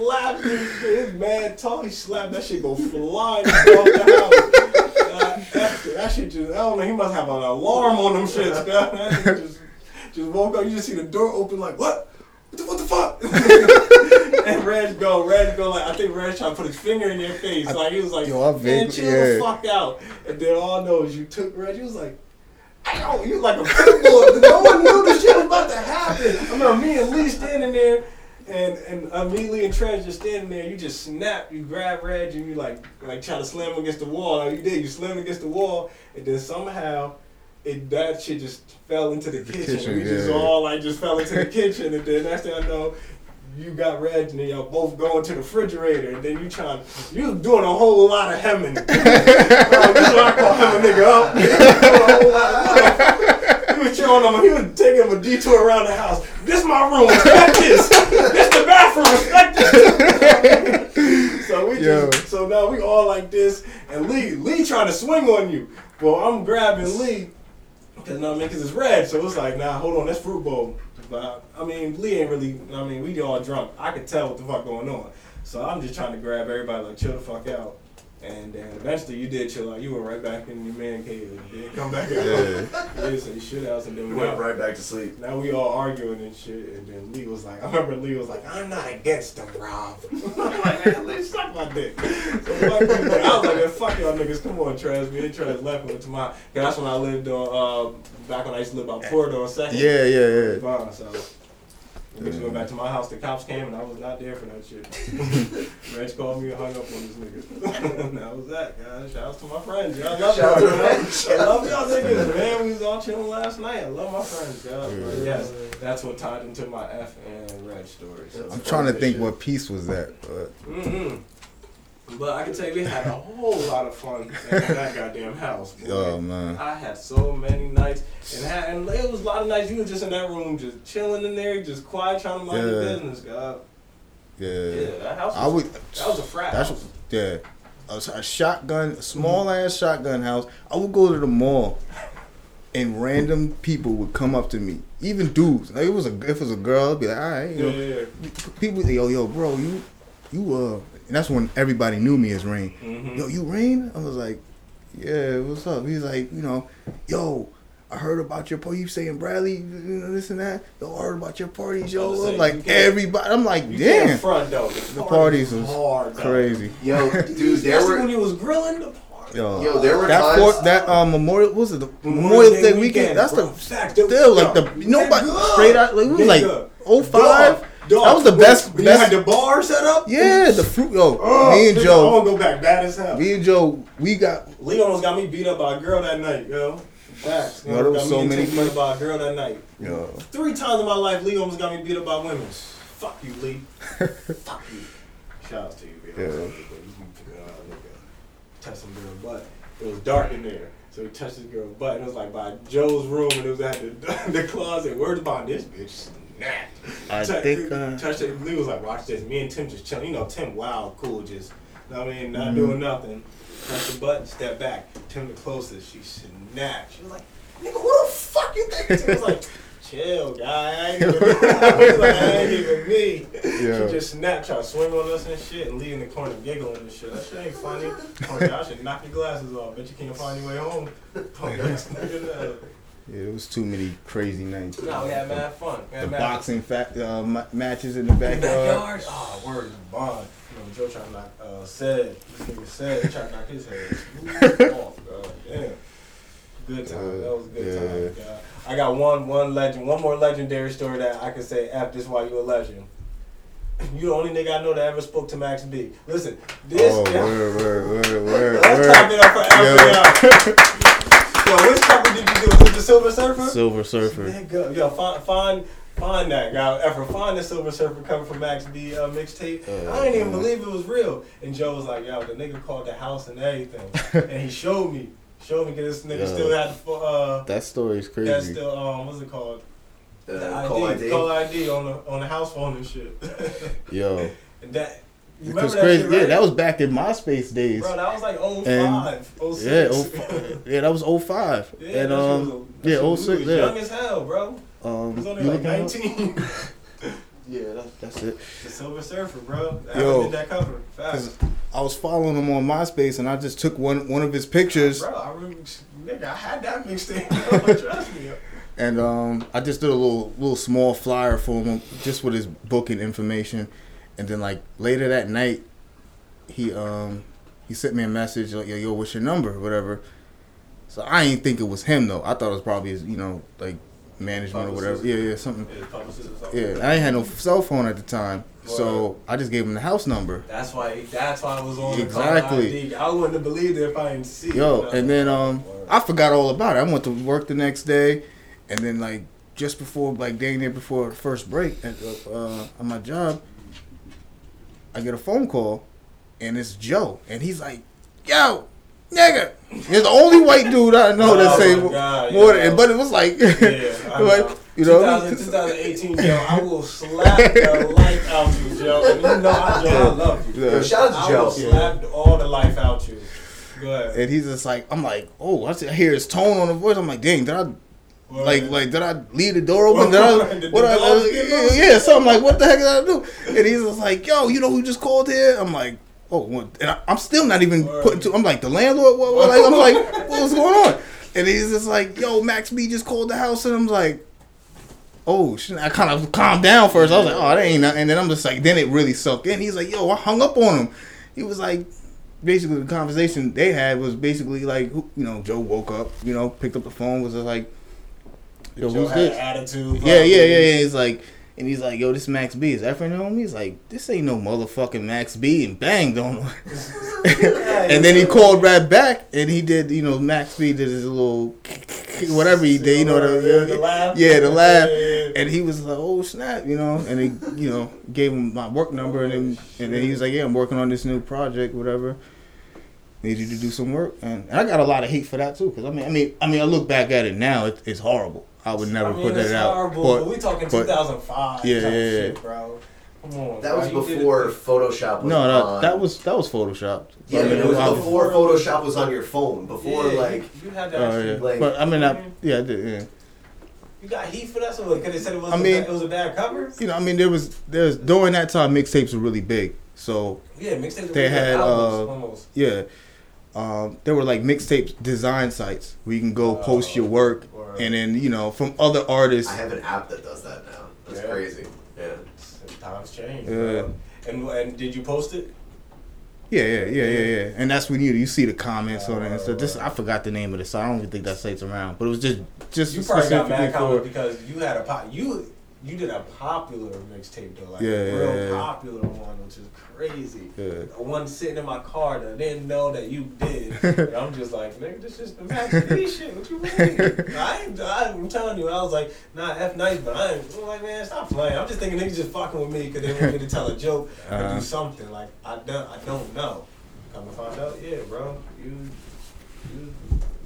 he slapped me. His mad tall. He slapped that shit go flying off the house. God, that, shit- that shit just, I don't know, he must have an alarm on them shits, God. That shit just, just woke up, you just see the door open like, what? What the, what the fuck? and Reg go, Reg go like I think Reg trying to put his finger in your face. Like he was like, Yo, I man, chill yeah. the fuck out. And then all knows you took Reg. You was like, ow, you like a pit bull. no one knew this shit was about to happen. I remember me and Lee standing there. And and and Trez just standing there. You just snap. You grab Reg and you like like try to slam him against the wall. Like you did. You slammed against the wall, and then somehow it that shit just fell into the, kitchen. kitchen, We just all like just fell into the kitchen, and then next thing I know, you got Reg and then y'all both going to the refrigerator, and then you trying, you doing a whole lot of hemming. uh, this is what I call hem a nigga up. You was doing a whole lot of- He was showing him, he was taking him a detour around the house. This my room, respect this. This the bathroom, respect this. so we Yo. just, so now we all like this, and Lee, Lee trying to swing on you. Well, I'm grabbing Lee, Cause no, I mean, cause it's red, so it's like, nah, hold on, that's fruit bowl. But I mean, Lee ain't really. I mean, we all drunk. I could tell what the fuck going on. So I'm just trying to grab everybody, like chill the fuck out. And then eventually you did chill out. You went right back in your man cave and did come back out. Yeah. yeah, so you shit out and then We we went right back to sleep. Now we all arguing and shit. And then Lee was like, I remember Lee was like, I'm not against them, Rob. I'm like, man, Lee, suck my dick. So fuck. I was like, man, fuck y'all niggas. Come on, Trez. Me and Trez left to my. 'cause That's when I lived on. Uh, back when I used to live on Florida on Second. Yeah, yeah, yeah. Fine, so. We just went back to my house. The cops came and I was not there for that shit. Reg called me and hung up on this nigga. and that was that, guys. Shout out to my friends. Y'all love Shout out y'all. Reg. I love y'all niggas, man. We was all chilling last night. I love my friends, guys. But yes, that's what tied into my F and Reg story. So I'm trying to think what piece was that, but hmm But I can tell you, we had a whole lot of fun in that goddamn house. Boy. Oh, man. I had so many nights, and, had, and it was a lot of nights you were just in that room, just chilling in there, just quiet, trying to mind your business, God. yeah, Yeah, that house I was- would. that was a frat That's house. yeah. A, a shotgun, a small ass shotgun house. I would go to the mall, and random people would come up to me, even dudes. Like it was a if it was a girl, I'd be like, all right, you Yeah, know. yeah, yeah. People, yo, yo, bro, you, you, uh, and that's when everybody knew me as Rain. Mhm. Yo, you Rain? I was like, yeah, what's up? He's like, you know, yo, I heard about your party. You saying Bradley, you know, this and that. Yo, I heard about your parties, I was yo. saying, like everybody, I'm like, You damn. can't front though. The parties was hard, though. crazy. Yo, dude, there Especially were when you was grilling the Yo, Yo, there were that times- fourth, that um Memorial what was it the Memorial Memorial Day Day weekend, weekend? That's bro. the Facts, dude. still like the nobody straight out like we was like Nigga. oh five. Dog, That was the when- best. When you had the bar set up. yeah, the fruit. Yo, Oh, me and Joe. I want to go back bad as hell. me and Joe, we got Lee almost got me beat up by a girl that night, yo. Facts. Yo, there was so many beat up by a girl that night. yo. Three times in my life, Lee almost got me beat up by women. Fuck you, Lee. Fuck you. Shout out to you, man. Yeah. Touch some girl butt. It was dark in there. So he touched this girl butt, and it was like by Joe's room, and it was at the, the closet. Words about this bitch. Snapped. I Touch- think, uh, touched it. Lee was like, "Watch this." Me and Tim just chilling. You know, Tim wild, cool, just. you know what I mean, not Mhm. doing nothing. Touch the button, step back. Tim the closest. She snapped. She was like, "Nigga, who the fuck you think?" Tim was like, "Chill, guy. I ain't even, like, I ain't even me." Yeah. She just Snapchat, swing on us and shit, and leave in the corner giggling and shit. That shit ain't funny. Oh, y'all should knock your glasses off. Bet you can't find your way home. Punk ass nigga, no. Yeah, it was too many crazy nights. No, we had mad fun. Had The mad boxing fa- uh, ma- matches in the backyard. backyard? Oh, word, bond. You know, Joe trying to knock, uh, said, this nigga said, trying to knock his head off, dog. Damn. Good time. That was a good Yeah. time. God. I got one, one legend, one more legendary story that I can say, F, this why you a legend. You the only nigga I know that ever spoke to Max B. Listen, this. Oh, word, word, word, word, Let's word. clap it up for F. Yo, which cover did you do? Was it the Silver Surfer? Silver Surfer. Nigga, yo, find, find, find that guy. Ever find the Silver Surfer cover from Max B uh, mixtape? I didn't even believe it was real. And Joe was like, yo, the nigga called the house and everything. and he showed me, showed me because this nigga Yo. still had the uh, That story is that crazy. still um, what's it called? Uh, The call ID. call ID on the on the house phone and shit. Yo. and that. You It remember was that crazy. shit, Yeah, that was back in MySpace days. Bro, that was like 05, And- 06. Yeah, 05. yeah, that was 05. Yeah, and that shit um, was that yeah, shit was- 06. we was yeah. young as hell, bro. Um, He was only like looking it up? 19. Yeah, that's, that's it. The Silver Surfer, bro. I Yo, did that cover. Cause Fast. I was following him on MySpace, and I just took one one of his pictures, Bro, I remember, nigga, I had that mixtape. bro. Trust me. and um, I just did a little little small flyer for him, just with his booking information, and then like later that night, he um he sent me a message like yo yo what's your number whatever. So I didn't think it was him though. I thought it was probably his you know like management or whatever. Yeah yeah something. Yeah, publicist or something. Yeah, I ain't had no cell phone at the time, so I just gave him the house number. That's why. That's why I was on Exactly. I wouldn't have believed it if I didn't see Yo, and then um, I forgot all about it. I went to work the next day, and then like just before, like dang near before the first break at uh, on my job, I get a phone call, and it's Joe, and he's like, "Yo, nigga," he's the only white dude I know that Oh say my more God, more than, but it was like, Yeah, like know. you know, 2000, 2018, yo, I will slap the life out you, Joe. And you know, I, Joe, I love you. Yeah. Yo, shout out to I Joe. will slap all the life out you. Go ahead. and he's just like, I'm like, oh, I see- I hear his tone on the voice. I'm like, dang, did I? Like, like, did I leave the door open? Did I, Did what I, yeah, so I'm like, what the heck did I do? And he's just like, yo, you know who just called here? I'm like, oh, what? and I, I'm still not even putting to. I'm like, the landlord. What, what, like, I'm like, what was going on? And he's just like, yo, Max B just called the house, and I'm like, oh, shit. I kind of calmed down first. I was like, oh, that ain't nothing. And then I'm just like, then it really sunk in. He's like, yo, I hung up on him. He was like, basically the conversation they had was basically like, you know, Joe woke up, you know, picked up the phone, was like, yo, who's this? attitude. Yeah, yeah, yeah, yeah. He's like, and he's like, yo, this Max B. Is Efren on me? He's like, this ain't no motherfucking Max B. And bang, don't. and then he called right back, and he did, you know, Max B. did his little whatever he did, you know, the, The laugh. yeah, the laugh. And he was like, "Oh snap!" You know, and he, you know, gave him my work number, and then, and then he was like, "Yeah, I'm working on this new project, whatever. Need you to do some work." And, and I got a lot of hate for that too, because I mean, I mean, I mean, I look back at it now, it, it's horrible. I would never I mean, put it's that out. horrible, but, but we talking but- 2005 Yeah, yeah, yeah. shit, bro. Come on. That bro. was You before Photoshop was No, no, on. that was that was photoshopped. Yeah, I but mean, it was I before Photoshop was on your phone. Before Yeah, like you, you had that Oh shit. yeah, like- but I mean, I, yeah, I did. Yeah. You got heat for that? So because they said it was, I a mean- bad, it was a bad cover? You know, I mean, there was there's during that time mixtapes were really big, so Yeah, mixtapes they were had albums, uh almost. yeah um there were like mixtape design sites where you can go post your work and then you know from other artists I have an app that does that now. That's Yeah. crazy. Yeah. Times change. Yeah. And and did you post it? yeah yeah yeah yeah yeah and that's when you you see the comments on it and stuff this oh. I forgot the name of the so I don't even think that site's around but it was just just You probably got specifically mad comments because you had a pot. You you did a popular mixtape though, like Yeah, a real yeah. popular one, which is crazy. Yeah. One sitting in my car that I didn't know that you did. and I'm just like, nigga, this is the shit. What you mean? I ain't, I'm telling you, I was like, nah, F nice, but I ain't. I'm like, man, stop playing. I'm just thinking niggas just fucking with me because they want me to tell a joke or Uh-huh. do something. Like I don't, I don't know. Come to find out, yeah, bro, you, you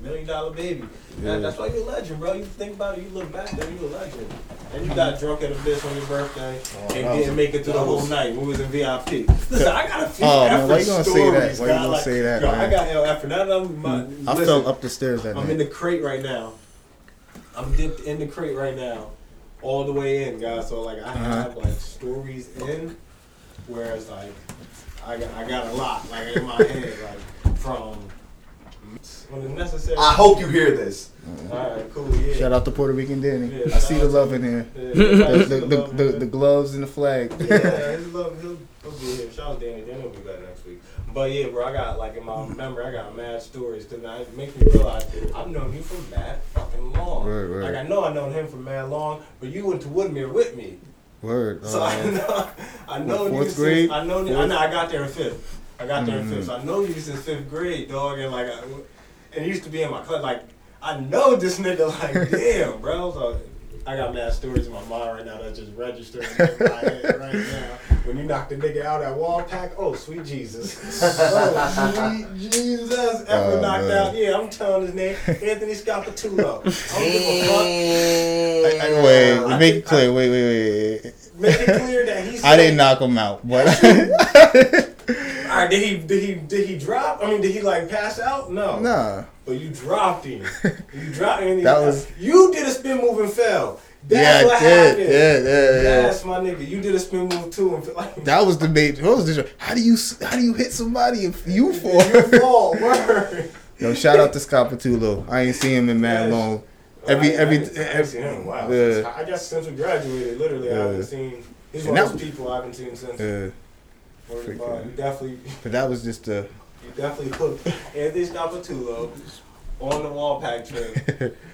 million dollar baby. Yeah. That, that's why you're a legend, bro. You think about it, you look back, then you're a legend. And you got drunk at a bitch on your birthday and didn't was- make it through the whole was- night. We was in VIP. Listen, I got a few Oh, man, why you gonna say stories. that? Why you gonna like, say that, Yo, man? I got yo effort. Now that I'm, my, I listen, fell up the stairs that I'm night in the crate right now. I'm dipped in the crate right now. all the way in, guys. So like I Uh-huh. have like stories in, whereas like I got I got a lot like in my head like from when it's necessary. I hope you hear this. All right, cool. Yeah. Shout out to Puerto Rican Danny. Yeah, I see the love in here. yeah, the, shout the, the, the in the, gloves and the flag. Yeah, his love, he'll, he'll be here. Shout out to Danny. Danny will be back next week. But yeah, bro, I got like in my memory, I got mad stories because it makes me realize I've known you for mad fucking long. Right, right. Like I know I've known him for mad long, but you went to Woodmere with me, Word. so I Uh, know I know What, you fourth since grade? I know I know I got there in fifth. I got there in Mhm. fifth, so I know you since fifth grade, dog, and like I, and he used to be in my class. Like I know this nigga, like damn, bro. So I got mad stories in my mind right now that's just registering in my head right now. When you knock the nigga out at Walpack, oh sweet Jesus, oh sweet Jesus, ever Oh, knocked man. out? Yeah, I'm telling his name, Anthony Scapatulo. I don't give a fuck. I- I- wait, I make it clear. Wait, wait, wait. Make it clear that he. I didn't knock him out, but All right, did he did he did he drop? I mean, did he like pass out? No. nah. But you dropped him. You dropped him. That was- you did a spin move and fell. That's Yeah, I what did. happened. Yeah, yeah, yeah. That's my nigga. You did a spin move too and like That was the major. What was the? How do you how do you hit somebody if you fall? you fall. Word. Yo, shout out to Scott Scapatulo. I ain't seen him in mad Yes. long. Every I, every, I, I, haven't seen him in a while. Yeah. I guess since we graduated, literally, I haven't seen. He's one of those people I haven't seen since. Yeah. Word of God. You definitely, But that was just a. you definitely hooked Anthony Scapatulo on the Walpack trip.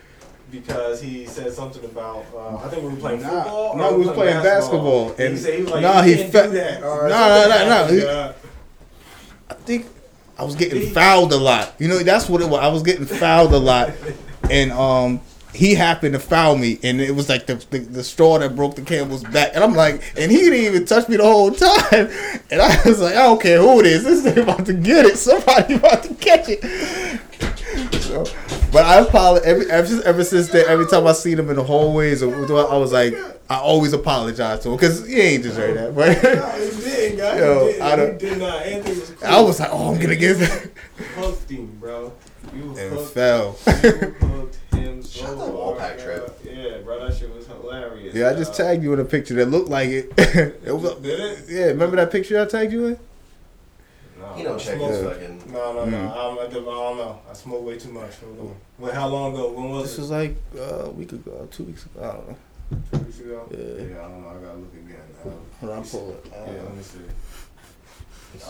Because he said something about, uh, I think we were playing Nah, football. no, or we was playing basketball, And, and- he said he was like, nah, you he can't fe- that. Or Nah, something nah, nah, nah, happened, he- uh, I think I was getting fouled a lot. You know, that's what it was. I was getting fouled a lot, and um, he happened to foul me, and it was like the, the the straw that broke the camel's back. And I'm like, and he didn't even touch me the whole time. And I was like, I don't care who it is. This nigga about to get it. Somebody about to catch it. So, but I apologize every ever, ever since then. Every time I seen him in the hallways, or I was like, I always apologize to him because he ain't deserve that. But No, he didn't, guys. Yo, he didn't. I don't- he did not. Anthony was cool. I was like, oh, I'm gonna give it. Hooked him, bro. You And hooked, fell. you hooked him so Shout out the Walpack bro. trip. Yeah, bro, that shit was hilarious. Yeah, I just tagged you in a picture that looked like it. it was, Did it? yeah, remember that picture I tagged you in? No, He don't check smoked- his fucking. No, no, no. Mm. I'm, I, don't- I don't know. I smoked way too much. Hold on. Well, how long ago? When was This it? was like uh, a week ago, two weeks ago. I don't know. Two weeks ago. Yeah. yeah. I don't know. I gotta look again. Hold on, I'll pull it. Yeah, let me see.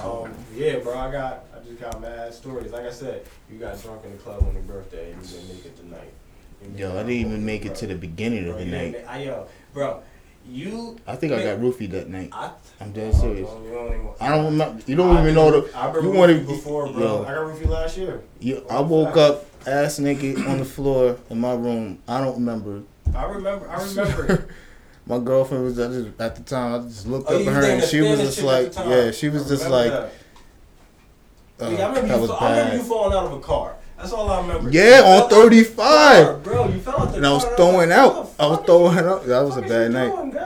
Um, yeah, bro, I got, I just got mad stories. Like I said, you got drunk in the club on your birthday and you didn't make it tonight. Yo, I didn't even make it to the beginning of the night. I, yo, bro, you. I think I got roofied that night. I, I'm dead Oh, serious. you I don't remember. You don't even know the. I've You roofie want to before, bro. I got roofie last year. you, I woke up ass naked on the floor in my room. I don't remember. I remember. I remember. My girlfriend was I just, at the time. I just looked Oh, up at her and she was just like, yeah, she was just like, uh, Yeah, I remember, you, I remember you falling out of a car. That's all I remember. Yeah, on fell out the 35. car, Bro, you fell out And I was throwing like, out. I was throwing out. That was a bad night. doing?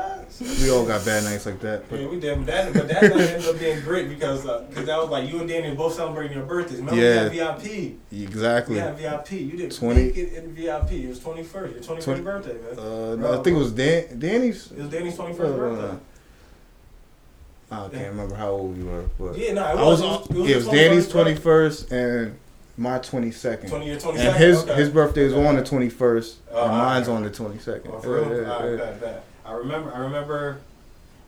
We all got bad nights like that. But Yeah, we did, but that, but that night ended up being great because uh, cause that was like you and Danny both celebrating your birthdays. Remember Yeah. we had VIP. exactly. We had VIP. You didn't 20 make it in VIP. It was 21st. Your 21st 20 birthday, man. Uh, no, I think it was Dan, Danny's. It was Danny's 21st Uh, birthday. I can't remember how old you were, but Yeah, no, it I was. was. It was, it was it was Danny's twenty first and my twenty second. 20 your 22nd? And his Okay. his birthday was on the twenty first, Oh, and mine's on the twenty second. Oh, for real? Alright, bet, bet. I remember. I remember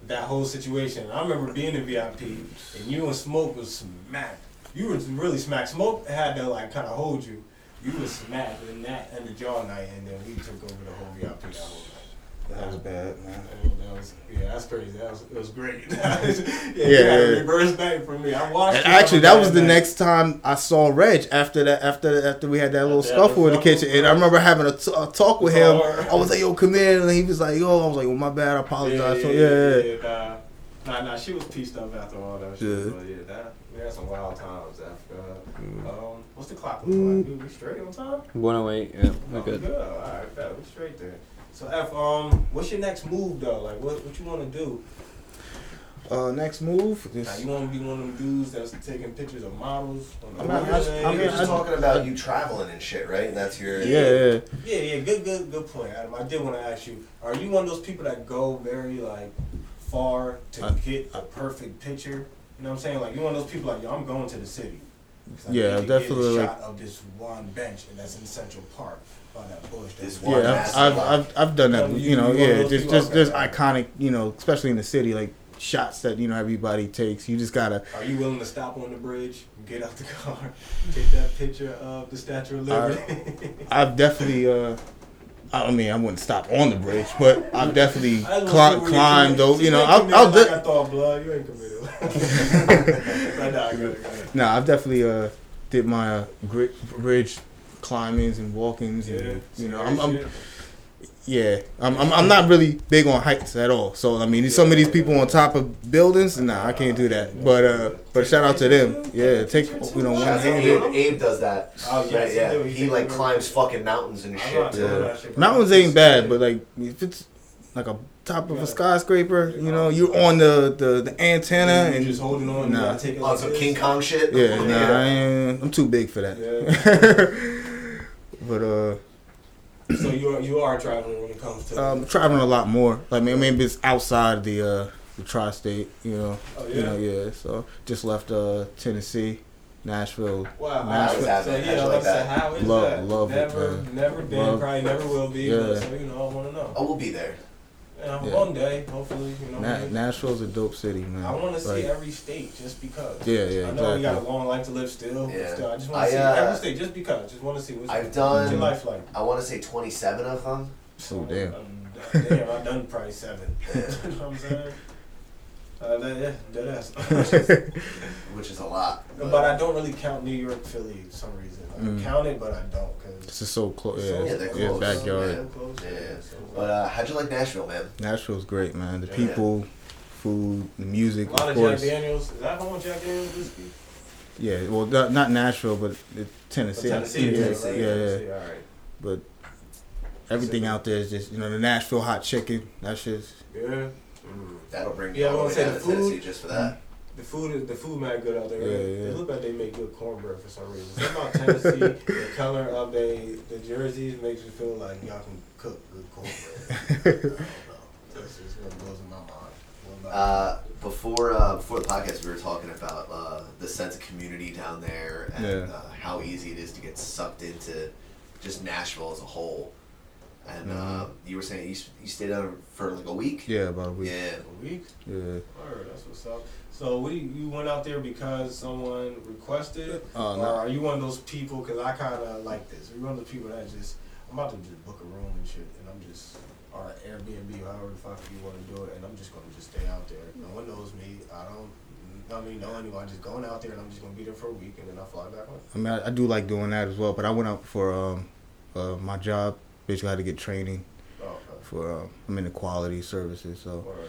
that whole situation. I remember being in VIP, and you and Smoke was smacked. You were really smacked. Smoke had to like kind of hold you. You was smacked in that and the jaw night, and then we took over the whole VIP that whole night. That was bad, man. That was, yeah, that's crazy. That was, it was great. yeah, yeah, Yeah, you had a yeah. reverse back from me. I watched. And actually, that bad was the night. next time I saw Reg after that. After after we had that little After that scuffle in the scuffle, kitchen, and I remember having a, t- a talk with him. Talk. I was like, "Yo, come in," and he was like, "Yo," I was like, "Well, my bad. I apologize." so yeah, yeah. Nah, nah, nah, she was pieced up after all that shit. Yeah. But yeah, that we had some wild times after. Mm. Um, what's the clock looking like? Dude, we straight on time? 108, yeah, we're Oh, good. Good. All right, bet. We straight there. So F, um, what's your next move though? Like, what what you want to do? Uh, next move. Now, you want to be one of them dudes that's taking pictures of models? I'm not- runway? I- I You're mean, just I- talking about you traveling and shit, right? And that's your yeah, yeah. Yeah, yeah, good, good, good point, Adam. I did want to ask you: Are you one of those people that go very like far to I- get a perfect picture? You know what I'm saying? Like you're one of those people like, yo, I'm going to the city. I Yeah, need to get definitely, a like- shot of this one bench, and that's in Central Park by that bush. This That's one Yeah, I've. I've, I've, I've done that. You you- know, you yeah, those just, people? just, there's iconic, you know, especially in the city, like shots that you know everybody takes. You just gotta. Are you willing to stop on the bridge, get out the car, take that picture of the Statue of Liberty? I've definitely. uh I mean, I wouldn't stop on the bridge, but I've definitely I just wanna see cli- where you climbed. committed. Though, you know, I'll, committed I'll like de- I thought, blood. You ain't committed. But nah, good, good. Nah, I've definitely uh, did my uh, bridge climbings and walkings. Yeah, and, you know, I'm, I'm yeah, I'm, I'm I'm not really big on heights at all. So I mean, some of these people on top of buildings, nah, I can't do that. But uh, but shout out to them. Yeah, take you know one Shout out to handed. Abe. Abe does that. Oh, yes, Right, yeah. He He like climbs fucking mountains and shit. Yeah. that shit, bro. Mountains ain't bad, but like if it's like a top of a skyscraper, you know, you're on the the, the antenna You and just holding on. Nah. gotta take it On like some this. King Kong shit. Yeah, nah, I ain't, I'm too big for that. but uh, So you are you are traveling when it comes to. um, traveling a lot more. Like, I mean, maybe it's outside the uh the tri-state. You know, Oh, you yeah? know, yeah. So just left uh Tennessee, Nashville. Wow, Nashville. that, so man? yeah, How'd you like like I said, that? how is Love- that? love it, never, man. never been, Love- probably never will be. Yeah. But, so you know, I want to know. I will be there. Yeah, Yeah. one day, hopefully, you know. Na- maybe. Nashville's a dope city, man. I want to see Like, every state just because. Yeah, yeah, I know we got a long life to live still. but Yeah. still I just want to see uh, every state just because. Just want to see what's, I've what's done. your life like. I want to say 27 of them. Oh damn. Um, damn, I've done probably seven. you know what I'm saying? Uh, that, yeah, dead ass. which is a lot. but I don't really count New York, Philly for some reason. I Mm. count it, but I don't because It's just so close. So- Yeah, Yeah, they're yeah, backyard. Yeah. close. Yeah. So, But uh, how'd you like Nashville, man? Nashville's great, man. The Yeah. people, food, the music, a lot of of course. Jack Daniels. Is that home with Jack Daniels whiskey? Yeah, well, not, not Nashville, but Tennessee. Oh, Tennessee, yeah, Tennessee, yeah, yeah. Tennessee, All right. But everything out there is just you know the Nashville hot chicken. That shit's Yeah. Mm. That'll bring me Yeah, I all the wanna way say down the to Tennessee food- just for that. The food is the food mad good out there. Yeah, right? yeah. It look like they make good cornbread for some reason. Something about Tennessee, the color of they the jerseys makes me feel like y'all can cook good cornbread. I don't know. That's just what blows in my mind. Uh, before uh, before the podcast, we were talking about uh, the sense of community down there and Yeah. uh, how easy it is to get sucked into just Nashville as a whole. And Mhm. uh, you were saying you, s- you stayed down for like a week. yeah, about a week. Yeah. a week? Yeah. Word, that's what's up. So, what you, you went out there because someone requested, Oh, or no. are you one of those people? Because I kind of like this. Are you one of those people that just I'm about to just book a room and shit, and I'm just or Airbnb, or however the fuck you want to do it, and I'm just gonna just stay out there. No one knows me. I don't. I mean, know anyone. Just going out there, and I'm just gonna be there for a week, and then I fly back home. I mean, I, I do like doing that as well. But I went out for um, uh, my job. Basically, I had to get training Oh, okay. for. Uh, I'm in the quality services, so. Word, word.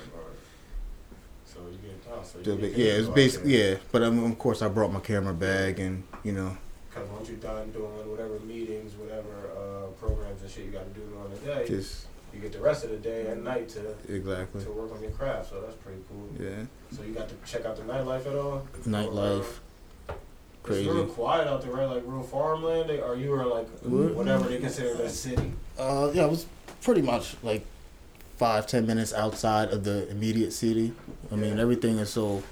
So you get oh, so you Still get big- yeah, it's basically yeah. But um, of course, I brought my camera bag and you know Because once you're done doing whatever meetings, whatever uh, programs and shit you got to do during the day, just you get the rest of the day and night to exactly to work on your craft. So that's pretty cool. yeah. So you got to check out the nightlife at all? Nightlife, crazy. It's real quiet out there, right? Like real farmland. They, or you were like We're- whatever they consider that city. Uh, yeah, it was pretty much like five, ten minutes outside of the immediate city. I mean, everything is so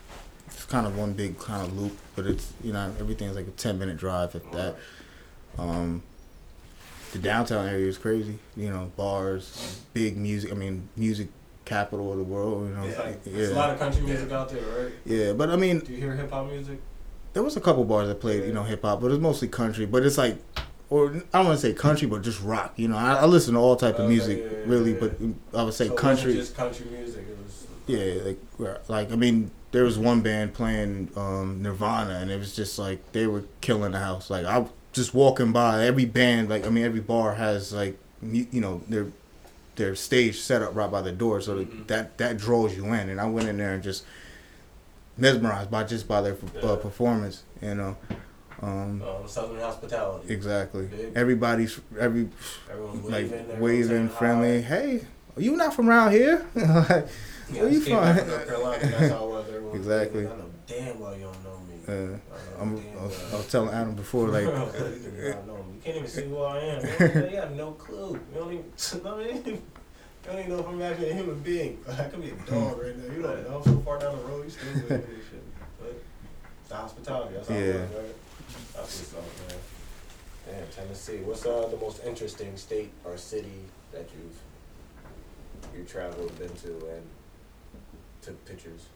it's kind of one big kind of loop, but it's you know everything's like a ten minute drive if that. Um, the downtown area is crazy. You know, bars, big music. I mean, music capital of the world. You know, It's like yeah, there's a lot of country music out there, right? yeah. But I mean, Do you hear hip hop music? There was a couple bars that played, you know, hip hop, but it's mostly country. But it's like, or I don't want to say country, but just rock. You know, I, I listen to all type of music, yeah, yeah, really. yeah. But I would say so country. just country music. It was Yeah, like like I mean, there was one band playing um, Nirvana, and it was just like they were killing the house. Like I was just walking by every band, like I mean, every bar has like you know their their stage set up right by the door, so Mhm. that that draws you in. And I went in there and just mesmerized by just by their uh, performance, you know. Um, um, Southern hospitality. exactly. Big. Everybody's every Everyone's like waving, waving, friendly. hi. Hey, are you not from around here? like, Yeah, where you just came back from? Carolina. That's how it was doing Exactly. I know damn well you don't know me. Uh, I know I'm, I, was, well. I was telling Adam before, like, you know. You can't even see who I am. You, don't- you have no clue. You don't even. I mean, you don't even know if I'm actually a human being. I could be a dog right now. You don't know. I'm so far down the road. You still with me and shit. But it's the hospitality. That's how it Yeah. works, right? That's what's up, man. Damn, Tennessee. What's uh, the most interesting state or city that you've you traveled, been to, and took pictures?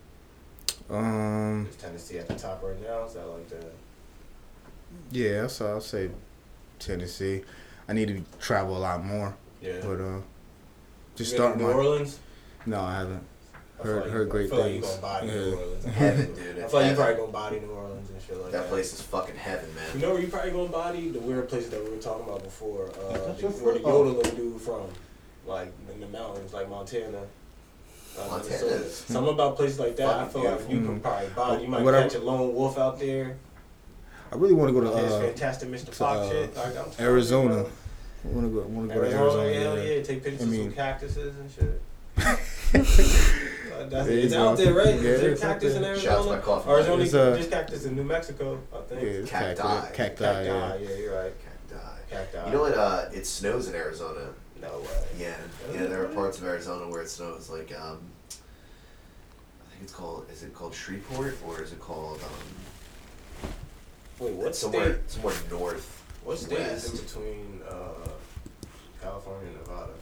um, Is Tennessee at the top right now? Is that like the yeah, so I'll say Tennessee. I need to travel a lot more, yeah? but uh, just You been start to my. New Orleans. No, I haven't. I Heard, like heard you- great I feel things. Like you gonna body yeah. New Orleans. Heaven, dude. I It's feel like you heaven. probably gonna body New Orleans and shit like that. That place is fucking heaven, man. You know where you probably gonna body the weird places that we were talking about before. Uh, the, where the yodeling dude from, like in the mountains, like Montana. Uh, Montana's Minnesota. Something about places like that. I fucking feel like you beautiful. could probably body. You might Whatever. catch a lone wolf out there. I really want to go to There's uh, fantastic Mr. to, Fox uh, shit. Like, I'm telling you, Arizona. bro. I want to go. want to go Arizona, to Arizona. hell yeah. yeah. Take pictures I of mean- some cactuses and shit. That's, There it's out there, right? Yeah, is there it's out cactus in there. Arizona? Shouts my coffee. Or is there only It's, uh, just cactus in New Mexico? I Yeah, think. it's Cacti. cacti. Cacti. Cacti, Yeah. yeah, you're right. Cacti. Cacti. You know what? Uh, it snows in Arizona. No way. Yeah, yeah. There are parts of Arizona where it snows. Like, um, I think it's called. Is it called Shreveport or is it called? Um, Wait, what somewhere state? somewhere north. What state is in between uh, California and Nevada?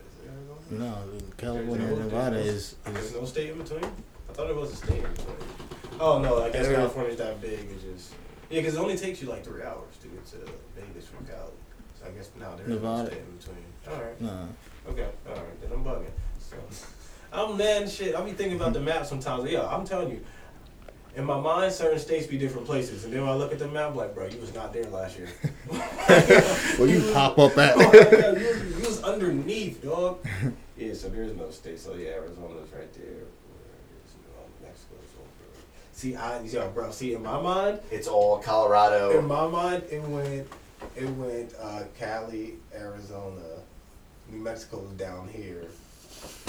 Is it Arizona? No, California and Nevada there's no- is, There's is no state in between. I thought it was a state in between. Oh no, I guess There- California's that big. It just yeah, because it only takes you like three hours to get to Vegas from Cali. So I guess no, there's no Nevada. state in between. All right. nah. Okay, all right, then I'm bugging. So, I'm mad and shit. I be thinking about the map sometimes. Yeah, I'm telling you, in my mind, certain states be different places, and then when I look at the map, like, bro, you was not there last year. Well, you pop up at. Oh you, was, you was underneath, dog. Yeah, so there's no state. So yeah, Arizona's right there. Where is um, Mexico's over. See, I yo, bro. See, in my mind, It's all Colorado. in my mind, it went, it went uh, Cali, Arizona, New Mexico's down here.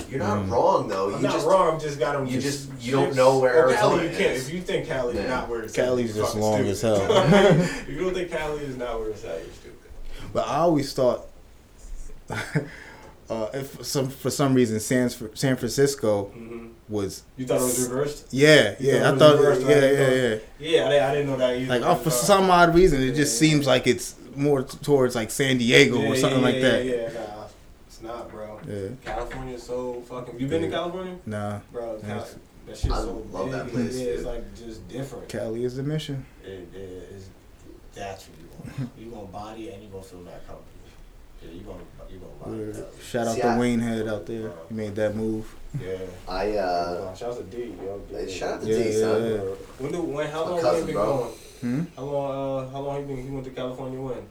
You're not Mm. wrong though. I'm you not just wrong. I'm just got them. you just- you don't know where well, Cali, Arizona you can't. is. If you think Cali is Yeah. not where it's Cali's at, you're just fucking long as hell. if you don't think Cali is not where it's at, you're stupid. But I always thought, uh, if for some for some reason San San Francisco hmm was You thought it was reversed? yeah You yeah I thought reversed, yeah right? yeah yeah Yeah, I, didn't- I didn't know that either. like oh, for Uh, some odd reason it just Yeah. seems like it's more t- towards like San Diego yeah, or something yeah, like yeah, that. Yeah, yeah, nah, it's not, bro. Yeah. California is so fucking. You been to California, Nah, bro? Yeah. Cal- that shit's I so love big. that place, Yeah, it's like just different. Cali is the mission. It, it is that's what you want. you gonna body it and you gonna feel that company. Yeah, you gonna you gonna body Word. it. Shout out See, to I- Wayne Head out there. He made that move. Yeah. I uh, Shout out to D, yo. Hey, shout out to Yeah, D, yeah, son. yeah. When do when how My long cousin, he been bro. going? Hmm? How long uh how long he been he went to California when?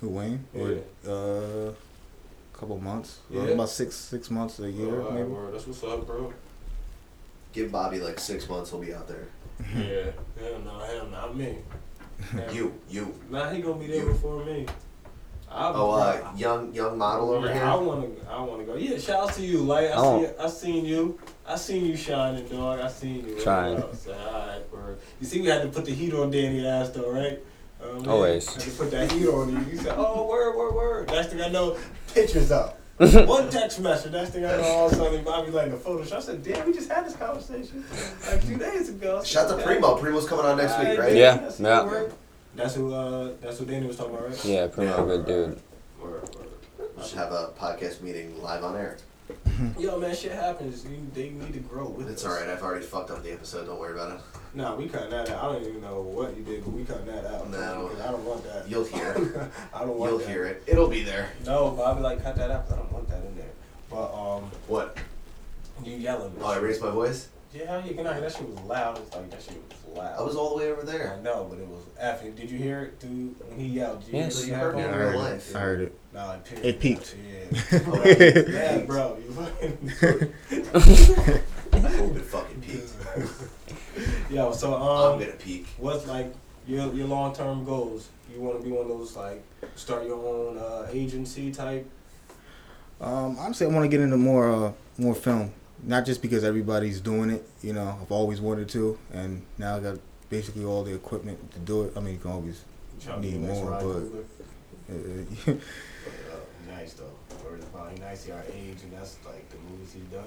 Who Wayne? Yeah. Or, uh, couple months. Yeah. About six six months a year Alright, maybe. word. That's what's up, bro. Give Bobby like six months. He'll be out there. yeah. Hell no, hell not me. Hell You, you. Nah, he gonna be there You. before me. I, Oh, uh, young young model over yeah, here. I wanna, I wanna go. Yeah, shout out to you. Like I Oh. see, I seen you. I seen you shining, dog. I seen you. Shine. Alright, word. You see, we had to put the heat on Danny ass though, right? Um, man, Always. Had to put that heat on you. You said, "Oh, word, word, word." Next thing I know, pictures up. One text message. Next thing I know, all of a sudden, Bobby like a Photoshop. I said, "Damn, we just had this conversation like two days ago." Said, Shout out to "Okay." Primo. Primo's coming on next week, right? Yeah, That's yeah. good. That's who. Uh, that's who Danny was talking about, right? Yeah, Primo, Yeah. good dude. Word, word. We should have a podcast meeting live on air. Yo, man, shit happens. You, they need to grow with It's us. alright. I've already fucked up the episode. Don't worry about it. Nah, we cut that out. I don't even know what you did, but we cut that out. No. Because I don't want that. You'll hear it. I don't want that. You'll that. hear it. It'll be there. No, but i Bobby, like cut that out. I don't want that in there. But um, What? you yelling. Oh, I raised my voice. Yeah, you yeah, good night. That shit was loud. It's like that shit was loud. I was all the way over I there. know, but it was effing. Did you hear it, dude? When he yelled, did you Yes. hear You the heard me Yeah, in I real heard life. it. I heard it. No, it peaked. It peaked. Yeah. Oh, yeah. yeah, bro. You fucking. I'm gonna fucking peak. Yo, so I'm um, gonna peak. what's like your your long term goals? You want to be one of those like start your own uh, agency type? Um, honestly, I want to get into more uh, more film, not just because everybody's doing it. You know, I've always wanted to, and now I got basically all the equipment to do it. I mean, you can always Trying need more, Ryan but uh, Uh, nice though. Or probably nice to our age, and that's like the movies he's done.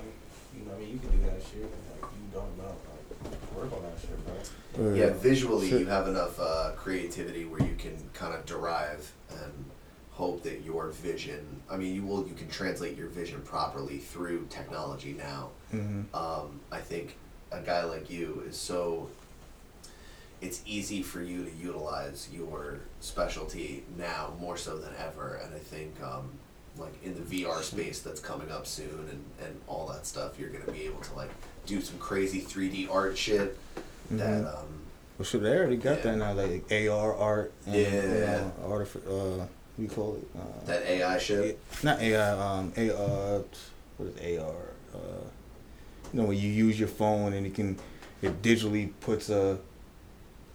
You know, what I mean, you can do that shit. Like you don't know. Like work on that shit, bro. Yeah, visually Shit. you have enough uh, creativity where you can kind of derive and hope that your vision. I mean, you will you can translate your vision properly through technology now. Mhm. Um, I think a guy like you is so. It's easy for you to utilize your specialty now more so than ever, and I think um, like in the VR space that's coming up soon and, and all that stuff, you're gonna be able to like do some crazy 3D art shit that Mhm. um, well, shit, they already got that now, like AR art. And, Yeah. Know, artif- uh, what do you call it? Uh, that AI shit. not AI. Um, A uh, what is AR? Uh, you know when you use your phone and it can, it digitally puts a.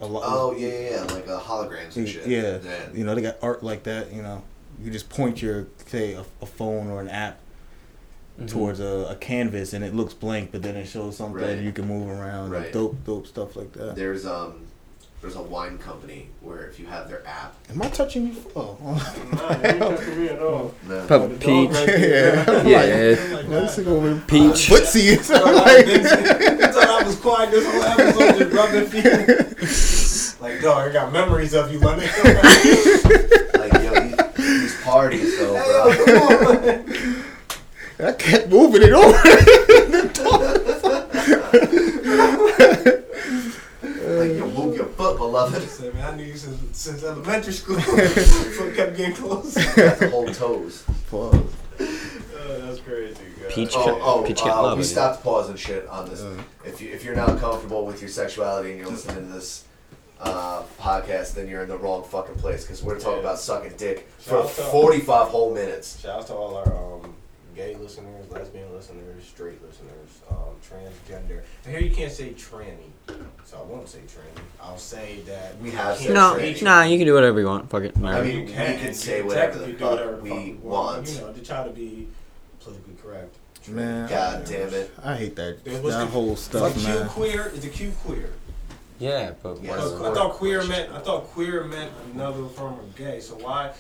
A lot. Oh yeah, yeah, yeah, like uh, holograms and shit. Yeah. yeah. You know they got art like that. You know, you just point your say a, a phone or an app Mm-hmm. towards a, a canvas and it looks blank, but then it shows something Right. you can move around. like Dope, dope stuff like that. There's um, there's a wine company where if you have their app, Am I touching you? Oh, Nah, you ain't touching me at all. no, Pub- Peach. right there. yeah. Yeah. Like Let's that. go with Peach. Footsie. Like, you thought I was quiet this whole episode, just rubbing feet. Like, dog, I got memories of you, London. like yo, these, these parties though, Hey, bro. Yo, come on. I kept moving it over. Like yo, move your foot, beloved. Say, man, I knew you since, since elementary school. Before it kept getting close. Got the whole toes. Pause. Oh, that's crazy. God. Peach. Oh, oh, Peach uh, love we stopped pausing shit on this. Uh. If you if you're not comfortable with your sexuality and you're listening to this uh, podcast, then you're in the wrong fucking place because we're talking Yeah. about sucking dick Shout for out to- 45 whole minutes. Shout out to all our um, gay listeners, lesbian listeners, straight listeners, um, transgender. And here you can't say tranny, so I won't say tranny. I'll say that We have said No, tranny. nah, you can do whatever you want. Fuck it. I mean, you we can, can say whatever the technically do fuck whatever the we fuck you want. You know, to try to be politically correct. Man, God damn it. I hate that There was that the- whole stuff, Q man. queer is the Q queer. Yeah, but Yeah. whatever. I thought queer meant I thought queer meant another form of gay. So why?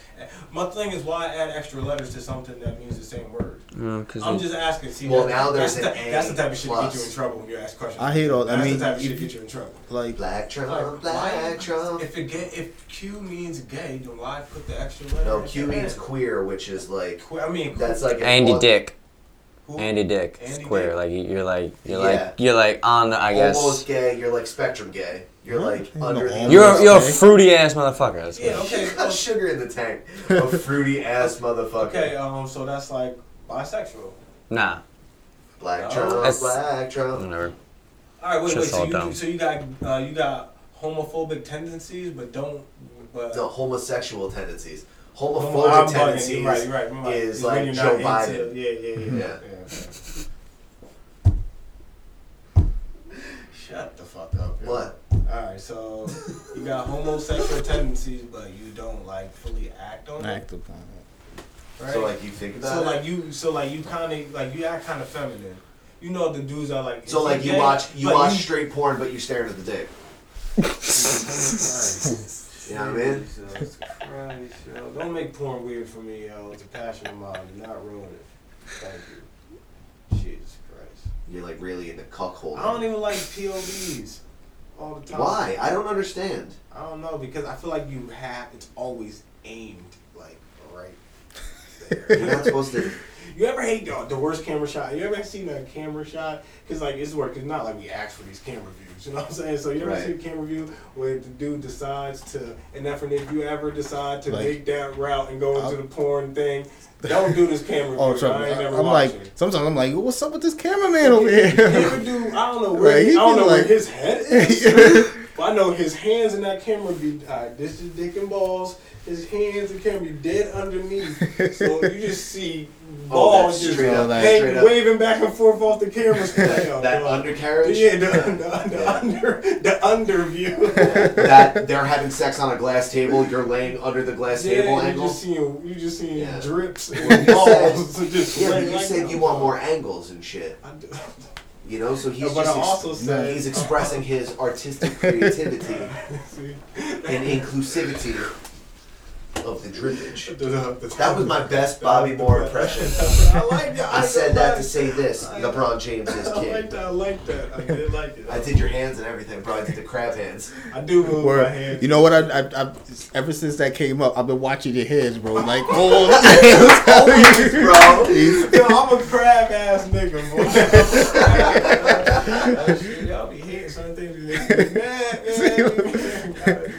My thing is why add extra letters to something that means the same word? No, 'cause I'm just asking. See, Well, that- now there's that's, an the, that's the type of shit that get you in trouble when you ask questions. I hate all- I That's mean, the type of shit if that get you in trouble. Like, Black Trump, Like, Black why- Trump. If it gay, if Q means gay, then why put the extra letter? No, Q means queer, which is like Queer- I mean, that's like Andy au- Dick. Who- Andy Dick. It's Andy queer. Dick. Like you're like you're Yeah. like you're like on the I guess. almost gay. You're like spectrum gay. You're Huh? like under the almost. You're you're a fruity ass motherfucker. That's Yeah, okay. You got sugar in the tank. A fruity ass motherfucker. Okay, um, so that's like bisexual. Nah, Black No. Trump, That's- Black Trump. whatever. All right, wait, wait. Shit's So you, dumb. so you got uh, you got homophobic tendencies, but don't. But No, homosexual tendencies. Homophobic I'm tendencies right, right. Right. is like you're Joe Biden. into- Yeah, yeah, yeah. Yeah. yeah, okay. Shut the fuck up. yo. What? All right, so you got homosexual tendencies, but you don't like fully act on it. act upon it. Right? So like you think about so it. like you, so like you kind of like you act kind of feminine. You know the dudes are like. so is like you gay? watch you But watch straight porn, but you're staring at the dick. Christ. You know what I mean? Jesus Christ, yo. Don't make porn weird for me, yo. It's a passion of mine. Do not ruin it. Thank you. Jesus Christ. You're like really into cuckolding. I don't even like POVs all the time. Why? I don't understand. I don't know because I feel like you have it's always aimed like right there. You're not supposed to. You ever hate the, the worst camera shot? You ever seen a camera shot? Because like it's work. It's not like we asked for these camera views. You know what I'm saying? So you ever Right. see a camera view where the dude decides to, and if you ever decide to Like- make that route and go into the porn thing, don't do this camera Oh, trust I me. ain't never I'm watching. like, sometimes I'm like, what's up with this cameraman over here? do? I don't know where. Right, he I don't know where like- his head is. but I know his hands in that camera be. Uh, this is dick and balls. his hands can be dead underneath. so you just see Oh, oh, balls that's just straight up, straight up. waving back and forth off the camera. screen. that undercarriage. Yeah, the, the, the under the underview. that they're having sex on a glass table. You're laying under the glass yeah, table you angle. just seeing you just seeing Yeah. drips and balls. said, just yeah, but you like said you want more angles and shit. You know, so he's But just ex- said- he's expressing his artistic creativity and inclusivity of the drippage. The- the- That was my best Bobby Moore impression. I like that. I said that to say this: LeBron James is I like king. that. I like that. I did like it. I did your hands and everything, bro. I did the crab hands. I do move Word. my hands. You know what? I, I, I ever since that came up, I've been watching your hands, bro. Like all the bro. Yo, I'm a crab ass nigga, boy. That Y'all be hitting some things. you think, Man, man,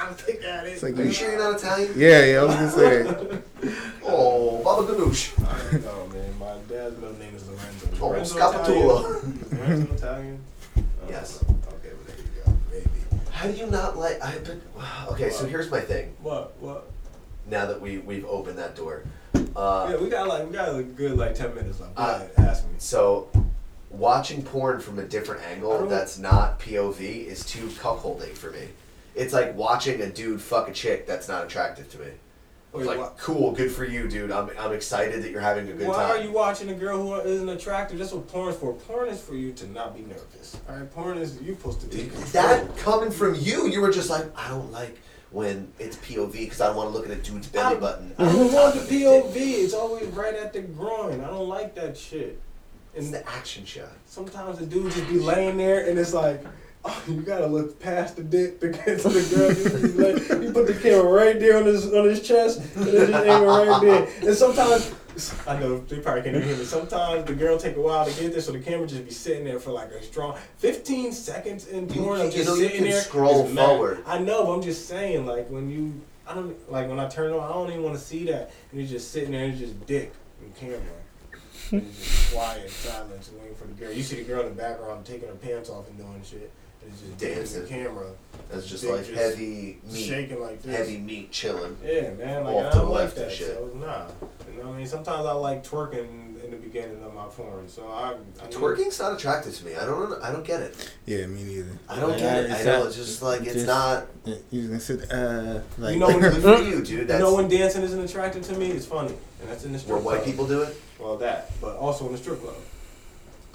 I'm thick at it. It's like Are you sure you're not Italian? Yeah, yeah. I was gonna say that. Oh, Baba Ganoush. I don't know, man. My dad's middle name is Lorenzo. Oh, Lorenzo Scapatula. Italian? Lorenzo Italian? Yes. Okay, well, there you go. Maybe. How do you not like? I but okay. So here's my thing. What? What? Now that we we've opened that door, uh, Yeah, we got like we got a good like ten minutes left. Go Uh, ahead, ask me. so watching porn from a different angle that's not POV is too cuckolding for me. It's like watching a dude fuck a chick that's not attractive to me. Wait, like, cool, good for you, dude. I'm, I'm excited that you're having a good time. Why time. are you watching a girl who isn't attractive? That's what porn is for. Porn is for you to not be nervous. All right, porn is you're supposed to be that coming from you, you were just like, I don't like when it's POV because I don't want to look at a dude's belly button. I don't want the POV. It's always right at the groin. I don't like that shit. It's And the action shot. sometimes the dude just be laying there and it's like, oh, you gotta look past the dick to get to the girl. You, put the camera right there on his on his chest and then just aim it right there. And sometimes. I know they probably can't even hear me. Sometimes the girl take a while to get there, so the camera just be sitting there for like a strong 15 seconds in porn. I'm just sitting there. scroll it's forward. I know, but I'm just saying, like when you, I don't like when I turn on. I don't even want to see that. And you're just sitting there, and it's just dick and camera. And just quiet, silence, and waiting for the girl. You see the girl in the background taking her pants off and doing shit. And it's just dancing Dancing. the camera. That's just Dick like just heavy meat, shaking like this. heavy meat chilling. Yeah, man. Like Off I to the don't like left and that. shit. So nah. You know what I mean? Sometimes I like twerking in the beginning of my porn. So I, I need- Twerking's not attractive to me. I don't. I don't get it. Yeah, me neither. I don't Like, get it. I it's know. not- It's just like it's just- not. You can sit. Uh, like You know when Good for you, dude. You know when dancing isn't attractive to me? It's funny, and that's in the strip where white club. people do it. Well, that, but also in the strip club.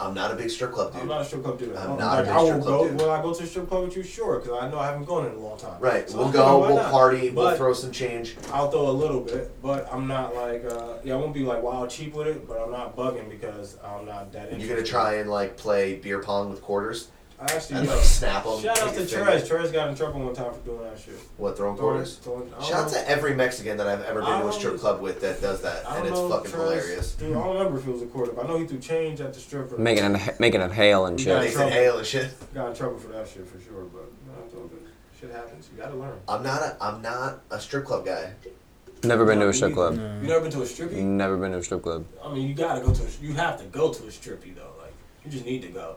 I'm not a big strip club dude. I'm not a strip club dude. I'm not a like, big I strip club go. dude. Will I go to a strip club with you? Sure, because I know I haven't gone in a long time. Right. So, we'll go. We'll not? party. We'll throw some change. I'll throw a little bit, but I'm not like uh, yeah, I won't be like wild cheap with it, but I'm not bugging because I'm not that. You're gonna try and like play beer pong with quarters I actually and yo, like snap them. Shout out to Trez. Trez got in trouble one time for doing that shit. What throwing Throwing- quarters? throwing- I Shout out to every Mexican that I've ever been to a strip club with that does that, I and don't it's know, fucking Trez, hilarious. Dude, I don't remember if it was a quarter, but I know he threw change at the stripper. Making an making it hail and shit. got in Makes trouble. hail and shit. Got in trouble for that shit for sure, but no, all good. Shit happens. You gotta learn. I'm not a. I'm not a strip club guy. Never been to a strip you- club. You never been to a strippy? Never been to a strip club. I mean, you gotta go to. A, you have to go to a strippy though. Like, you just need to go.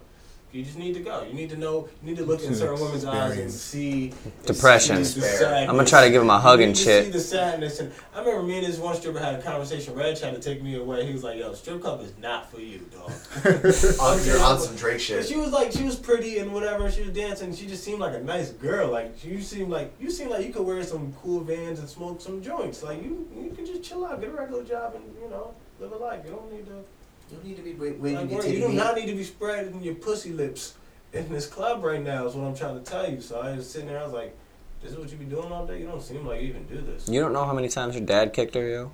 You just need to go. You need to know. You need to look in It's an certain women's eyes and see Depression. see the I'm gonna try to give him a hug You and need to shit. See the sadness, and I remember me and this one stripper had a conversation. Red tried to take me away. He was like, "Yo, strip club is not for you, dog." On, you're on some Drake And shit. She was like, she was pretty and whatever. She was dancing. She just seemed like a nice girl. Like you seem like you seem like you could wear some cool Vans and smoke some joints. Like you, you can just chill out, get a regular job, and you know live a life. You don't need to. You don't need to be wait, waiting Like, to worry- take you do me. not need to be spreading your pussy lips in this club right now. Is what I'm trying to tell you. So I was sitting there. I was like, "This is what you be doing all day. You don't seem like you even do this." You don't know how many times your dad kicked her, yo.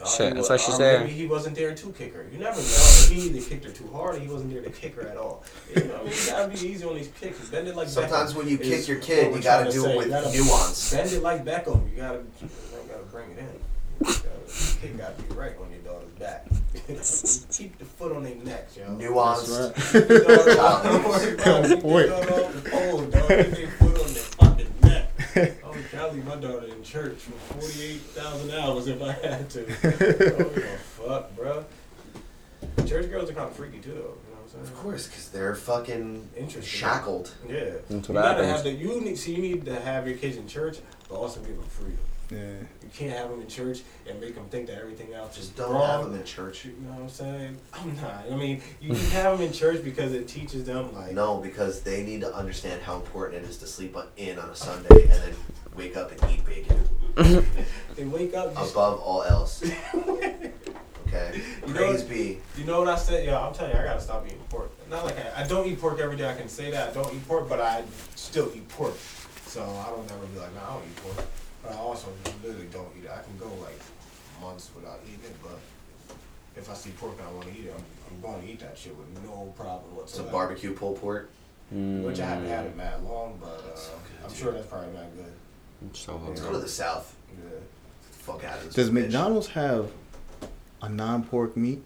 Uh, Shit, he that's why she's or there. Maybe he wasn't there to kick her. You never know. Maybe he either kicked her too hard or he wasn't there to kick her at all. You know, what I mean, you gotta be easy on these kicks. Bend it like Sometimes Beckham when you kick your kid, you gotta trying to do it with gotta nuance. Bend it like Beckham. You gotta, you gotta bring it in. You gotta, the kick gotta be right on your daughter's back. Keep the foot on their necks, yo. Nuanced. Keep the daughter- Child Don't worry about it. Keep the Point. off the pole, dog. Keep their foot on their fucking neck. I would Cali my daughter in church for 48,000 hours if I had to. I don't give a fuck, bro. Church girls are kind of freaky too, though. You know what I'm saying? Of course, because they're fucking Interesting. shackled. Yeah. That's you what gotta happens. have the you need see you need to have your kids in church, but also give them freedom. Yeah. You can't have them in church and make them think that everything else Just is don't wrong. have them in church. You know what I'm saying? I'm not. I mean, you can have them in church because it teaches them like. No, because they need to understand how important it is to sleep on- in on a Sunday and then wake up and eat bacon. They wake up. Just, Above all else. Okay? You know Praise what- be. You know what I said? Yeah, I'm telling you, I gotta stop eating pork. Not like I, I don't eat pork every day. I can say that I don't eat pork, but I still eat pork. So I don't never be like, no, I don't eat pork. But I also literally don't eat it. I can go like months without eating it, but if I see pork and I want to eat it, I'm, I'm going to eat that shit with no problem Some whatsoever. barbecue pulled pork. Which I haven't had it mad long, but uh, I'm sure that's probably not good. So Let's go to the south. Yeah. Fuck out of this. Does bitch. McDonald's have a non-pork meat?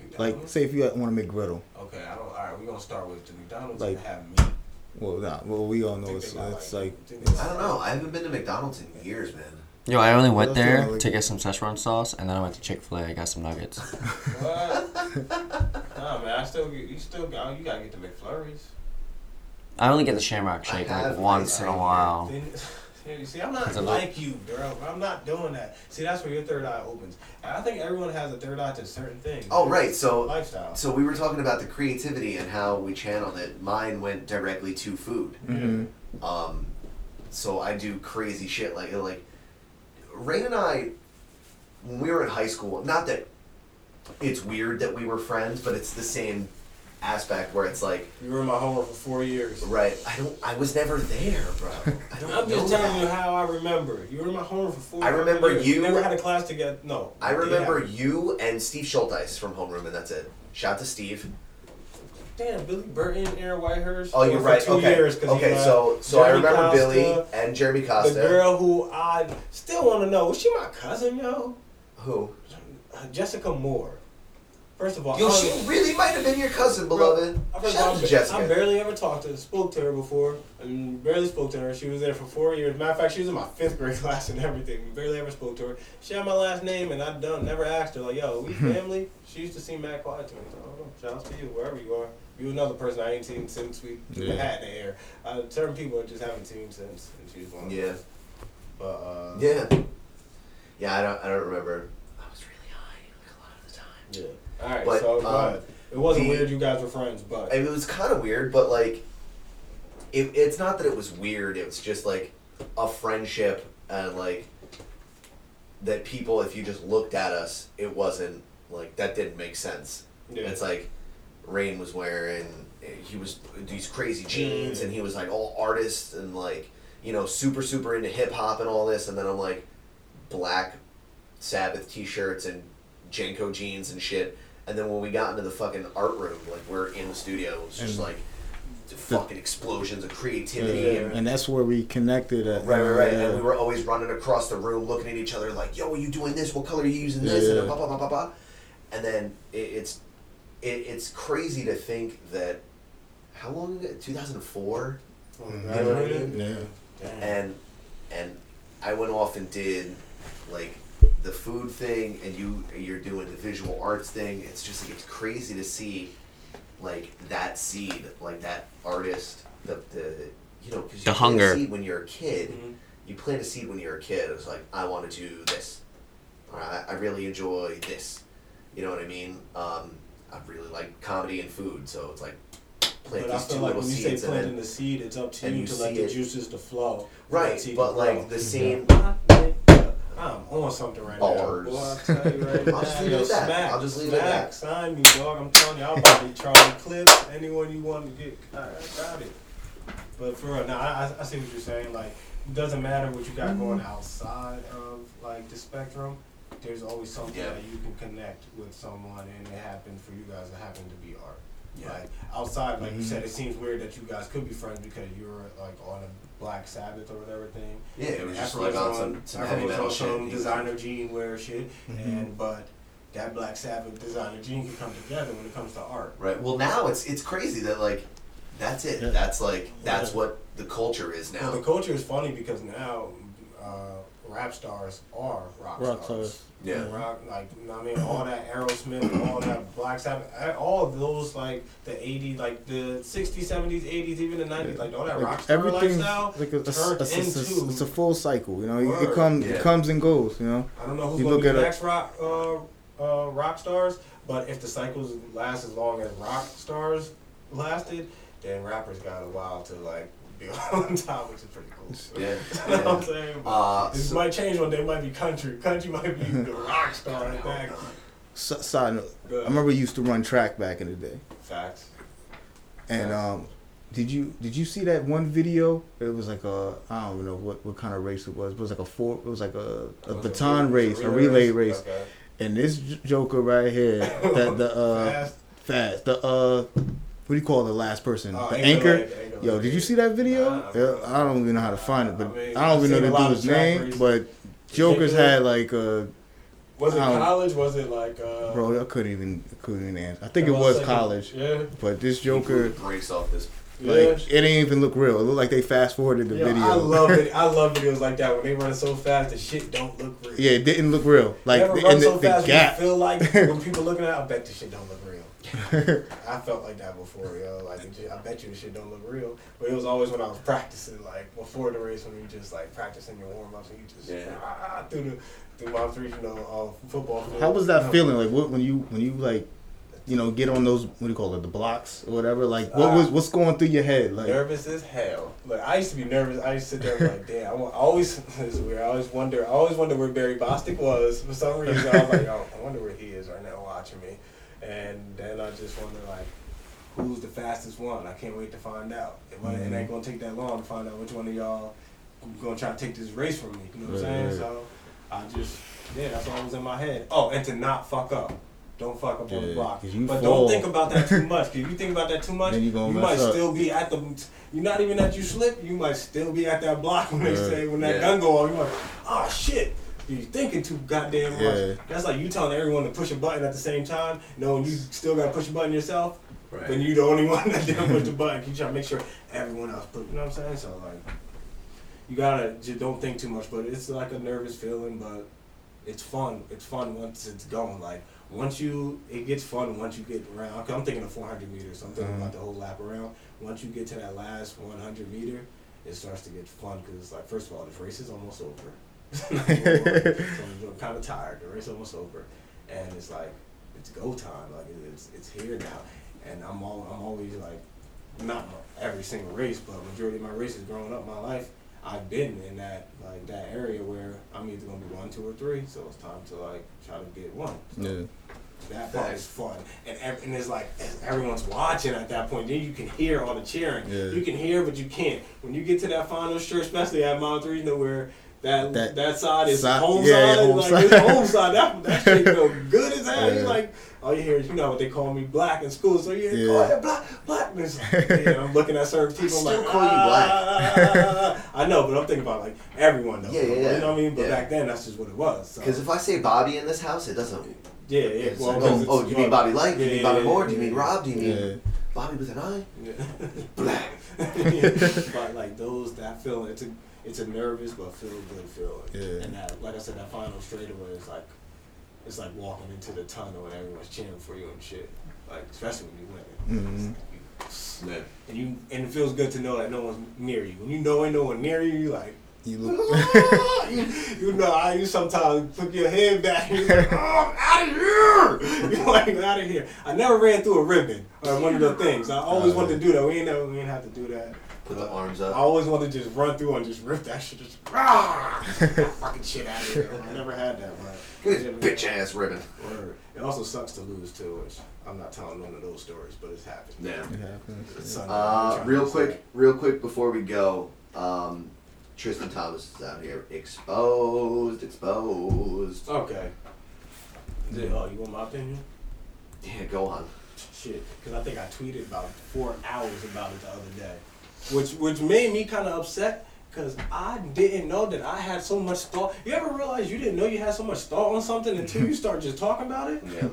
Like, McDonald's? say if you want to make griddle. Okay, I don't. All right, we're gonna start with the McDonald's Like- and have meat. Well, nah, well, we all know it's, it's like- like, think they I don't know. I haven't been to McDonald's in years, man. Yo, I only went What else do you there like? to get some Szechuan sauce, and then I went to Chick Fil A. I got some nuggets. What? nah, man, I still get. You still got. Oh, you gotta get the McFlurries. I only get the Shamrock Shake like once in a ice while. Then, yeah, you see, I'm not It's a little- like you, bro. I'm not doing that. See, that's where your third eye opens. And I think everyone has a third eye to certain things. Oh, right. So, lifestyle. so we were talking about the creativity and how we channeled it. Mine went directly to food. Mhm. Um, so I do crazy shit like like Rain and I when we were in high school. Not that it's weird that we were friends, but it's the same aspect where it's like You were in my homework for four years. right. I don't. I was never there, bro. I don't I'm know just telling that. you how I remember. You were in my homeroom for four I remember years. you- We never had a class together. No. I remember you and Steve Schulteis from Homeroom, and that's it. Shout to Steve. Damn, Billy Burton, Aaron Whitehurst. Oh, you're right. Two okay. years okay. So, so I remember Costa, Billy and Jeremy Costa. The girl who I still want to know was she my cousin, yo? Who? Jessica Moore. First of all, Yo, she really might have been your cousin, beloved. Of Shout out to I barely ever talked to spoke to her before, and barely spoke to her. She was there for four years. Matter of fact, she was in my fifth grade class and everything. Barely ever spoke to her. She had my last name, and I done never asked her like, "Yo, we family?" she used to seem mad quiet to me. So I don't know. Shout out to you, wherever you are. You another person I ain't seen since we Yeah. had the air. Uh, certain people I just haven't seen since, and she's one. of. Yeah. But uh, Yeah. Yeah, I don't. I don't remember. I was really high like a lot of the time. yeah. All right. But, so um. It wasn't the- weird. You guys were friends, but I mean, it was kind of weird, but like, it, it's not that it was weird. It was just like a friendship and like that people. If you just looked at us, it wasn't like that. Didn't make sense. Yeah. It's like Rain was wearing. He was these crazy jeans, and he was like all artist and like you know super super into hip hop and all this. And then I'm like black Sabbath t-shirts and JNCO jeans and shit. And then when we got into the fucking art room, like we're in the studio, it was just And- like fucking explosions of creativity. Yeah, And, and that's where we connected at. right, right, right. Yeah. And we were always running across the room, looking at each other, like, "Yo, are you doing this? What color are you using this?" And Yeah. then blah blah blah blah blah. And then it, it's it, it's crazy to think that how long ago? Two thousand four. Mm-hmm. You know what I mean? Yeah. and and I went off and did like the food thing, and you you're doing the visual arts thing. It's just like it's crazy to see like that seed, like that artist, the the you know because you The plant hunger. a seed when you're a kid. Mhm. You plant a seed when you're a kid. It was like I want to do this. Or I, I really enjoy this. You know what I mean? Um, I really like comedy and food, so it's like plant But I these feel two like little when you say seeds and planting then the seed, it's up to you, you to let see the it- juices to flow. right, but like the same. I'm on something right Bars. now. Boy, I tell you right I'll just now, leave it at that. Smack, I'll just leave it at smack, that. Sign me, dog. I'm telling you, I'm about to be Charlie Clips. Anyone you want to get, I, I got it. But for real, now I, I- I see what you're saying. Like, it doesn't matter what you got going outside of like the spectrum. There's always something Yeah. that you can connect with someone, and it happened for you guys. It happened to be art. Yeah. Like outside, like you Mhm. said, it seems weird that you guys could be friends because you were like on a Black Sabbath or whatever thing. Yeah, it was just Afro like on some, some heavy metal on shit. some designer jean wear shit, Mhm. and but that Black Sabbath designer jean can come together when it comes to art. Right. Well, now it's it's crazy that like that's it. Yeah. That's like that's Yeah. what the culture is Well, now. the culture is funny because now, uh, rap stars are rock, Rock stars. stars. Yeah. Rock, like you know what I mean, all that Aerosmith, all that Black Sabbath, eh, all of those like the '80s, like the '60s, '70s, '80s, even the '90s, like all that rock star everything lifestyle like a, a, turned a- a- into. it's a full cycle. You know, it, it comes Yeah. it comes and goes. You know, I don't know who's you gonna look be at the a- next rock uh, uh, rock stars, but if the cycles last as long as rock stars lasted, then rappers got a while to like be on top, which is pretty cool. Yeah. you know what I'm saying? Uh, this so- might change one day. It might be country. Country might be the rock star at that. S- side note, Good. I remember you used to run track back in the day, Facts. and um, did you did you see that one video? It was like a I don't even know what, what kind of race it was. It was like a four. It was like a, a Was baton a race, a relay race, and this j- joker right here, that the uh, Fast. fast, the uh, what do you call the last person? Oh, the Anchor anchor. Light, Anchor Yo, Light. did you see that video? Nah, Yeah, I don't even know how to find it, but I mean, I don't even know the dude's name. races. But Joker's had like a Was it college? Was it like? Uh, bro. I couldn't even couldn't even answer. I think it Well, was it's like a- college. Yeah. But this Joker, breaks off this. like, it didn't even look real. It looked like they fast forwarded the Yo, video. I love it. I love videos like that when they run so fast the shit don't look real. Yeah, it didn't look real. Like, Never the, run and the, so the fast gap. you feel like when people looking at it, I bet this shit don't look real. I felt like that before, yo. Like, it ju- I bet you this shit don't look real. But it was always when I was practicing, like before the race, when you just like practicing your warm ups and you just Yeah. ah, through the through my three, you know, uh, football field. How was that feeling? Like, what, when you when you like, you know, get on those what do you call it, the blocks or whatever? Like, what was what's going through your head? Like, nervous as hell. Like, I used to be nervous. I used to sit there and be like, damn. I wa- I always this is weird. I always wonder. I always wonder where Barry Bostic was for some reason. I was like, oh, I wonder where he is right now watching me. And then I just wonder like, who's the fastest one? I can't wait to find out. It, might, it ain't mm-hmm. gonna take that long to find out which one of y'all gonna try to take this race from me. You know what I'm saying? right. So I just yeah, that's all was in my head. Oh, and to not fuck up. Don't fuck up on the Yeah, block. But fall. don't think about that too much. if you think about that too much, you you, might up. still be at the. You're not even that you slip. You might still be at that block when they say when that Yeah. gun go off. You're like, oh ah, shit. You're thinking too goddamn much. Yeah. That's like you telling everyone to push a button at the same time, knowing you still gotta push a button yourself. Right. Then you the only one that didn't push the button. You try to make sure everyone else put. You know what I'm saying? So like, you gotta just don't think too much. But it's like a nervous feeling, but it's fun. It's fun once it's going. Like once you, it gets fun once you get around. I'm thinking of 400 meters. So I'm thinking Mhm. about the whole lap around. Once you get to that last 100 meter, it starts to get fun because it's like first of all, this race is almost over. so I'm kind of tired. The race almost over, and it's like it's go time. Like it's it's here now, and I'm all I'm always like not every single race, but majority of my races growing up my life, I've been in that like that area where I'm either gonna be one, two, or three. So it's time to like try to get one. So yeah. that part is fun, and ev- and it's like everyone's watching at that point. Then you can hear all the cheering. Yeah. You can hear, but you can't. When you get to that final stretch, especially at mile three, you know where. That, That that side is side- home yeah, side, home like side. it's home side. That that shit feel good as hell. You Yeah. like all you hear is you know what they call me black in school, so you hear Yeah. go ahead black black. And like, yeah, I'm looking at certain people. I'm still like, call you ah, black. Ah, ah, I know, but I'm thinking about like everyone though. Yeah, yeah, yeah. You know what I mean? But Yeah. back then, that's just what it was. So. Because if I say Bobby in this house, it doesn't. yeah, yeah. It's Well, oh, oh, do you mean Bobby Light? Do you mean Bobby yeah, Moore? Do you yeah. mean Rob? Do you mean Yeah. Bobby with an eye? Yeah. Black. but like those, that feeling, it's a, it's a nervous but feel good feeling. Yeah. And that, like I said, that final straightaway is like, it's like walking into the tunnel and everyone's cheering for you and shit. Like especially when you win. Mhm. Yeah. And you, and it feels good to know that no one's near you. When you know ain't no one near you, you like. You look. you, you know, I you sometimes put your head back and you're like, oh, I'm out of here. You're like, out of here. I never ran through a ribbon or one of the things. I always Uh, wanted to do that. We ain't never, we ain't have to do that. Put the arms up. I always wanted to just run through and just rip that shit, just rah, get that fucking shit out of here. I never had that, but Good bitch ass ribbon. Word. It also sucks to lose too, which I'm not telling none of those stories, but it's happened. Yeah. It happens. It's Uh, real quick, say. real quick before we go, um, Tristan Thompson is out here exposed, exposed. Okay. Yeah, oh, you want my opinion? Yeah, go on. Shit, because I think I tweeted about four hours about it the other day, which which made me kind of upset because I didn't know that I had so much thought. You ever realize you didn't know you had so much thought on something until you start just talking about it? Yeah.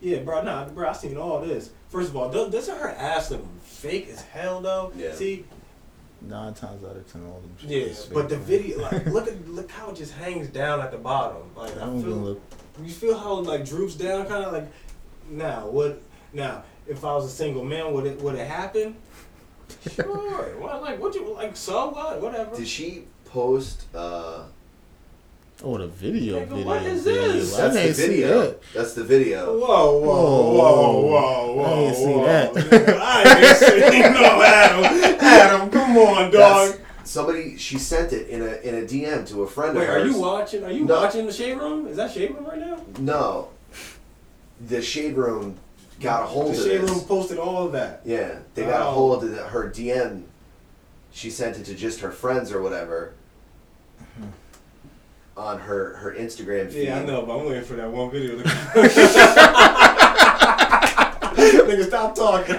Yeah, bro, nah, bro, I seen all this. First of all, do- doesn't her ass look fake as hell though? Yeah. See, Nine times out of ten, all them. shit Yeah, is fake, but the man. video, like, look at look how it just hangs down at the bottom. Like, I I don't feel, even look. you feel how it like droops down, kind of like. Now, what? Now, if I was a single man, would it would it happen? Sure. What like what you like? So what? Whatever. Did she post? uh Oh, the video. Nigga, video. what is video. this? I That's the didn't see video. that. That's the video. Whoa, whoa, whoa, whoa, whoa! I ain't see whoa. that. Nigga, I ain't seen no Adam. Adam, come on, dog. That's, somebody she sent it in a in a DM to a friend Wait, of are hers. you watching? Are you No. watching the shade room? Is that shade room right now? No. The shade room got a hold the of shade this. room posted all of that. Yeah, they got a hold of the, her DM. She sent it to just her friends or whatever. On her her Instagram feed. Yeah, I know, but I'm waiting for that one video. to Nigga, stop talking.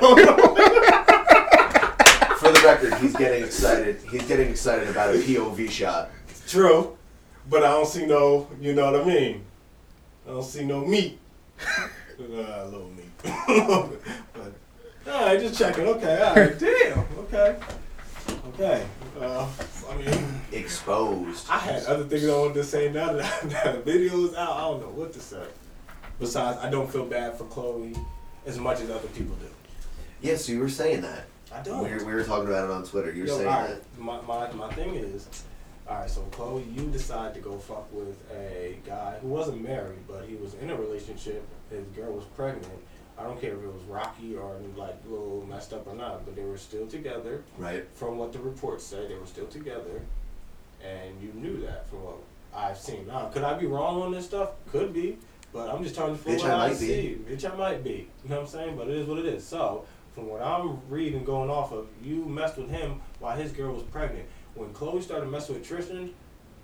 For the record, he's getting excited. He's getting excited about a POV shot. True, but I don't see no. You know what I mean? I don't see no meat. uh, little meat. But all right, just checking. Okay, all right. Damn. Okay. Okay. Uh, I mean, Exposed. I had other things I wanted to say now that, now the video is out. I don't know what to say. Besides, I don't feel bad for Khloe as much as other people do. Yeah, so you were saying that. I don't. We were, we were talking about it on Twitter. You were Yo, saying all right, that. My, my, my thing is, all right, so Khloe, you decide to go fuck with a guy who wasn't married, but he was in a relationship. His girl was pregnant. I don't care if it was rocky or like a little messed up or not, but they were still together. Right. From what the reports say, they were still together, and you knew that from what I've seen. Now, could I be wrong on this stuff? Could be, but I'm just telling you from Bitch, what I I, might be. see. Bitch, I might be. You know what I'm saying? But it is what it is. So, from what I'm reading, going off of, you messed with him while his girl was pregnant. When Khloe started messing with Tristan,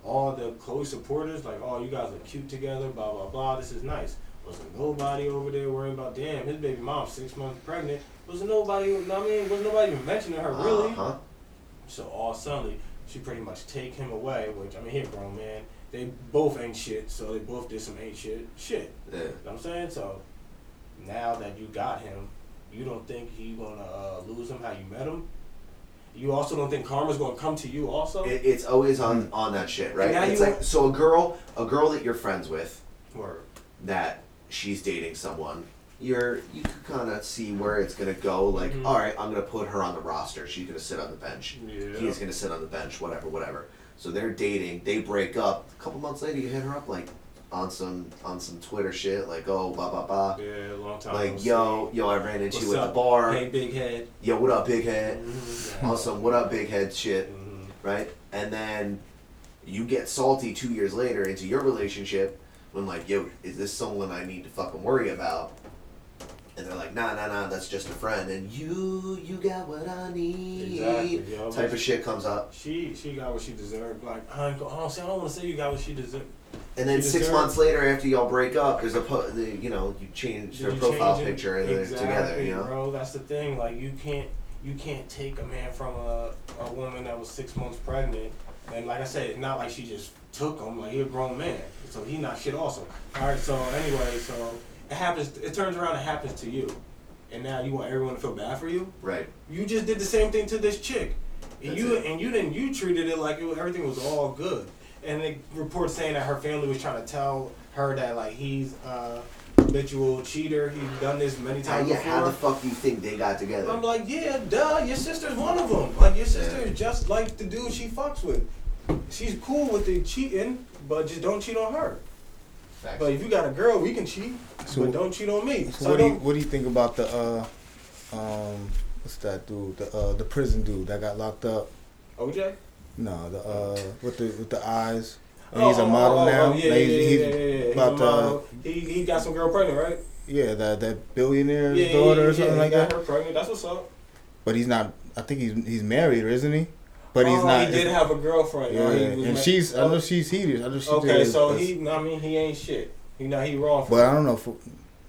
all the Khloe supporters like, "Oh, you guys are cute together." Blah blah blah. This is nice. Wasn't nobody over there worrying about damn his baby mom six months pregnant. Wasn't nobody. I mean, wasn't nobody even mentioning her really. Uh-huh. So all suddenly, she pretty much take him away. Which I mean, he a grown man. They both ain't shit, so they both did some ain't shit shit. Yeah. You know what I'm saying? So now that you got him, you don't think he gonna uh, lose him how you met him? You also don't think karma's gonna come to you also? It, it's always on on that shit, right? Now It's like so a girl, a girl that you're friends with, Word. that she's dating someone. You're you can kind of see where it's gonna go. Like, Mhm. all right, I'm gonna put her on the roster. She's gonna sit on the bench. Yeah. He's gonna sit on the bench. Whatever, whatever. So they're dating. They break up. A couple months later, you hit her up like on some on some Twitter shit. Like, oh, blah blah blah. Yeah, long time. Like, yo, see. yo, I ran into What's you at up? the bar. Hey, big head. Yo, what up, big head? Mhm. On some what up, big head shit, Mhm. right? And then you get salty two years later into your relationship when like, yo, is this someone I need to fucking worry about? And they're like, nah, nah, nah, that's just a friend. And you, you got what I need. Exactly, yo. Type of shit comes up. She she got what she deserved. Like I ain't go, I don't say I don't want to say you got what she deserved. And then She six deserved- months later, after y'all break up, there's a po- the, you know you change their You profile change picture and exactly, they're together. You know, bro. That's the thing. Like you can't you can't take a man from a, a woman that was six months pregnant. And like I said, it's not like she just took him. Like he a grown man, so he not shit. Also, all right. So anyway, so it happens. It turns around. It happens to you, and now you want everyone to feel bad for you. right? You just did the same thing to this chick, and That's you it. and you didn't. You treated it like it, everything was all good, and the reports saying that her family was trying to tell her that like he's a habitual cheater. He's done this many How, times yeah, before. how the fuck do you think they got together? I'm like, yeah, duh. Your sister's one of them. Like your sister is just like the dude she fucks with. She's cool with the cheating, but just don't cheat on her. Facts. But if you got a girl, we can cheat, So- but don't cheat on me. So, So, what do you what do you think about the uh um what's that dude the uh the prison dude that got locked up? OJ. No, the uh with the with the eyes. And he's a oh, model oh, oh, now. Yeah, he's, yeah, about to uh, model. He he got some girl pregnant, right? yeah that that billionaire's Yeah, daughter yeah, or something yeah, like he got that. her pregnant. That's what's up. But he's not. I think he's he's married, isn't he? But he's oh, not. He did have a girlfriend. Yeah, and she's. I know oh. she's heated. I know she. Okay, so he. I mean, he ain't shit. He not he wrong for But I don't know for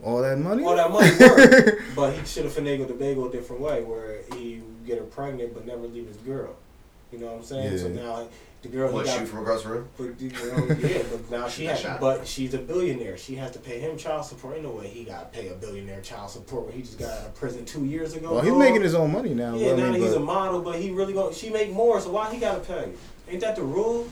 all that money. all that money work. but he should have finagled the bagel a different way, where he get her pregnant but never leave his girl. You know what I'm saying? So now the girl he What, got, shoot from across the room? But the girl, yeah, but now she has, but she's a billionaire. She has to pay him child support. Ain't no way he got to pay a billionaire child support when he just got out of prison two years ago. Well, he's dog. making his own money now. Yeah, but I now mean, he's a model, but he really going she make more, so why he gotta pay? Ain't that the rule?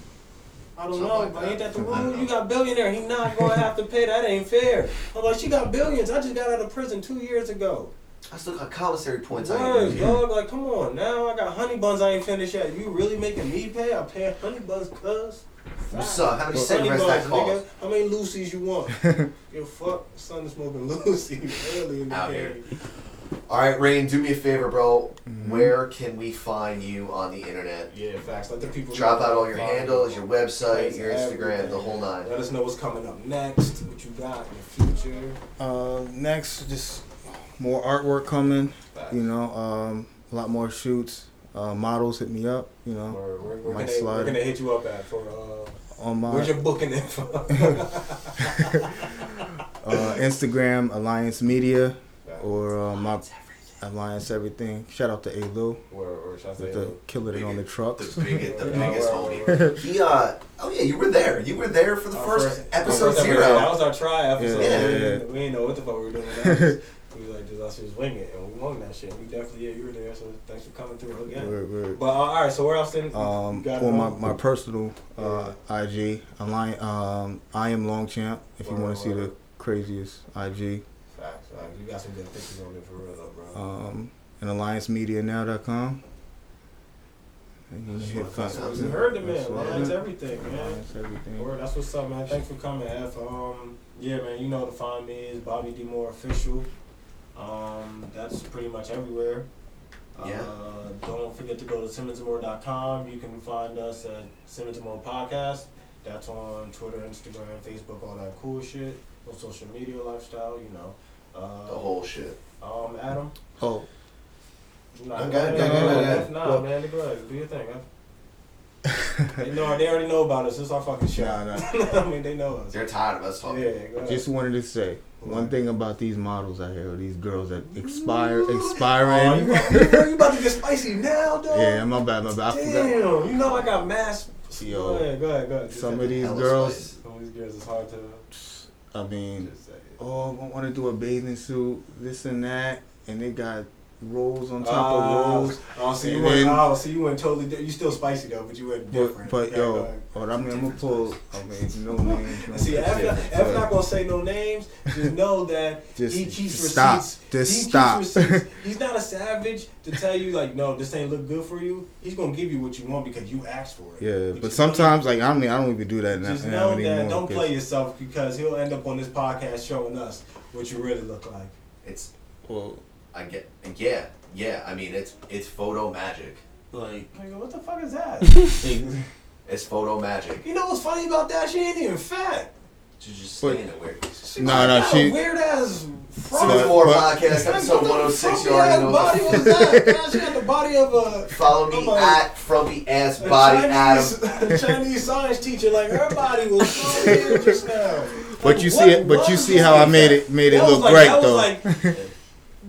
I don't Something know, like but that. ain't that the rule? You got billionaire, he not gonna have to pay. That ain't fair. I'm like, she got billions. I just got out of prison two years ago. I still got commissary points on Words, you. dog. Like, come on. Now I got honey buns. I ain't finished yet. You really making me pay? I pay honey buns, cuz. What's up? How many Honey cigarettes that buns, cost? How many Lucy's you want? Yo, fuck. Son is smoking Lucy early in the Out day. here. All right, Rain, do me a favor, bro. Mm-hmm. Where can we find you on the internet? Yeah, facts. Let the people Drop know out all your to handles, you. your website, your Instagram, everything. the whole nine. Let us know what's coming up next, what you got in the future. Uh, next, just more artwork coming. You know, um, a lot more shoots. Uh, models hit me up. You know, Where, where, where, might can they, where slide can they hit you up at for uh, on my where's your booking info? uh, Instagram Alliance Media or uh, my Alliance Everything. Shout out to A Lou or should I say with the killing it on the trucks. The biggest, the biggest homie. He, uh, oh yeah, you were there. You were there for the Our first, episode first zero. That was our try episode. Yeah, we, yeah, didn't, we didn't know what the fuck we were doing. We was like, just us just wing it, and we won that shit. We definitely, yeah, you were there, so thanks for coming through again. Word, word. But uh, all right, so where else? Then Um, got on it my, my personal uh, IG, Alliance, um, I am Longchamp. If you want to see the craziest IG, Facts, facts. You got some good pictures on there for real, though, bro. um, and AllianceMediaNow.com. You can That's hit what- that's find- what we heard the man. Alliance everything, man. Alliance everything. Word, that's what's up, man. Thanks for coming, F. Um, yeah, man, you know to find me is Bobby D Moore official. Um, that's pretty much everywhere. Yeah. Uh, don't forget to go to simmonsandmore.com. You can find us at Simmons More Podcast. That's on Twitter, Instagram, Facebook, all that cool shit. On social media, lifestyle, you know. Uh, The whole shit. Um, Adam. Oh, Nah, Okay, go ahead, okay, go okay, ahead. okay. Nah, man, go ahead. Do your thing, man. they know. They already know about us. It's our fucking show. Nah, nah. I mean, they know us. They're tired of us talking. Yeah, go ahead. Just wanted to say one thing about these models out here, these girls that expire, Oh, expiring. you, about, you, you about to get spicy now, dog? yeah, my bad, my bad. Damn, you know I got mass. Yo, go ahead, go ahead, go ahead. Some of these girls. Some of these girls is hard to. I mean, oh, I want to do a bathing suit, this and that, and they got rolls on top Ah, of rolls. Oh, so you And went. then- Oh, so you went totally. Di- you still spicy though, but you went But, different. but Okay, go yo, ahead. I mean, I'm gonna pull. I mean, no names. No See, F, shit, F but not gonna say no names. Just know that Just he keeps stop. receipts. Just he stop. Keeps receipts. He's not a savage to tell you like, no, this ain't look good for you. He's gonna give you what you want because you asked for it. Yeah, But but sometimes, like, I mean, I don't even do that now, Just now know that anymore. don't play yourself because he'll end up on this podcast showing us what you really look like. It's, Well, I get, yeah, yeah. I mean, it's it's photo magic. like, Nigga, what the fuck is that? It's photo magic. you know what's funny about that? She ain't even fat. She's just But- saying it weird. She No, no, got she- weird ass. Simmons But- More podcast episode 106. You already know body what was the that? God, she got the body of a. Follow me of a- at frumpy ass body Chinese, Adam. Chinese science teacher, like her body was so weird just now. But Like, you see it. But you see how I made that? it. Made it That was look like- great that was though.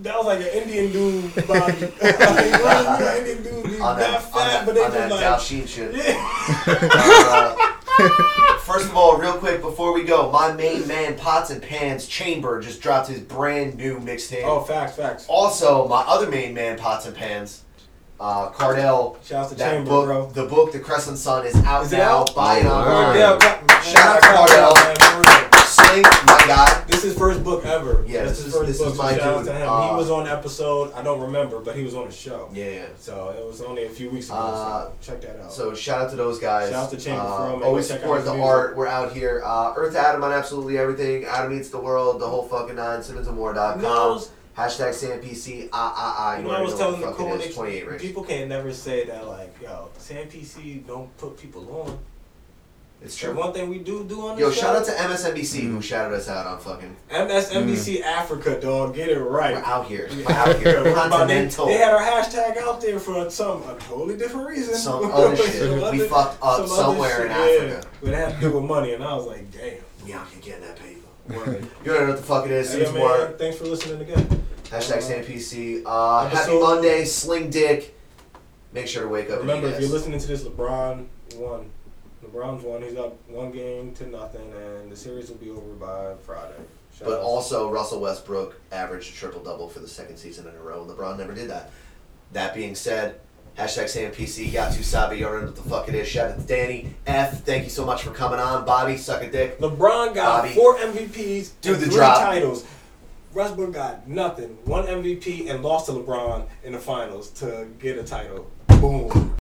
That was like an Indian dude body. like, you know, an Indian dude be that that, fat, that, but they just like. Shit. Yeah. Uh, first of all, real quick before we go, my main man Pots and Pans Chamber just dropped his brand new mixtape. Oh, facts, facts. Also, my other main man Pots and Pans, uh, Cardell. Shouts to that Chamber, book, bro. the book, The Crescent Sun, is out Is it now. out? Buy it online. Shout out man, Cardell. man. Sling, my guy. This is first book ever. Yeah, this this is first this book. is my shout out dude. to him. Uh, he was on episode. I don't remember, but he was on the show. Yeah, yeah. So it was only a few weeks ago. Uh, so check that out. So shout out to those guys. Shout out to Chamber Uh, From, Always out support the music. art. We're out here. Uh, Earth to Adam on absolutely everything. Adam eats the world. The whole fucking nine. SimmonsandMore.com. Know, Hashtag SamPC. Ah ah ah. You You know, I was telling Nicole, is. 28 people can't never say that like, yo, Sam PC don't put people on. It's true. one thing we do do on Yo, shout out to MSNBC Mm. who shouted us out on fucking. MSNBC Africa, dog. Get it right. We're out here. We're out here. But they, Continental. they had our hashtag out there for some a totally different reason. Some other shit. We other- fucked up some somewhere in Africa. Yeah. But it had to do with money, and I was like, damn. We out here getting that paper. You already know what the fuck it is. Hey, man, More. thanks for listening again. Hashtag SamPC. Uh, happy Monday. Sling Dick. Make sure to wake up. Remember, if you're listening to this, LeBron won. LeBron's won. He's up one game to nothing, and the series will be over by Friday. Shout But out. also, Russell Westbrook averaged a triple double for the second season in a row. LeBron never did that. That being said, hashtag SamPC, Yatu Sabi, you already know what the fuck it is. Shout out to Danny F. Thank you so much for coming on. Bobby, suck a dick. LeBron got Bobby, four MVPs, do and the three drop. titles. Westbrook got nothing, one MVP, and lost to LeBron in the finals to get a title. Boom.